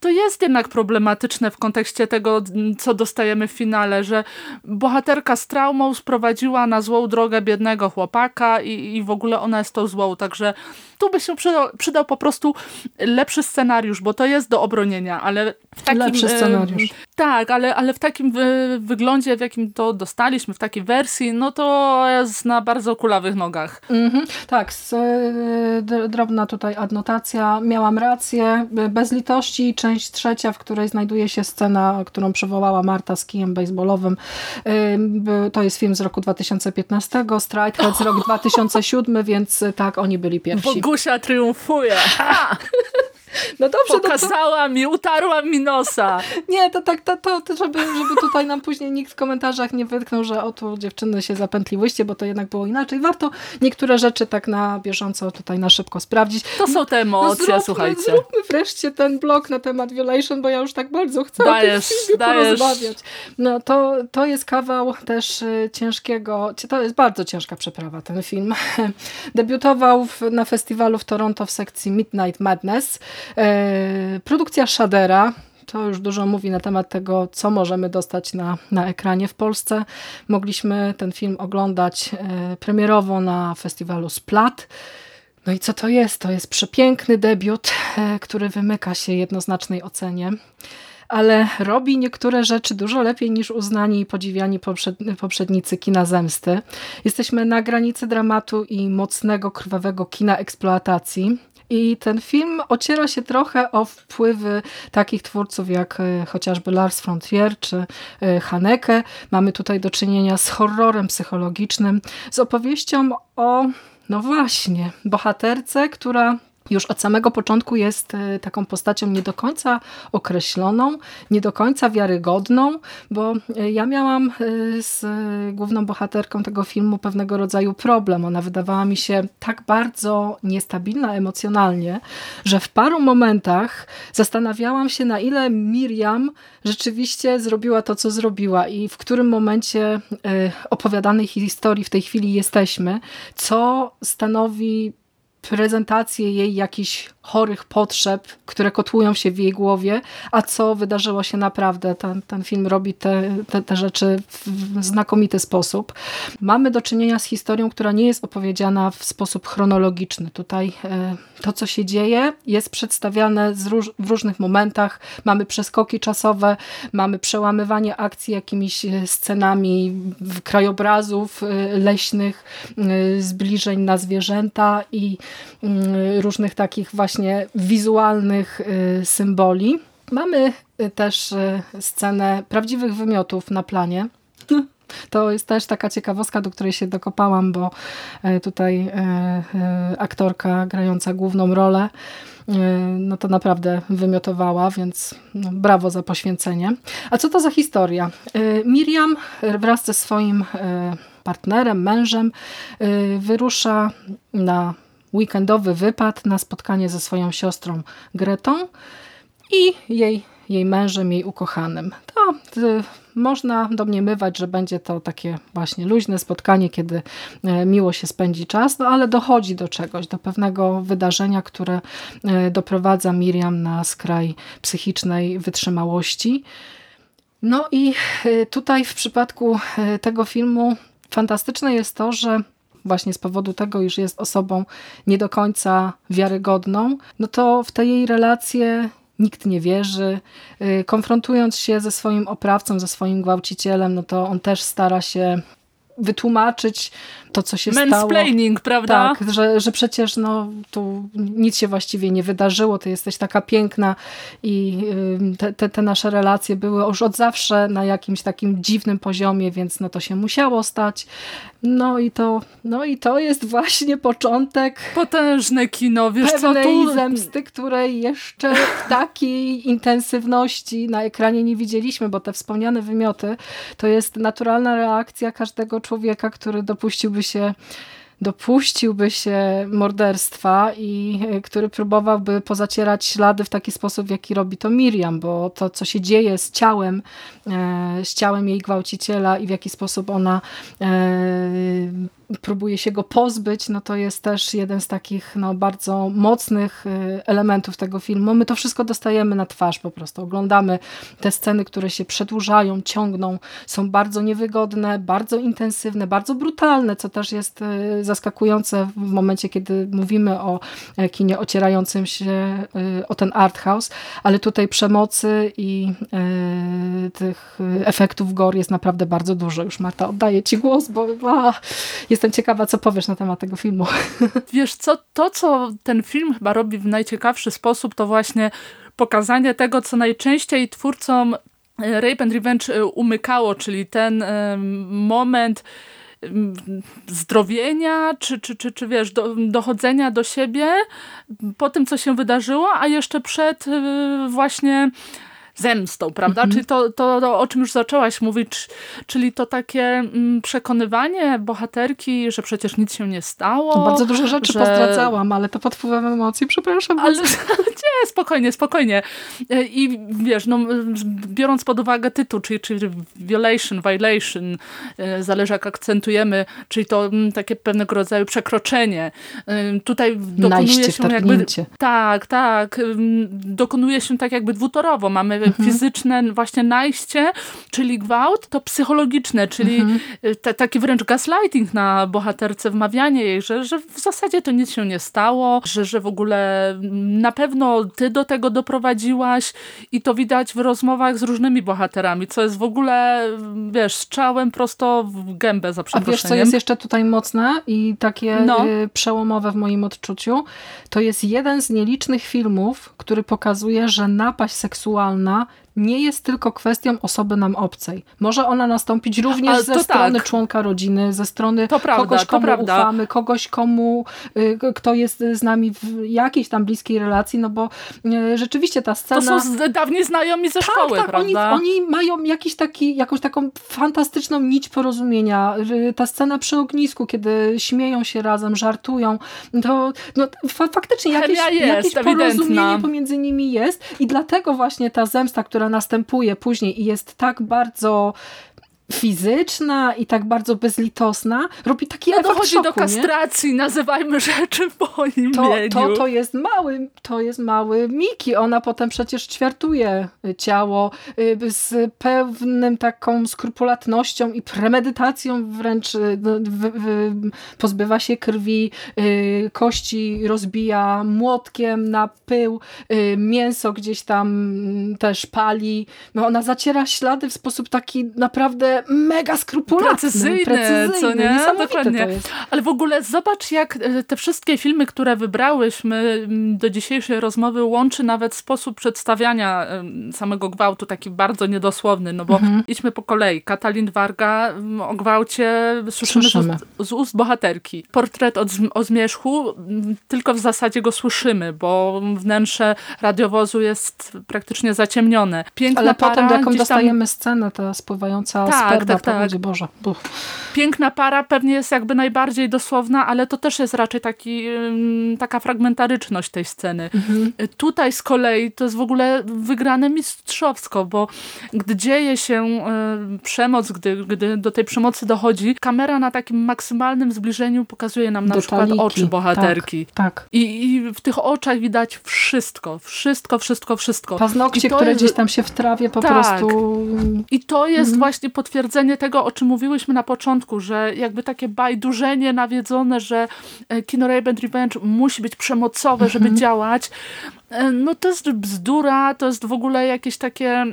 Speaker 3: to jest jednak problematyczne w kontekście tego, co dostajemy w finale, że bohaterka z traumą sprowadziła na złą drogę biednego chłopaka i, i w ogóle ona jest tą złą, także tu by się przydał, przydał po prostu lepszy scenariusz, bo to jest do obronienia, ale w takim...
Speaker 4: Lepszy scenariusz.
Speaker 3: tak, ale, ale w takim wy, wyglądzie, w jakim to dostaliśmy, w takiej wersji, no to jest na bardzo kulawych nogach.
Speaker 4: Mhm, tak, z, y, drobna tutaj adnotacja. Miałam rację. Bez litości, część trzecia, w której znajduje się scena, którą przywołała Marta z kijem baseballowym. Y, to jest film z roku 2015, Strike Heads rok 2007, więc tak, oni byli pierwsi.
Speaker 3: Gusia triumfuje.
Speaker 4: No dobrze,
Speaker 3: Pokazała no to... mi, utarła mi nosa.
Speaker 4: Nie, to tak, to, to, to żeby, żeby tutaj nam później nikt w komentarzach nie wytknął, że o tu dziewczyny się zapętliłyście, bo to jednak było inaczej. Warto niektóre rzeczy tak na bieżąco tutaj na szybko sprawdzić.
Speaker 3: To są te no emocje, no, zróbmy, słuchajcie.
Speaker 4: Zróbmy wreszcie ten blog na temat Violation, bo ja już tak bardzo chcę
Speaker 3: dajesz, o tym dajesz. porozmawiać.
Speaker 4: No to, to jest kawał też y, ciężkiego, to jest bardzo ciężka przeprawa ten film. Debiutował w, na festiwalu w Toronto w sekcji Midnight Madness. E, produkcja Shadera, to już dużo mówi na temat tego, co możemy dostać na, na ekranie w Polsce. Mogliśmy ten film oglądać e, premierowo na festiwalu Splat. No i co to jest? To jest przepiękny debiut, e, który wymyka się jednoznacznej ocenie ale robi niektóre rzeczy dużo lepiej niż uznani i podziwiani poprzednicy kina zemsty. Jesteśmy na granicy dramatu i mocnego, krwawego kina eksploatacji. I ten film ociera się trochę o wpływy takich twórców jak e, chociażby Lars von Trier czy e, Haneke. Mamy tutaj do czynienia z horrorem psychologicznym, z opowieścią o, no właśnie, bohaterce, która już od samego początku jest e, taką postacią nie do końca określoną, nie do końca wiarygodną, bo e, ja miałam e, z główną bohaterką tego filmu pewnego rodzaju problem. Ona wydawała mi się tak bardzo niestabilna emocjonalnie, że w paru momentach zastanawiałam się, na ile Miriam rzeczywiście zrobiła to, co zrobiła i w którym momencie opowiadanej historii w tej chwili jesteśmy, co stanowi prezentację jej jakichś chorych potrzeb, które kotłują się w jej głowie, a co wydarzyło się naprawdę. Ten, ten film robi te, te, te rzeczy w znakomity sposób. Mamy do czynienia z historią, która nie jest opowiedziana w sposób chronologiczny. Tutaj e, to, co się dzieje, jest przedstawiane róż, w różnych momentach. Mamy przeskoki czasowe, mamy przełamywanie akcji jakimiś e, scenami krajobrazów e, leśnych, zbliżeń na zwierzęta i różnych takich właśnie wizualnych y, symboli. Mamy y, też y, scenę prawdziwych wymiotów na planie. To jest też taka ciekawostka, do której się dokopałam, bo tutaj aktorka grająca główną rolę no to naprawdę wymiotowała, więc no, brawo za poświęcenie. A co to za historia? Miriam wraz ze swoim partnerem, mężem wyrusza na weekendowy wypad na spotkanie ze swoją siostrą Gretą i jej, jej mężem, jej ukochanym. To y, można domniemywać, że będzie to takie właśnie luźne spotkanie, kiedy e, miło się spędzi czas, no ale dochodzi do czegoś, do pewnego wydarzenia, które e, doprowadza Miriam na skraj psychicznej wytrzymałości. No i e, tutaj w przypadku tego filmu fantastyczne jest to, że właśnie z powodu tego, iż jest osobą nie do końca wiarygodną, no to w te jej relacje nikt nie wierzy. Y, konfrontując się ze swoim oprawcą, ze swoim gwałcicielem, no to on też stara się wytłumaczyć to, co się
Speaker 3: Mansplaining,
Speaker 4: stało.
Speaker 3: prawda?
Speaker 4: Tak, że, że przecież no, tu nic się właściwie nie wydarzyło, ty jesteś taka piękna i te, te, te nasze relacje były już od zawsze na jakimś takim dziwnym poziomie, więc no to się musiało stać. No i to, no i to jest właśnie początek
Speaker 3: potężne kino, wiesz
Speaker 4: pewnej
Speaker 3: co, tu...
Speaker 4: zemsty, której jeszcze w takiej intensywności na ekranie nie widzieliśmy, bo te wspomniane wymioty to jest naturalna reakcja każdego człowieka, który dopuściłby się dopuściłby się morderstwa i e, który próbowałby pozacierać ślady w taki sposób, w jaki robi to Miriam, bo to, co się dzieje z ciałem, z ciałem jej gwałciciela i w jaki sposób ona e, próbuje się go pozbyć, no to jest też jeden z takich no, bardzo mocnych y, elementów tego filmu. My to wszystko dostajemy na twarz po prostu. Oglądamy te sceny, które się przedłużają, ciągną, są bardzo niewygodne, bardzo intensywne, bardzo brutalne, co też jest zaskakujące w momencie, kiedy mówimy o e, kinie ocierającym się o ten art house, ale tutaj przemocy i tych efektów gore jest naprawdę bardzo dużo. Już Marta, oddaję Ci głos, bo a, jest jestem ciekawa, co powiesz na temat tego filmu.
Speaker 3: Wiesz co, to co ten film chyba robi w najciekawszy sposób, to właśnie pokazanie tego, co najczęściej twórcom e, Rape and Revenge e, umykało, czyli ten moment zdrowienia, czy, czy, czy, czy wiesz, do, dochodzenia do siebie po tym, co się wydarzyło, a jeszcze przed właśnie zemstą, prawda? Mhm. Czyli to, to, o czym już zaczęłaś mówić, czyli to takie mm, przekonywanie bohaterki, że przecież nic się nie stało.
Speaker 4: To bardzo dużo rzeczy że... pozdradzałam, ale to pod wpływem emocji, przepraszam.
Speaker 3: Ale nie, spokojnie, spokojnie. E, I wiesz, no, biorąc pod uwagę tytuł, czyli, czyli violation, violation, e, zależy jak akcentujemy, czyli to mm, takie pewnego rodzaju przekroczenie. E, tutaj dokonuje
Speaker 4: Najście,
Speaker 3: się jakby... Tak, tak. Dokonuje się tak jakby dwutorowo. Mamy mhm. fizyczne właśnie najście, czyli gwałt, to psychologiczne, czyli mhm. te, taki wręcz gaslighting na bohaterce, wmawianie jej, że, że w zasadzie to nic się nie stało, że, że w ogóle na pewno ty do tego doprowadziłaś i to widać w rozmowach z różnymi bohaterami, co jest w ogóle, wiesz, strzałem prosto w gębę za
Speaker 4: A wiesz, co jest jeszcze tutaj mocne i takie no. Y, przełomowe w moim odczuciu? To jest jeden z nielicznych filmów, który pokazuje, że napaść seksualna yeah nie jest tylko kwestią osoby nam obcej. Może ona nastąpić również ze strony tak. członka rodziny, ze strony prawda, kogoś, komu ufamy, kogoś, komu, y, kto jest z nami w jakiejś tam bliskiej relacji, no bo y, rzeczywiście ta scena...
Speaker 3: To są dawni znajomi ze
Speaker 4: tak,
Speaker 3: szkoły,
Speaker 4: tak,
Speaker 3: prawda?
Speaker 4: Oni, oni mają jakiś taki, jakąś taką fantastyczną nić porozumienia. Ta scena przy ognisku, kiedy śmieją się razem, żartują, to no, faktycznie jakieś, jest, jakieś porozumienie pomiędzy nimi jest i dlatego właśnie ta zemsta, która następuje później i jest tak bardzo fizyczna i tak bardzo bezlitosna, robi taki no, efekt
Speaker 3: dochodzi
Speaker 4: szoku,
Speaker 3: do kastracji,
Speaker 4: nie?
Speaker 3: nazywajmy rzeczy po imieniu.
Speaker 4: To, to, to jest mały, to jest mały Miki. Ona potem przecież ćwiartuje ciało y, z pewnym taką skrupulatnością i premedytacją wręcz y, no, pozbywa się krwi, y, kości rozbija młotkiem na pył, mięso gdzieś tam mm, też pali. No ona zaciera ślady w sposób taki naprawdę mega skrupulatny.
Speaker 3: Precyzyjny, precyzyjny. co nie? Dokładnie. Ale w ogóle zobacz, jak e, te wszystkie filmy, które wybrałyśmy do dzisiejszej rozmowy, łączy nawet sposób przedstawiania samego gwałtu, taki bardzo niedosłowny, no bo mhm. idźmy po kolei. Katalin Warga o gwałcie słyszymy, słyszymy. Z, ust, z, ust bohaterki. Portret od, o zmierzchu, tylko w zasadzie go słyszymy, bo wnętrze radiowozu jest praktycznie zaciemnione.
Speaker 4: Piękna Ale para, potem jaką dostajemy scenę, ta spływająca tak, tak, tak, tak. Boże. Buch.
Speaker 3: Piękna para pewnie jest jakby najbardziej dosłowna, ale to też jest raczej taki, taka fragmentaryczność tej sceny. Mhm. Tutaj z kolei to jest w ogóle wygrane mistrzowsko, bo gdy dzieje się y, przemoc, gdy, gdy do tej przemocy dochodzi, kamera na takim maksymalnym zbliżeniu pokazuje nam na przykład oczy bohaterki.
Speaker 4: Tak, tak.
Speaker 3: I, I w tych oczach widać wszystko, wszystko, wszystko, wszystko.
Speaker 4: Paznokcie, które jest... gdzieś tam się w trawie po tak. prostu...
Speaker 3: I to jest mhm. właśnie potwierdzenie potwierdzenie tego, o czym mówiłyśmy na początku, że jakby takie bajdurzenie nawiedzone, że e, kino Rape and Revenge musi być przemocowe, żeby mhm. działać, e, no to jest bzdura, to jest w ogóle jakieś takie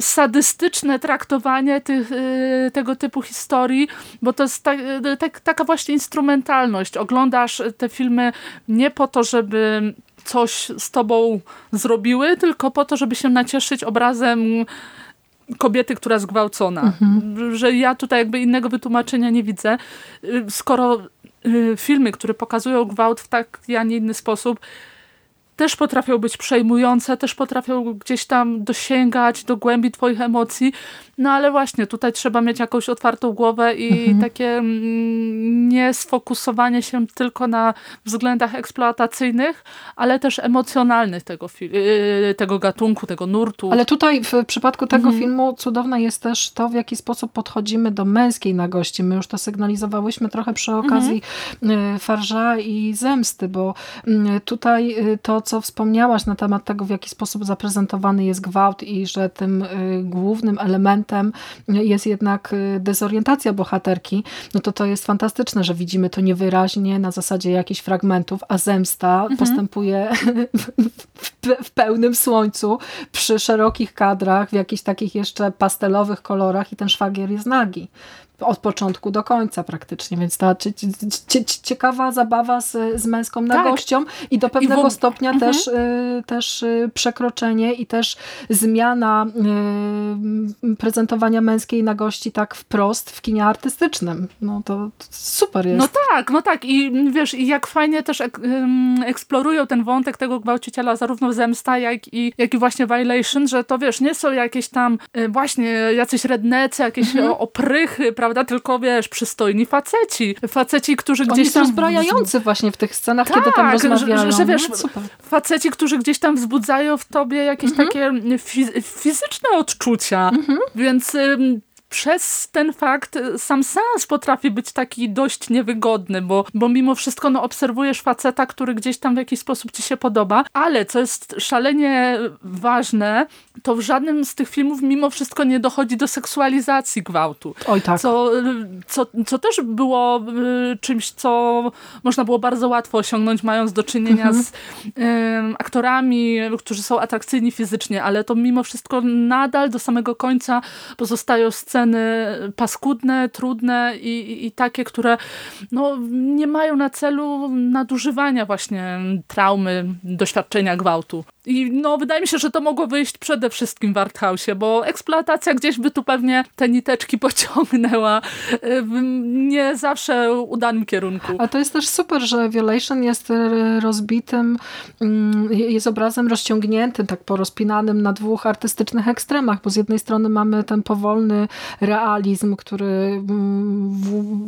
Speaker 3: sadystyczne traktowanie tych, e, tego typu historii, bo to jest ta, ta, taka właśnie instrumentalność. Oglądasz te filmy nie po to, żeby coś z tobą zrobiły, tylko po to, żeby się nacieszyć obrazem kobiety, która zgwałcona. Mhm. Że ja tutaj jakby innego wytłumaczenia nie widzę. Y, skoro y, filmy, które pokazują gwałt w tak, a nie inny sposób, też potrafią być przejmujące, też potrafią gdzieś tam dosięgać do głębi twoich emocji, no ale właśnie tutaj trzeba mieć jakąś otwartą głowę i mhm. takie mm, nie sfokusowanie się tylko na względach eksploatacyjnych, ale też emocjonalnych tego, yy, tego gatunku, tego nurtu.
Speaker 4: Ale tutaj w przypadku tego mhm. filmu cudowne jest też to, w jaki sposób podchodzimy do męskiej nagości. My już to sygnalizowałyśmy trochę przy okazji mhm. Farża i Zemsty, bo mm, tutaj y, to, co wspomniałaś na temat tego, w jaki sposób zaprezentowany jest gwałt i że tym y, głównym elementem jest jednak y, dezorientacja bohaterki, no to to jest fantastyczne, że widzimy to niewyraźnie na zasadzie jakichś fragmentów, a zemsta mhm. postępuje w, w pełnym słońcu, przy szerokich kadrach, w jakichś takich jeszcze pastelowych kolorach i ten szwagier jest nagi od początku do końca praktycznie, więc ta ciekawa zabawa z, z męską tak. nagością tak. i do pewnego I w... stopnia mhm. też, y, też y, przekroczenie i też zmiana y, prezentowania męskiej nagości tak wprost w kinie artystycznym. No to, super jest.
Speaker 3: No tak, no tak i wiesz, jak fajnie też ek, eksplorują ten wątek tego gwałciciela zarówno Zemsta, jak i, jak i właśnie Violation, że to wiesz, nie są jakieś tam właśnie jacyś rednecy, jakieś mhm. oprychy, prawda, prawda? Tylko wiesz, przystojni faceci. Faceci, którzy Oni gdzieś tam...
Speaker 4: rozbrajający właśnie w tych scenach, tak, kiedy tam rozmawiają. Że,
Speaker 3: że wiesz, no, faceci, którzy gdzieś tam wzbudzają w tobie jakieś mhm. takie fizyczne odczucia. Mhm. Więc przez ten fakt sam sens potrafi być taki dość niewygodny, bo, bo mimo wszystko no, obserwujesz faceta, który gdzieś tam w jakiś sposób ci się podoba, ale co jest szalenie ważne, to w żadnym z tych filmów mimo wszystko nie dochodzi do seksualizacji gwałtu.
Speaker 4: Oj tak.
Speaker 3: Co, co, co też było y, czymś, co można było bardzo łatwo osiągnąć, mając do czynienia mhm. z y, aktorami, którzy są atrakcyjni fizycznie, ale to mimo wszystko nadal do samego końca pozostają sceny paskudne, trudne i, i takie, które no, nie mają na celu nadużywania właśnie traumy, doświadczenia gwałtu. I no, wydaje mi się, że to mogło wyjść przede wszystkim w Arthouse'ie, bo eksploatacja gdzieś by tu pewnie te niteczki pociągnęła w nie zawsze udanym kierunku.
Speaker 4: A to jest też super, że Violation jest rozbitym, mm, jest obrazem rozciągniętym, tak porozpinanym na dwóch artystycznych ekstremach, bo z jednej strony mamy ten powolny realizm, który mm,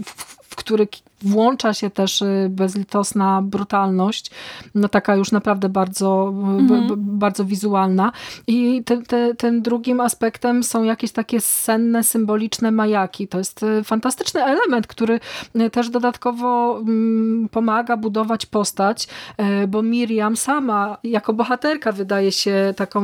Speaker 4: w, w, w który włącza się też y, bezlitosna brutalność, no taka już naprawdę bardzo, mhm. bardzo wizualna. I te, te, tym drugim aspektem są jakieś takie senne, symboliczne majaki. To jest y, fantastyczny element, który y, też dodatkowo mm, pomaga budować postać, bo Miriam sama jako bohaterka wydaje się taką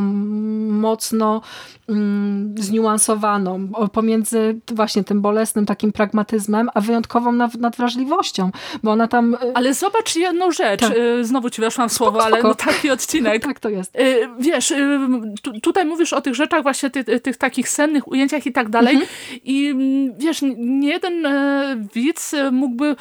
Speaker 4: mocno mm, zniuansowaną pomiędzy właśnie tym bolesnym takim pragmatyzmem, a wyjątkową nadwrażliwością, bo ona tam...
Speaker 3: Y, ale zobacz jedną rzecz, tak. Y, znowu ci weszłam w słowo, spoko, ale no taki odcinek.
Speaker 4: tak to jest.
Speaker 3: Y, wiesz, tu, tutaj mówisz o tych rzeczach właśnie, tych, tych takich sennych ujęciach i tak dalej mhm. i mm, wiesz, nie jeden widz mógłby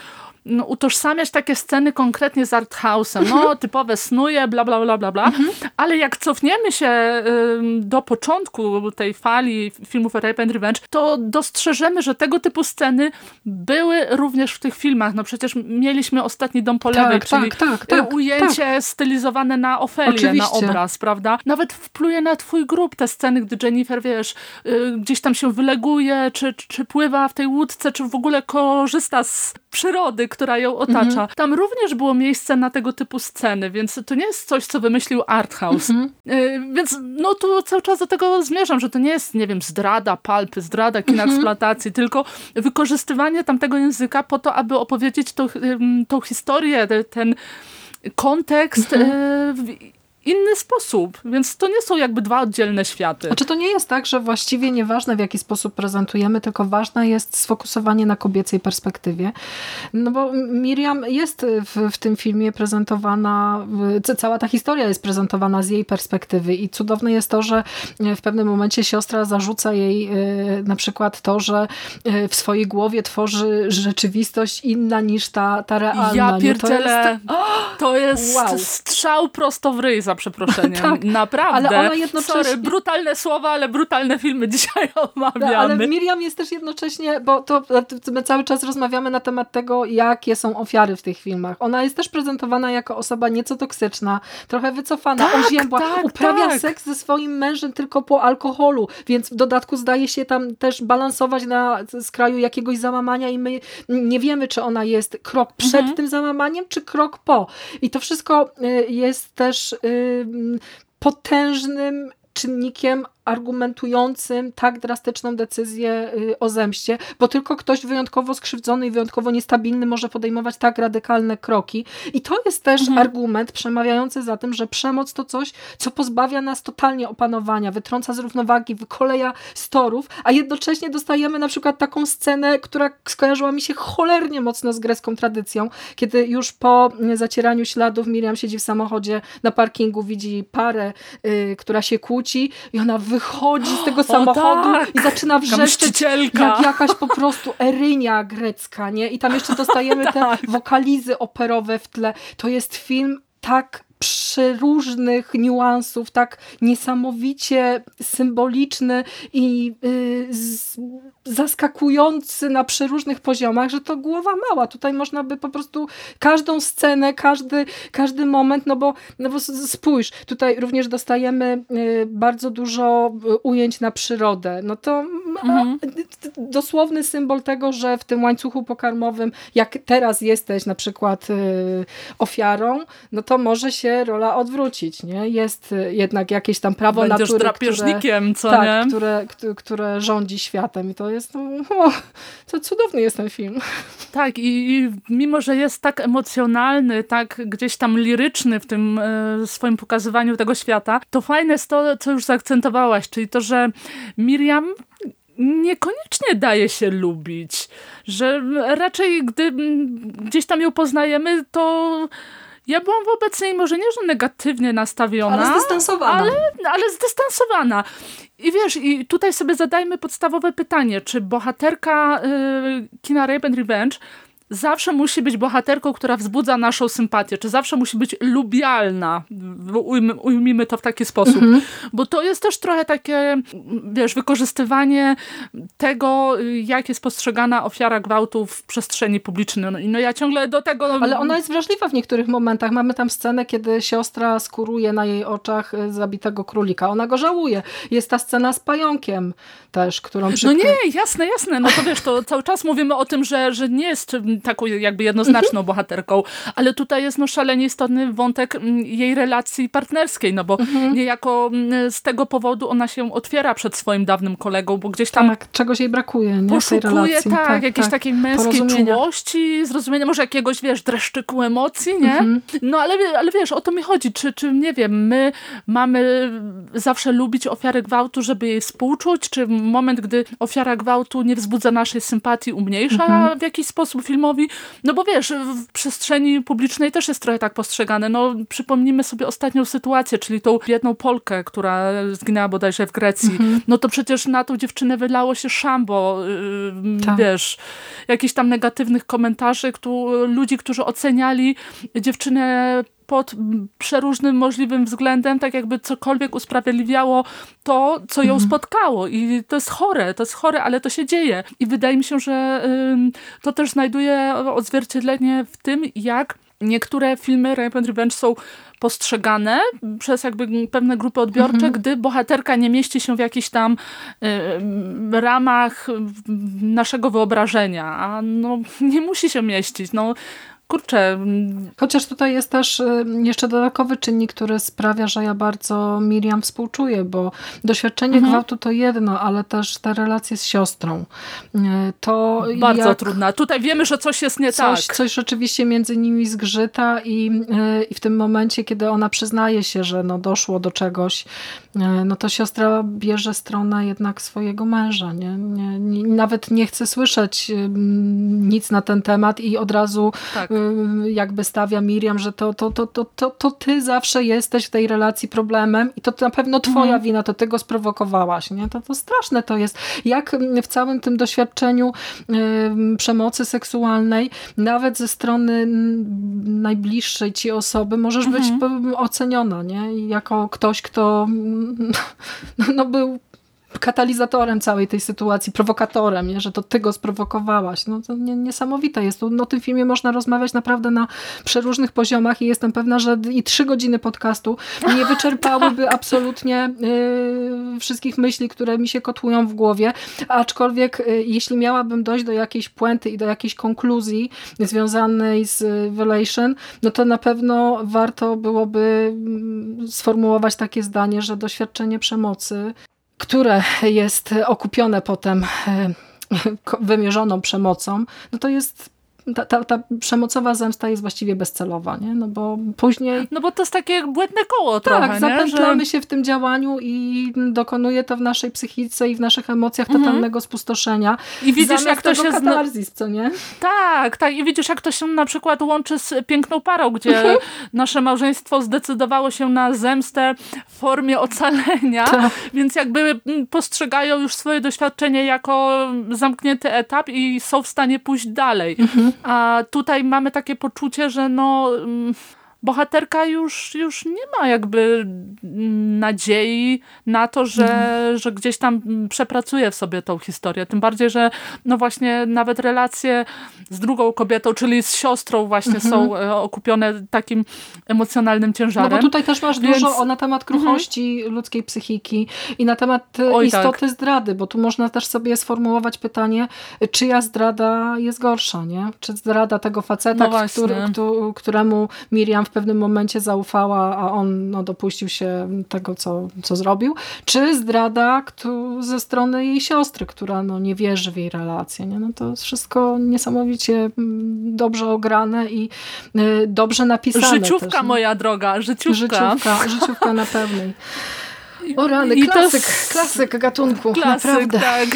Speaker 3: no, utożsamiać takie sceny konkretnie z arthouse'em. No, mhm. typowe snuje, bla, bla, bla, bla, bla. Mhm. Ale jak cofniemy się y, do początku tej fali filmów Rape and Revenge, to dostrzeżemy, że tego typu sceny były również w tych filmach. No przecież mieliśmy Ostatni Dom po lewej, tak, czyli tak, tak, tak, ujęcie tak. stylizowane na Ofelię, Oczywiście. na obraz, prawda? Nawet wpluje na twój grób te sceny, gdy Jennifer, wiesz, y, gdzieś tam się wyleguje, czy, czy pływa w tej łódce, czy w ogóle korzysta z przyrody, która ją otacza. Mhm. Tam również było miejsce na tego typu sceny, więc to nie jest coś, co wymyślił Arthouse. Mhm. Y, więc no tu cały czas do tego zmierzam, że to nie jest, nie wiem, zdrada palpy, zdrada kina mhm. eksploatacji, tylko wykorzystywanie tamtego języka po to, aby opowiedzieć tą, tą historię, ten kontekst mhm. y, inny sposób, więc to nie są jakby dwa oddzielne światy.
Speaker 4: Czy to nie jest tak, że właściwie nieważne w jaki sposób prezentujemy, tylko ważne jest sfokusowanie na kobiecej perspektywie? No bo Miriam jest w, w tym filmie prezentowana, cała ta historia jest prezentowana z jej perspektywy i cudowne jest to, że w pewnym momencie siostra zarzuca jej e, na przykład to, że e, w swojej głowie tworzy rzeczywistość inna niż ta, ta realna.
Speaker 3: Ja pierdzielę. To jest, to jest wow. strzał prosto w ryj, przeproszeniem. tak, Naprawdę. Ale ona jednocześnie... Sorry, brutalne słowa, ale brutalne filmy dzisiaj omawiamy.
Speaker 4: Ale Miriam jest też jednocześnie, bo to my cały czas rozmawiamy na temat tego, jakie są ofiary w tych filmach. Ona jest też prezentowana jako osoba nieco toksyczna, trochę wycofana, tak, oziębła, tak, uprawia tak. seks ze swoim mężem tylko po alkoholu, więc w dodatku zdaje się tam też balansować na skraju jakiegoś załamania i my nie wiemy, czy ona jest krok przed mhm. tym załamaniem, czy krok po. I to wszystko y, jest też y, potężnym czynnikiem argumentującym tak drastyczną decyzję y, o zemście, bo tylko ktoś wyjątkowo skrzywdzony i wyjątkowo niestabilny może podejmować tak radykalne kroki. I to jest też mhm. argument przemawiający za tym, że przemoc to coś, co pozbawia nas totalnie opanowania, wytrąca z równowagi, wykoleja z torów, a jednocześnie dostajemy na przykład taką scenę, która skojarzyła mi się cholernie mocno z grecką tradycją, kiedy już po zacieraniu śladów Miriam siedzi w samochodzie na parkingu, widzi parę, y, która się kłóci i ona wy wychodzi z tego samochodu tak. i zaczyna wrzeszczeć jak jakaś po prostu erynia grecka, nie? I tam jeszcze dostajemy te tak. wokalizy operowe w tle. To jest film tak przeróżnych niuansów, tak niesamowicie symboliczny i y, zaskakujący na przeróżnych poziomach, że to głowa mała. Tutaj można by po prostu każdą scenę, każdy, każdy moment, no bo, no bo spójrz, tutaj również dostajemy y, bardzo dużo y, ujęć na przyrodę. No to mhm. dosłowny symbol tego, że w tym łańcuchu pokarmowym, jak teraz jesteś na przykład ofiarą, no to może się się rola odwrócić, nie? Jest y, jednak jakieś tam prawo
Speaker 3: Będziesz
Speaker 4: natury,
Speaker 3: drapieżnikiem,
Speaker 4: które, co tak, nie? Które, które rządzi światem i to jest, no, to cudowny jest ten film.
Speaker 3: Tak i, i mimo, że jest tak emocjonalny, tak gdzieś tam liryczny w tym e, swoim pokazywaniu tego świata, to fajne jest to, co już zaakcentowałaś, czyli to, że Miriam niekoniecznie daje się lubić, że raczej gdy gdzieś tam ją poznajemy, to ja byłam wobec niej może nie, że negatywnie nastawiona,
Speaker 4: ale zdystansowana.
Speaker 3: Ale, ale zdystansowana. I wiesz, i tutaj sobie zadajmy podstawowe pytanie, czy bohaterka y, kina Rape and Revenge zawsze musi być bohaterką, która wzbudza naszą sympatię, czy zawsze musi być lubialna, ujmijmy to w taki sposób. Mhm. Bo to jest też trochę takie, wiesz, wykorzystywanie tego, jak jest postrzegana ofiara gwałtu w przestrzeni publicznej. No, no ja ciągle do tego...
Speaker 4: Ale ona jest wrażliwa w niektórych momentach. Mamy tam scenę, kiedy siostra skuruje na jej oczach y, zabitego królika. Ona go żałuje. Jest ta scena z pająkiem też, którą
Speaker 3: przy... No nie, jasne, jasne. No to wiesz, to cały czas mówimy o tym, że, że nie jest taką jakby jednoznaczną bohaterką, ale tutaj jest no szalenie istotny wątek mm, jej relacji partnerskiej, no bo mhm. niejako mm, z tego powodu ona się otwiera przed swoim dawnym kolegą, bo gdzieś tam
Speaker 4: tak, czegoś jej brakuje, nie?
Speaker 3: Poszukuje, tak, tak, jakiejś tak. takiej męskiej czułości, zrozumienia, może jakiegoś, wiesz, dreszczyku emocji, nie? Mhm. No ale, ale wiesz, o to mi chodzi, czy, czy nie wiem, my mamy zawsze lubić ofiary gwałtu, żeby jej współczuć, czy moment, gdy ofiara gwałtu nie wzbudza naszej sympatii, umniejsza mhm. w jakiś sposób filmowy filmowi, no bo wiesz, w przestrzeni publicznej też jest trochę tak postrzegane. No przypomnijmy sobie ostatnią sytuację, czyli tą jedną Polkę, która zginęła bodajże w Grecji. Mhm. No to przecież na tą dziewczynę wylało się szambo, yy, tak. wiesz, jakichś tam negatywnych komentarzy, kto, ludzi, którzy oceniali dziewczynę pod przeróżnym możliwym względem, tak jakby cokolwiek usprawiedliwiało to, co ją mhm. spotkało. I to jest chore, to jest chore, ale to się dzieje. I wydaje mi się, że to też znajduje odzwierciedlenie w tym, jak niektóre filmy Rape and Revenge są postrzegane przez jakby pewne grupy odbiorcze, mhm. gdy bohaterka nie mieści się w jakichś tam y, ramach naszego wyobrażenia. A no, nie musi się mieścić. No, kurczę.
Speaker 4: Chociaż tutaj jest też y, jeszcze dodatkowy czynnik, który sprawia, że ja bardzo Miriam współczuję, bo doświadczenie mhm. gwałtu to jedno, ale też te relacje z siostrą. Y, to
Speaker 3: bardzo trudna. Tutaj wiemy, że coś jest nie
Speaker 4: coś,
Speaker 3: tak.
Speaker 4: Coś rzeczywiście między nimi zgrzyta i, y, i w tym momencie, kiedy ona przyznaje się, że no doszło do czegoś, no to siostra bierze stronę jednak swojego męża. Nie? Nie, nie, nawet nie chce słyszeć nic na ten temat i od razu tak jakby stawia Miriam, że to, to, to, to, to, to ty zawsze jesteś w tej relacji problemem i to na pewno twoja mhm. wina, to ty go sprowokowałaś. Nie? To, to straszne to jest. Jak w całym tym doświadczeniu y, przemocy seksualnej, nawet ze strony najbliższej ci osoby, możesz mhm. być oceniona nie? jako ktoś, kto no, no był katalizatorem całej tej sytuacji, prowokatorem, nie? że to ty go sprowokowałaś. No to nie, niesamowite jest. No, o tym filmie można rozmawiać naprawdę na przeróżnych poziomach i jestem pewna, że i trzy godziny podcastu nie wyczerpałyby tak. absolutnie y, wszystkich myśli, które mi się kotłują w głowie, aczkolwiek y, jeśli miałabym dojść do jakiejś puenty i do jakiejś konkluzji związanej z Relation, no to na pewno warto byłoby mm, sformułować takie zdanie, że doświadczenie przemocy które jest okupione potem e, wymierzoną przemocą, no to jest ta, ta, ta, przemocowa zemsta jest właściwie bezcelowa, nie? No bo później...
Speaker 3: No bo to jest takie błędne koło
Speaker 4: tak,
Speaker 3: trochę,
Speaker 4: zapętlamy Że... się w tym działaniu i dokonuje to w naszej psychice i w naszych emocjach mhm. totalnego spustoszenia. I widzisz, jak to się... Katarzis, co nie?
Speaker 3: Tak, tak. I widzisz, jak to się na przykład łączy z piękną parą, gdzie mhm. nasze małżeństwo zdecydowało się na zemstę w formie ocalenia, tak. więc jakby postrzegają już swoje doświadczenie jako zamknięty etap i są w stanie pójść dalej. Mhm. A tutaj mamy takie poczucie, że no mm, bohaterka już, już nie ma jakby nadziei na to, że, mhm. że gdzieś tam przepracuje w sobie tą historię. Tym bardziej, że no właśnie nawet relacje z drugą kobietą, czyli z siostrą właśnie mhm. są e, okupione takim emocjonalnym ciężarem.
Speaker 4: No bo tutaj też masz Więc... dużo na temat kruchości mhm. ludzkiej psychiki i na temat e, Oj, istoty tak. zdrady, bo tu można też sobie sformułować pytanie, czyja zdrada jest gorsza, nie? Czy zdrada tego faceta, no który, któremu Miriam w pewnym momencie zaufała, a on no, dopuścił się tego, co, co zrobił, czy zdrada kto, ze strony jej siostry, która no, nie wierzy w jej relację. Nie? No, to jest wszystko niesamowicie mm, dobrze ograne i y, dobrze napisane.
Speaker 3: Życiówka
Speaker 4: też,
Speaker 3: moja droga, życiówka.
Speaker 4: Życiówka, życiówka na pewnej. O rany, I klasyk, jest... klasyk gatunku, klasyk, naprawdę. tak.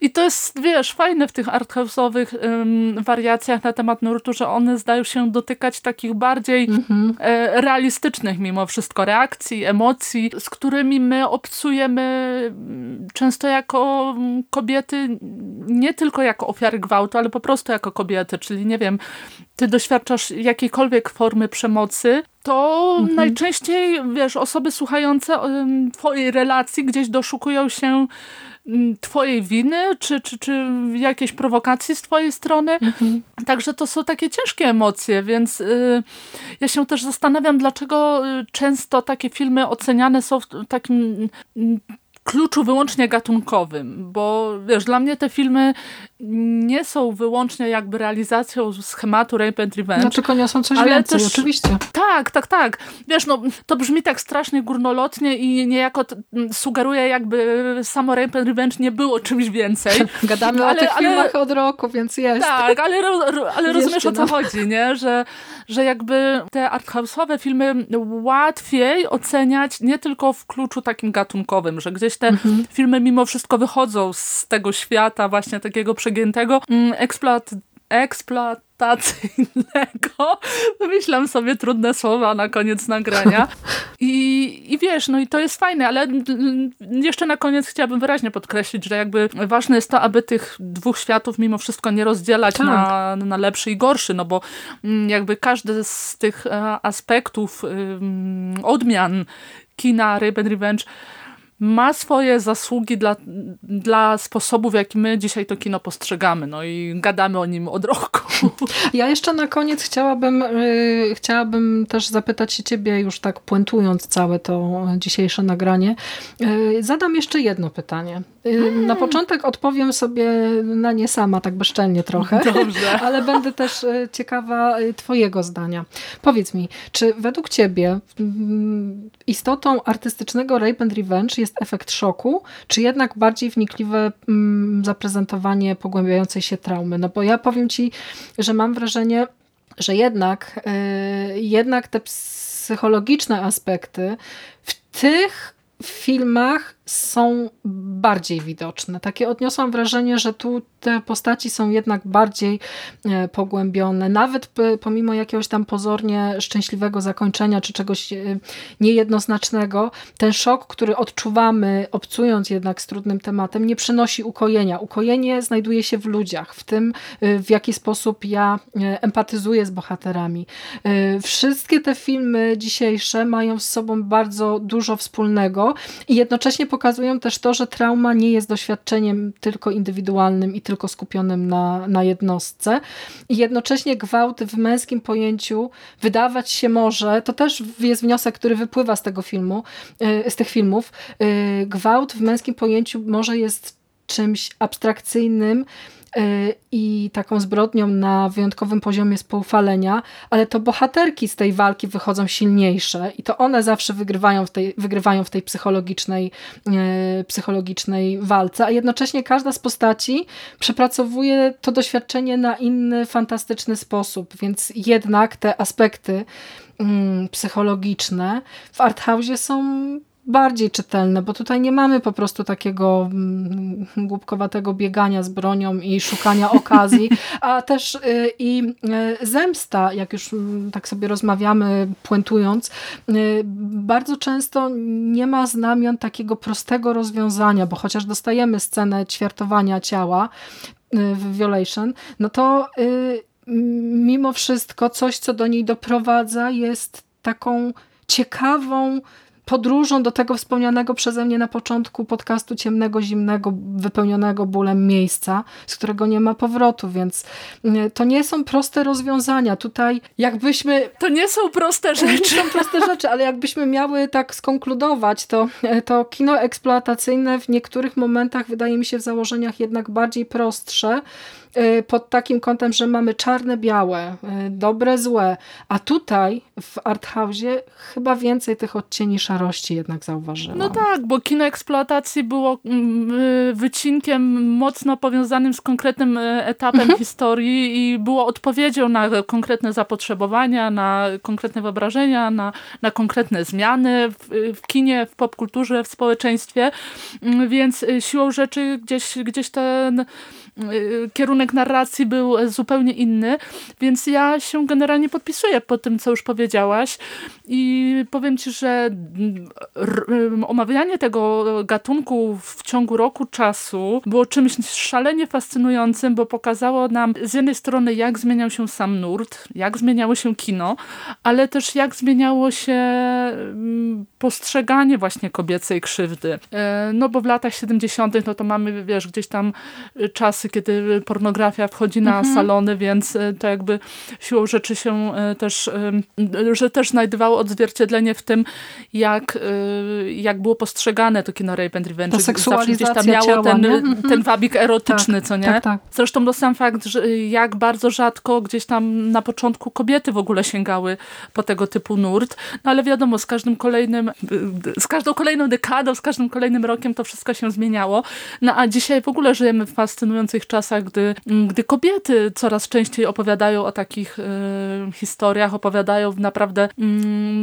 Speaker 3: I to jest, wiesz, fajne w tych arthouse'owych um, wariacjach na temat nurtu, że one zdają się dotykać takich bardziej mm-hmm. e, realistycznych mimo wszystko reakcji, emocji, z którymi my obcujemy mm, często jako mm, kobiety, nie tylko jako ofiary gwałtu, ale po prostu jako kobiety, czyli nie wiem, ty doświadczasz jakiejkolwiek formy przemocy, to mhm. najczęściej, wiesz, osoby słuchające twojej relacji gdzieś doszukują się um, twojej winy, czy, czy, czy jakiejś prowokacji z twojej strony. Mhm. Także to są takie ciężkie emocje, więc y, ja się też zastanawiam, dlaczego y, często takie filmy oceniane są w takim kluczu wyłącznie gatunkowym, bo wiesz, dla mnie te filmy nie są wyłącznie jakby realizacją schematu Rape and Revenge.
Speaker 4: No tylko niosą coś ale więcej, też, oczywiście.
Speaker 3: Tak, tak, tak. Wiesz, no to brzmi tak strasznie górnolotnie i niejako sugeruje jakby samo Rape and Revenge nie było czymś więcej.
Speaker 4: Gadamy ale, o tych ale, filmach od roku, więc jest.
Speaker 3: Tak, ale, ale rozumiesz o co no. chodzi, nie? Że, że jakby te arthouse'owe filmy łatwiej oceniać nie tylko w kluczu takim gatunkowym, że gdzieś te mhm. filmy mimo wszystko wychodzą z tego świata właśnie takiego przegiętego, mm, eksploat eksploatacyjnego. Wymyślam sobie trudne słowa na koniec nagrania. I, I wiesz, no i to jest fajne, ale jeszcze na koniec chciałabym wyraźnie podkreślić, że jakby ważne jest to, aby tych dwóch światów mimo wszystko nie rozdzielać tak. na, na lepszy i gorszy, no bo jakby każdy z tych e, aspektów odmian kina Rape and Revenge ma swoje zasługi dla, dla sposobu, w jaki my dzisiaj to kino postrzegamy. No i gadamy o nim od roku.
Speaker 4: Ja jeszcze na koniec chciałabym, yy, chciałabym też zapytać się ciebie, już tak puentując całe to dzisiejsze nagranie. Yy, zadam jeszcze jedno pytanie. Y, na początek odpowiem sobie na nie sama, tak bezczelnie trochę.
Speaker 3: Dobrze.
Speaker 4: Ale będę też y, ciekawa y, twojego zdania. Powiedz mi, czy według ciebie mm, istotą artystycznego Rape and Revenge jest efekt szoku, czy jednak bardziej wnikliwe mm, zaprezentowanie pogłębiającej się traumy? No bo ja powiem ci, że mam wrażenie, że jednak, jednak te psychologiczne aspekty w tych filmach są bardziej widoczne. Takie odniosłam wrażenie, że tu te postaci są jednak bardziej e, pogłębione. Nawet pomimo jakiegoś tam pozornie szczęśliwego zakończenia, czy czegoś e, niejednoznacznego, ten szok, który odczuwamy, obcując jednak z trudnym tematem, nie przynosi ukojenia. Ukojenie znajduje się w ludziach, w tym e, w jaki sposób ja empatyzuję z bohaterami. Wszystkie te filmy dzisiejsze mają z sobą bardzo dużo wspólnego i jednocześnie pokazują też to, że trauma nie jest doświadczeniem tylko indywidualnym i tylko skupionym na, na jednostce. I jednocześnie gwałt w męskim pojęciu wydawać się może, to też jest wniosek, który wypływa z tego filmu, e, z tych filmów, e, gwałt w męskim pojęciu może jest czymś abstrakcyjnym, i taką zbrodnią na wyjątkowym poziomie spoufalenia, ale to bohaterki z tej walki wychodzą silniejsze i to one zawsze wygrywają w tej, wygrywają w tej psychologicznej, y, psychologicznej walce, a jednocześnie każda z postaci przepracowuje to doświadczenie na inny, fantastyczny sposób, więc jednak te aspekty mm, psychologiczne w arthouse'ie są bardziej czytelne, bo tutaj nie mamy po prostu takiego mm, głupkowatego biegania z bronią i szukania okazji, a też y, i y, zemsta, jak już mm, tak sobie rozmawiamy, puentując, y, bardzo często nie ma znamion takiego prostego rozwiązania, bo chociaż dostajemy scenę ćwiartowania ciała w Violation, no to mimo wszystko coś, co do niej doprowadza, jest taką ciekawą podróżą do tego wspomnianego przeze mnie na początku podcastu ciemnego, zimnego, wypełnionego bólem miejsca, z którego nie ma powrotu, więc mm, to nie są proste rozwiązania. Tutaj jakbyśmy...
Speaker 3: To nie są proste rzeczy.
Speaker 4: To nie są proste rzeczy, ale jakbyśmy miały tak skonkludować, to, to kino eksploatacyjne w niektórych momentach wydaje mi się w założeniach jednak bardziej prostsze, pod takim kątem, że mamy czarne, białe, y, dobre, złe, a tutaj w arthouse'ie chyba więcej tych odcieni szarości jednak zauważyłam.
Speaker 3: No tak, bo kino eksploatacji było mm, y, wycinkiem mocno powiązanym z konkretnym etapem mhm. historii i było odpowiedzią na konkretne zapotrzebowania, na konkretne wyobrażenia, na, na konkretne zmiany w, w kinie, w popkulturze, w społeczeństwie, mm, więc siłą rzeczy gdzieś, gdzieś ten kierunek narracji był zupełnie inny, więc ja się generalnie podpisuję po tym, co już powiedziałaś i powiem Ci, że omawianie tego gatunku w ciągu roku czasu było czymś szalenie fascynującym, bo pokazało nam z jednej strony, jak zmieniał się sam nurt, jak zmieniało się kino, ale też jak zmieniało się mm, postrzeganie właśnie kobiecej krzywdy. E, no bo w latach 70. no to mamy, wiesz, gdzieś tam czasy, kiedy pornografia wchodzi na mhm. salony, więc e, to jakby siłą rzeczy się e, też, że też znajdowało odzwierciedlenie w tym, jak, jak było postrzegane to kino Rape and Revenge.
Speaker 4: Ta seksualizacja Zawsze gdzieś tam miało
Speaker 3: ten,
Speaker 4: mhm.
Speaker 3: ten wabik erotyczny,
Speaker 4: tak,
Speaker 3: co nie?
Speaker 4: Tak, tak.
Speaker 3: Zresztą no sam fakt, że jak bardzo rzadko gdzieś tam na początku kobiety w ogóle sięgały po tego typu nurt, no ale wiadomo, z każdym kolejnym z każdą kolejną dekadą, z każdym kolejnym rokiem to wszystko się zmieniało. No a dzisiaj w ogóle żyjemy w fascynujących czasach, gdy, gdy kobiety coraz częściej opowiadają o takich y, historiach, opowiadają w naprawdę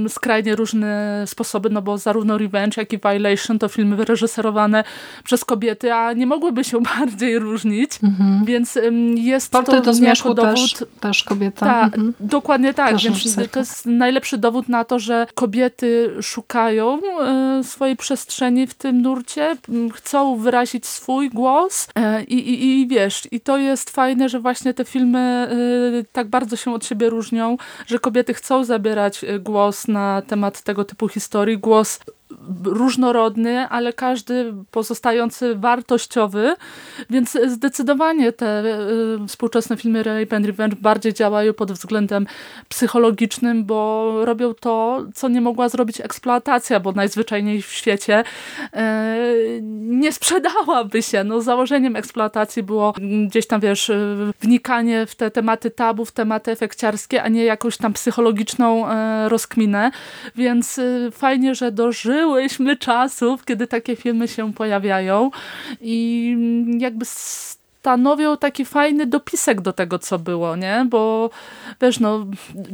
Speaker 3: y, skrajnie różne sposoby, no bo zarówno Revenge, jak i Violation to filmy wyreżyserowane przez kobiety, a nie mogłyby się bardziej różnić, mhm. więc y, jest
Speaker 4: Portret
Speaker 3: to
Speaker 4: do zmierzchu dowód. Też, też kobieta.
Speaker 3: Ta, mhm. Dokładnie tak, też więc to jest najlepszy dowód na to, że kobiety szukają E, swojej przestrzeni w tym nurcie, chcą wyrazić swój głos e, i, i, i wiesz, i to jest fajne, że właśnie te filmy e, tak bardzo się od siebie różnią, że kobiety chcą zabierać głos na temat tego typu historii, głos różnorodny, ale każdy pozostający wartościowy, więc zdecydowanie te y, współczesne filmy Rape and Revenge bardziej działają pod względem psychologicznym, bo robią to, co nie mogła zrobić eksploatacja, bo najzwyczajniej w świecie y, nie sprzedałaby się. No, założeniem eksploatacji było gdzieś tam, wiesz, wnikanie w te tematy tabu, w tematy efekciarskie, a nie jakąś tam psychologiczną rozkminę, więc fajnie, że dożyłyśmy czasów, kiedy takie filmy się pojawiają i jakby stanowią taki fajny dopisek do tego, co było, nie? Bo wiesz, no,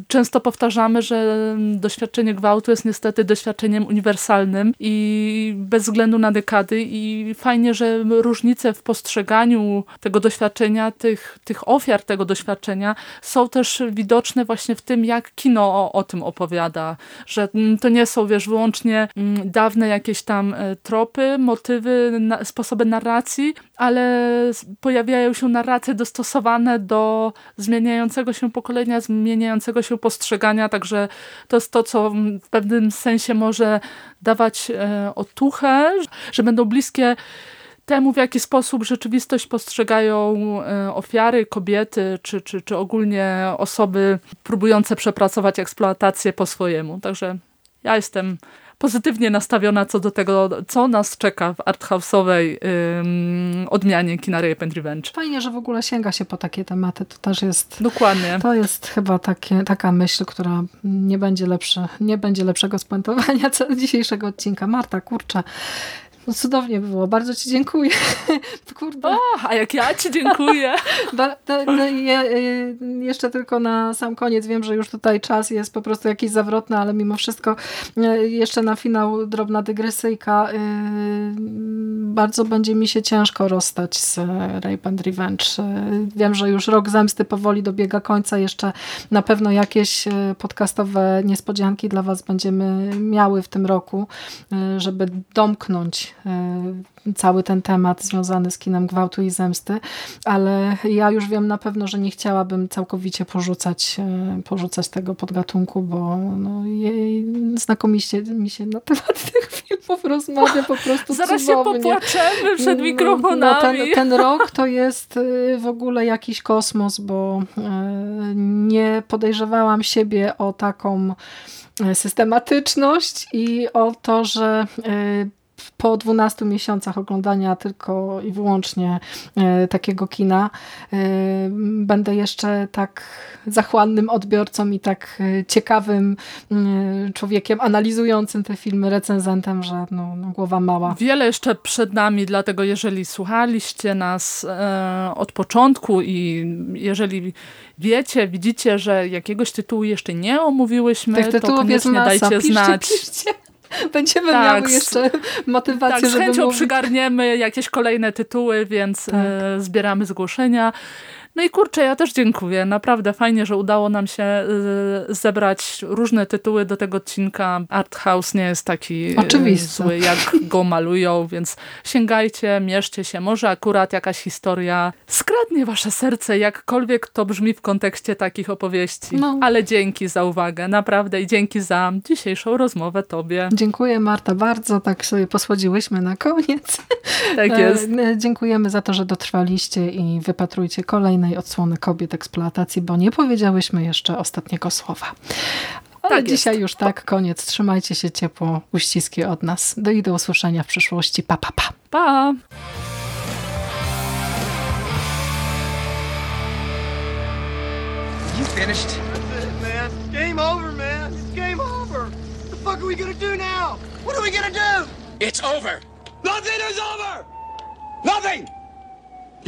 Speaker 3: często powtarzamy, że doświadczenie gwałtu jest niestety doświadczeniem uniwersalnym i bez względu na dekady i fajnie, że różnice w postrzeganiu tego doświadczenia, tych, tych ofiar tego doświadczenia są też widoczne właśnie w tym, jak kino o, o tym opowiada, że to nie są, wiesz, wyłącznie mm, dawne jakieś tam e, tropy, motywy, sposoby narracji, ale pojawiają pojawiają się narracje dostosowane do zmieniającego się pokolenia, zmieniającego się postrzegania, także to jest to, co w pewnym sensie może dawać e, otuchę, że będą bliskie temu, w jaki sposób rzeczywistość postrzegają e, ofiary, kobiety, czy, czy, czy ogólnie osoby próbujące przepracować eksploatację po swojemu. Także ja jestem pozytywnie nastawiona co do tego, co nas czeka w arthouse'owej ym, odmianie kina Rape and Revenge.
Speaker 4: Fajnie, że w ogóle sięga się po takie tematy. To też jest...
Speaker 3: Dokładnie.
Speaker 4: To jest chyba takie, taka myśl, która nie będzie, lepszy, nie będzie lepszego spuentowania dzisiejszego odcinka. Marta, kurczę, no cudownie było, bardzo ci dziękuję.
Speaker 3: Kurde. O, a jak ja ci dziękuję.
Speaker 4: Ba, to je, y, jeszcze tylko na sam koniec, wiem, że już tutaj czas jest po prostu jakiś zawrotny, ale mimo wszystko y, jeszcze na finał drobna dygresyjka. Y, bardzo będzie mi się ciężko rozstać z Rape and Revenge. Wiem, że już rok zemsty powoli dobiega końca, jeszcze na pewno jakieś podcastowe niespodzianki dla was będziemy miały w tym roku, żeby domknąć cały ten temat związany z kinem gwałtu i zemsty, ale ja już wiem na pewno, że nie chciałabym całkowicie porzucać, e, porzucać tego podgatunku, bo no, jej, znakomicie mi się na temat tych filmów rozmawia po prostu
Speaker 3: Zaraz cudownie. się popłaczemy przed no, mikrofonami. No,
Speaker 4: ten, ten rok to jest e, w ogóle jakiś kosmos, bo nie podejrzewałam siebie o taką systematyczność i o to, że po 12 miesiącach oglądania tylko i wyłącznie e, takiego kina e, będę jeszcze tak zachłannym odbiorcą i tak e, ciekawym człowiekiem analizującym te filmy, recenzentem, że no, no, głowa mała.
Speaker 3: Wiele jeszcze przed nami, dlatego jeżeli słuchaliście nas od początku i jeżeli wiecie, widzicie, że jakiegoś tytułu jeszcze nie omówiłyśmy, to koniecznie dajcie
Speaker 4: piszcie,
Speaker 3: znać.
Speaker 4: Piszcie. Będziemy tak, miały jeszcze motywację,
Speaker 3: tak, z chęcią
Speaker 4: mówić.
Speaker 3: przygarniemy jakieś kolejne tytuły, więc tak. e, zbieramy zgłoszenia. No i kurczę, ja też dziękuję. Naprawdę fajnie, że udało nam się y, zebrać różne tytuły do tego odcinka. Art House nie jest taki y, Oczywiście. zły, jak go malują, więc sięgajcie, mieszcie się. Może akurat jakaś historia skradnie wasze serce, jakkolwiek to brzmi w kontekście takich opowieści. No. Ale dzięki za uwagę, naprawdę i dzięki za dzisiejszą rozmowę tobie.
Speaker 4: Dziękuję Marta bardzo, tak sobie posłodziłyśmy na koniec.
Speaker 3: Tak jest.
Speaker 4: E, dziękujemy za to, że dotrwaliście i wypatrujcie kolejne kolejnej odsłony kobiet eksploatacji, bo nie powiedziałyśmy jeszcze ostatniego słowa. Ale tak dzisiaj jest. już tak, koniec. Trzymajcie się ciepło, uściski od nas. Do i do usłyszenia w przyszłości. Pa, pa, pa.
Speaker 3: Pa! You finished? That's it, man. Game over, man. It's game over. What the fuck are we gonna do now? What are we gonna do? It's over. Nothing is over! Nothing!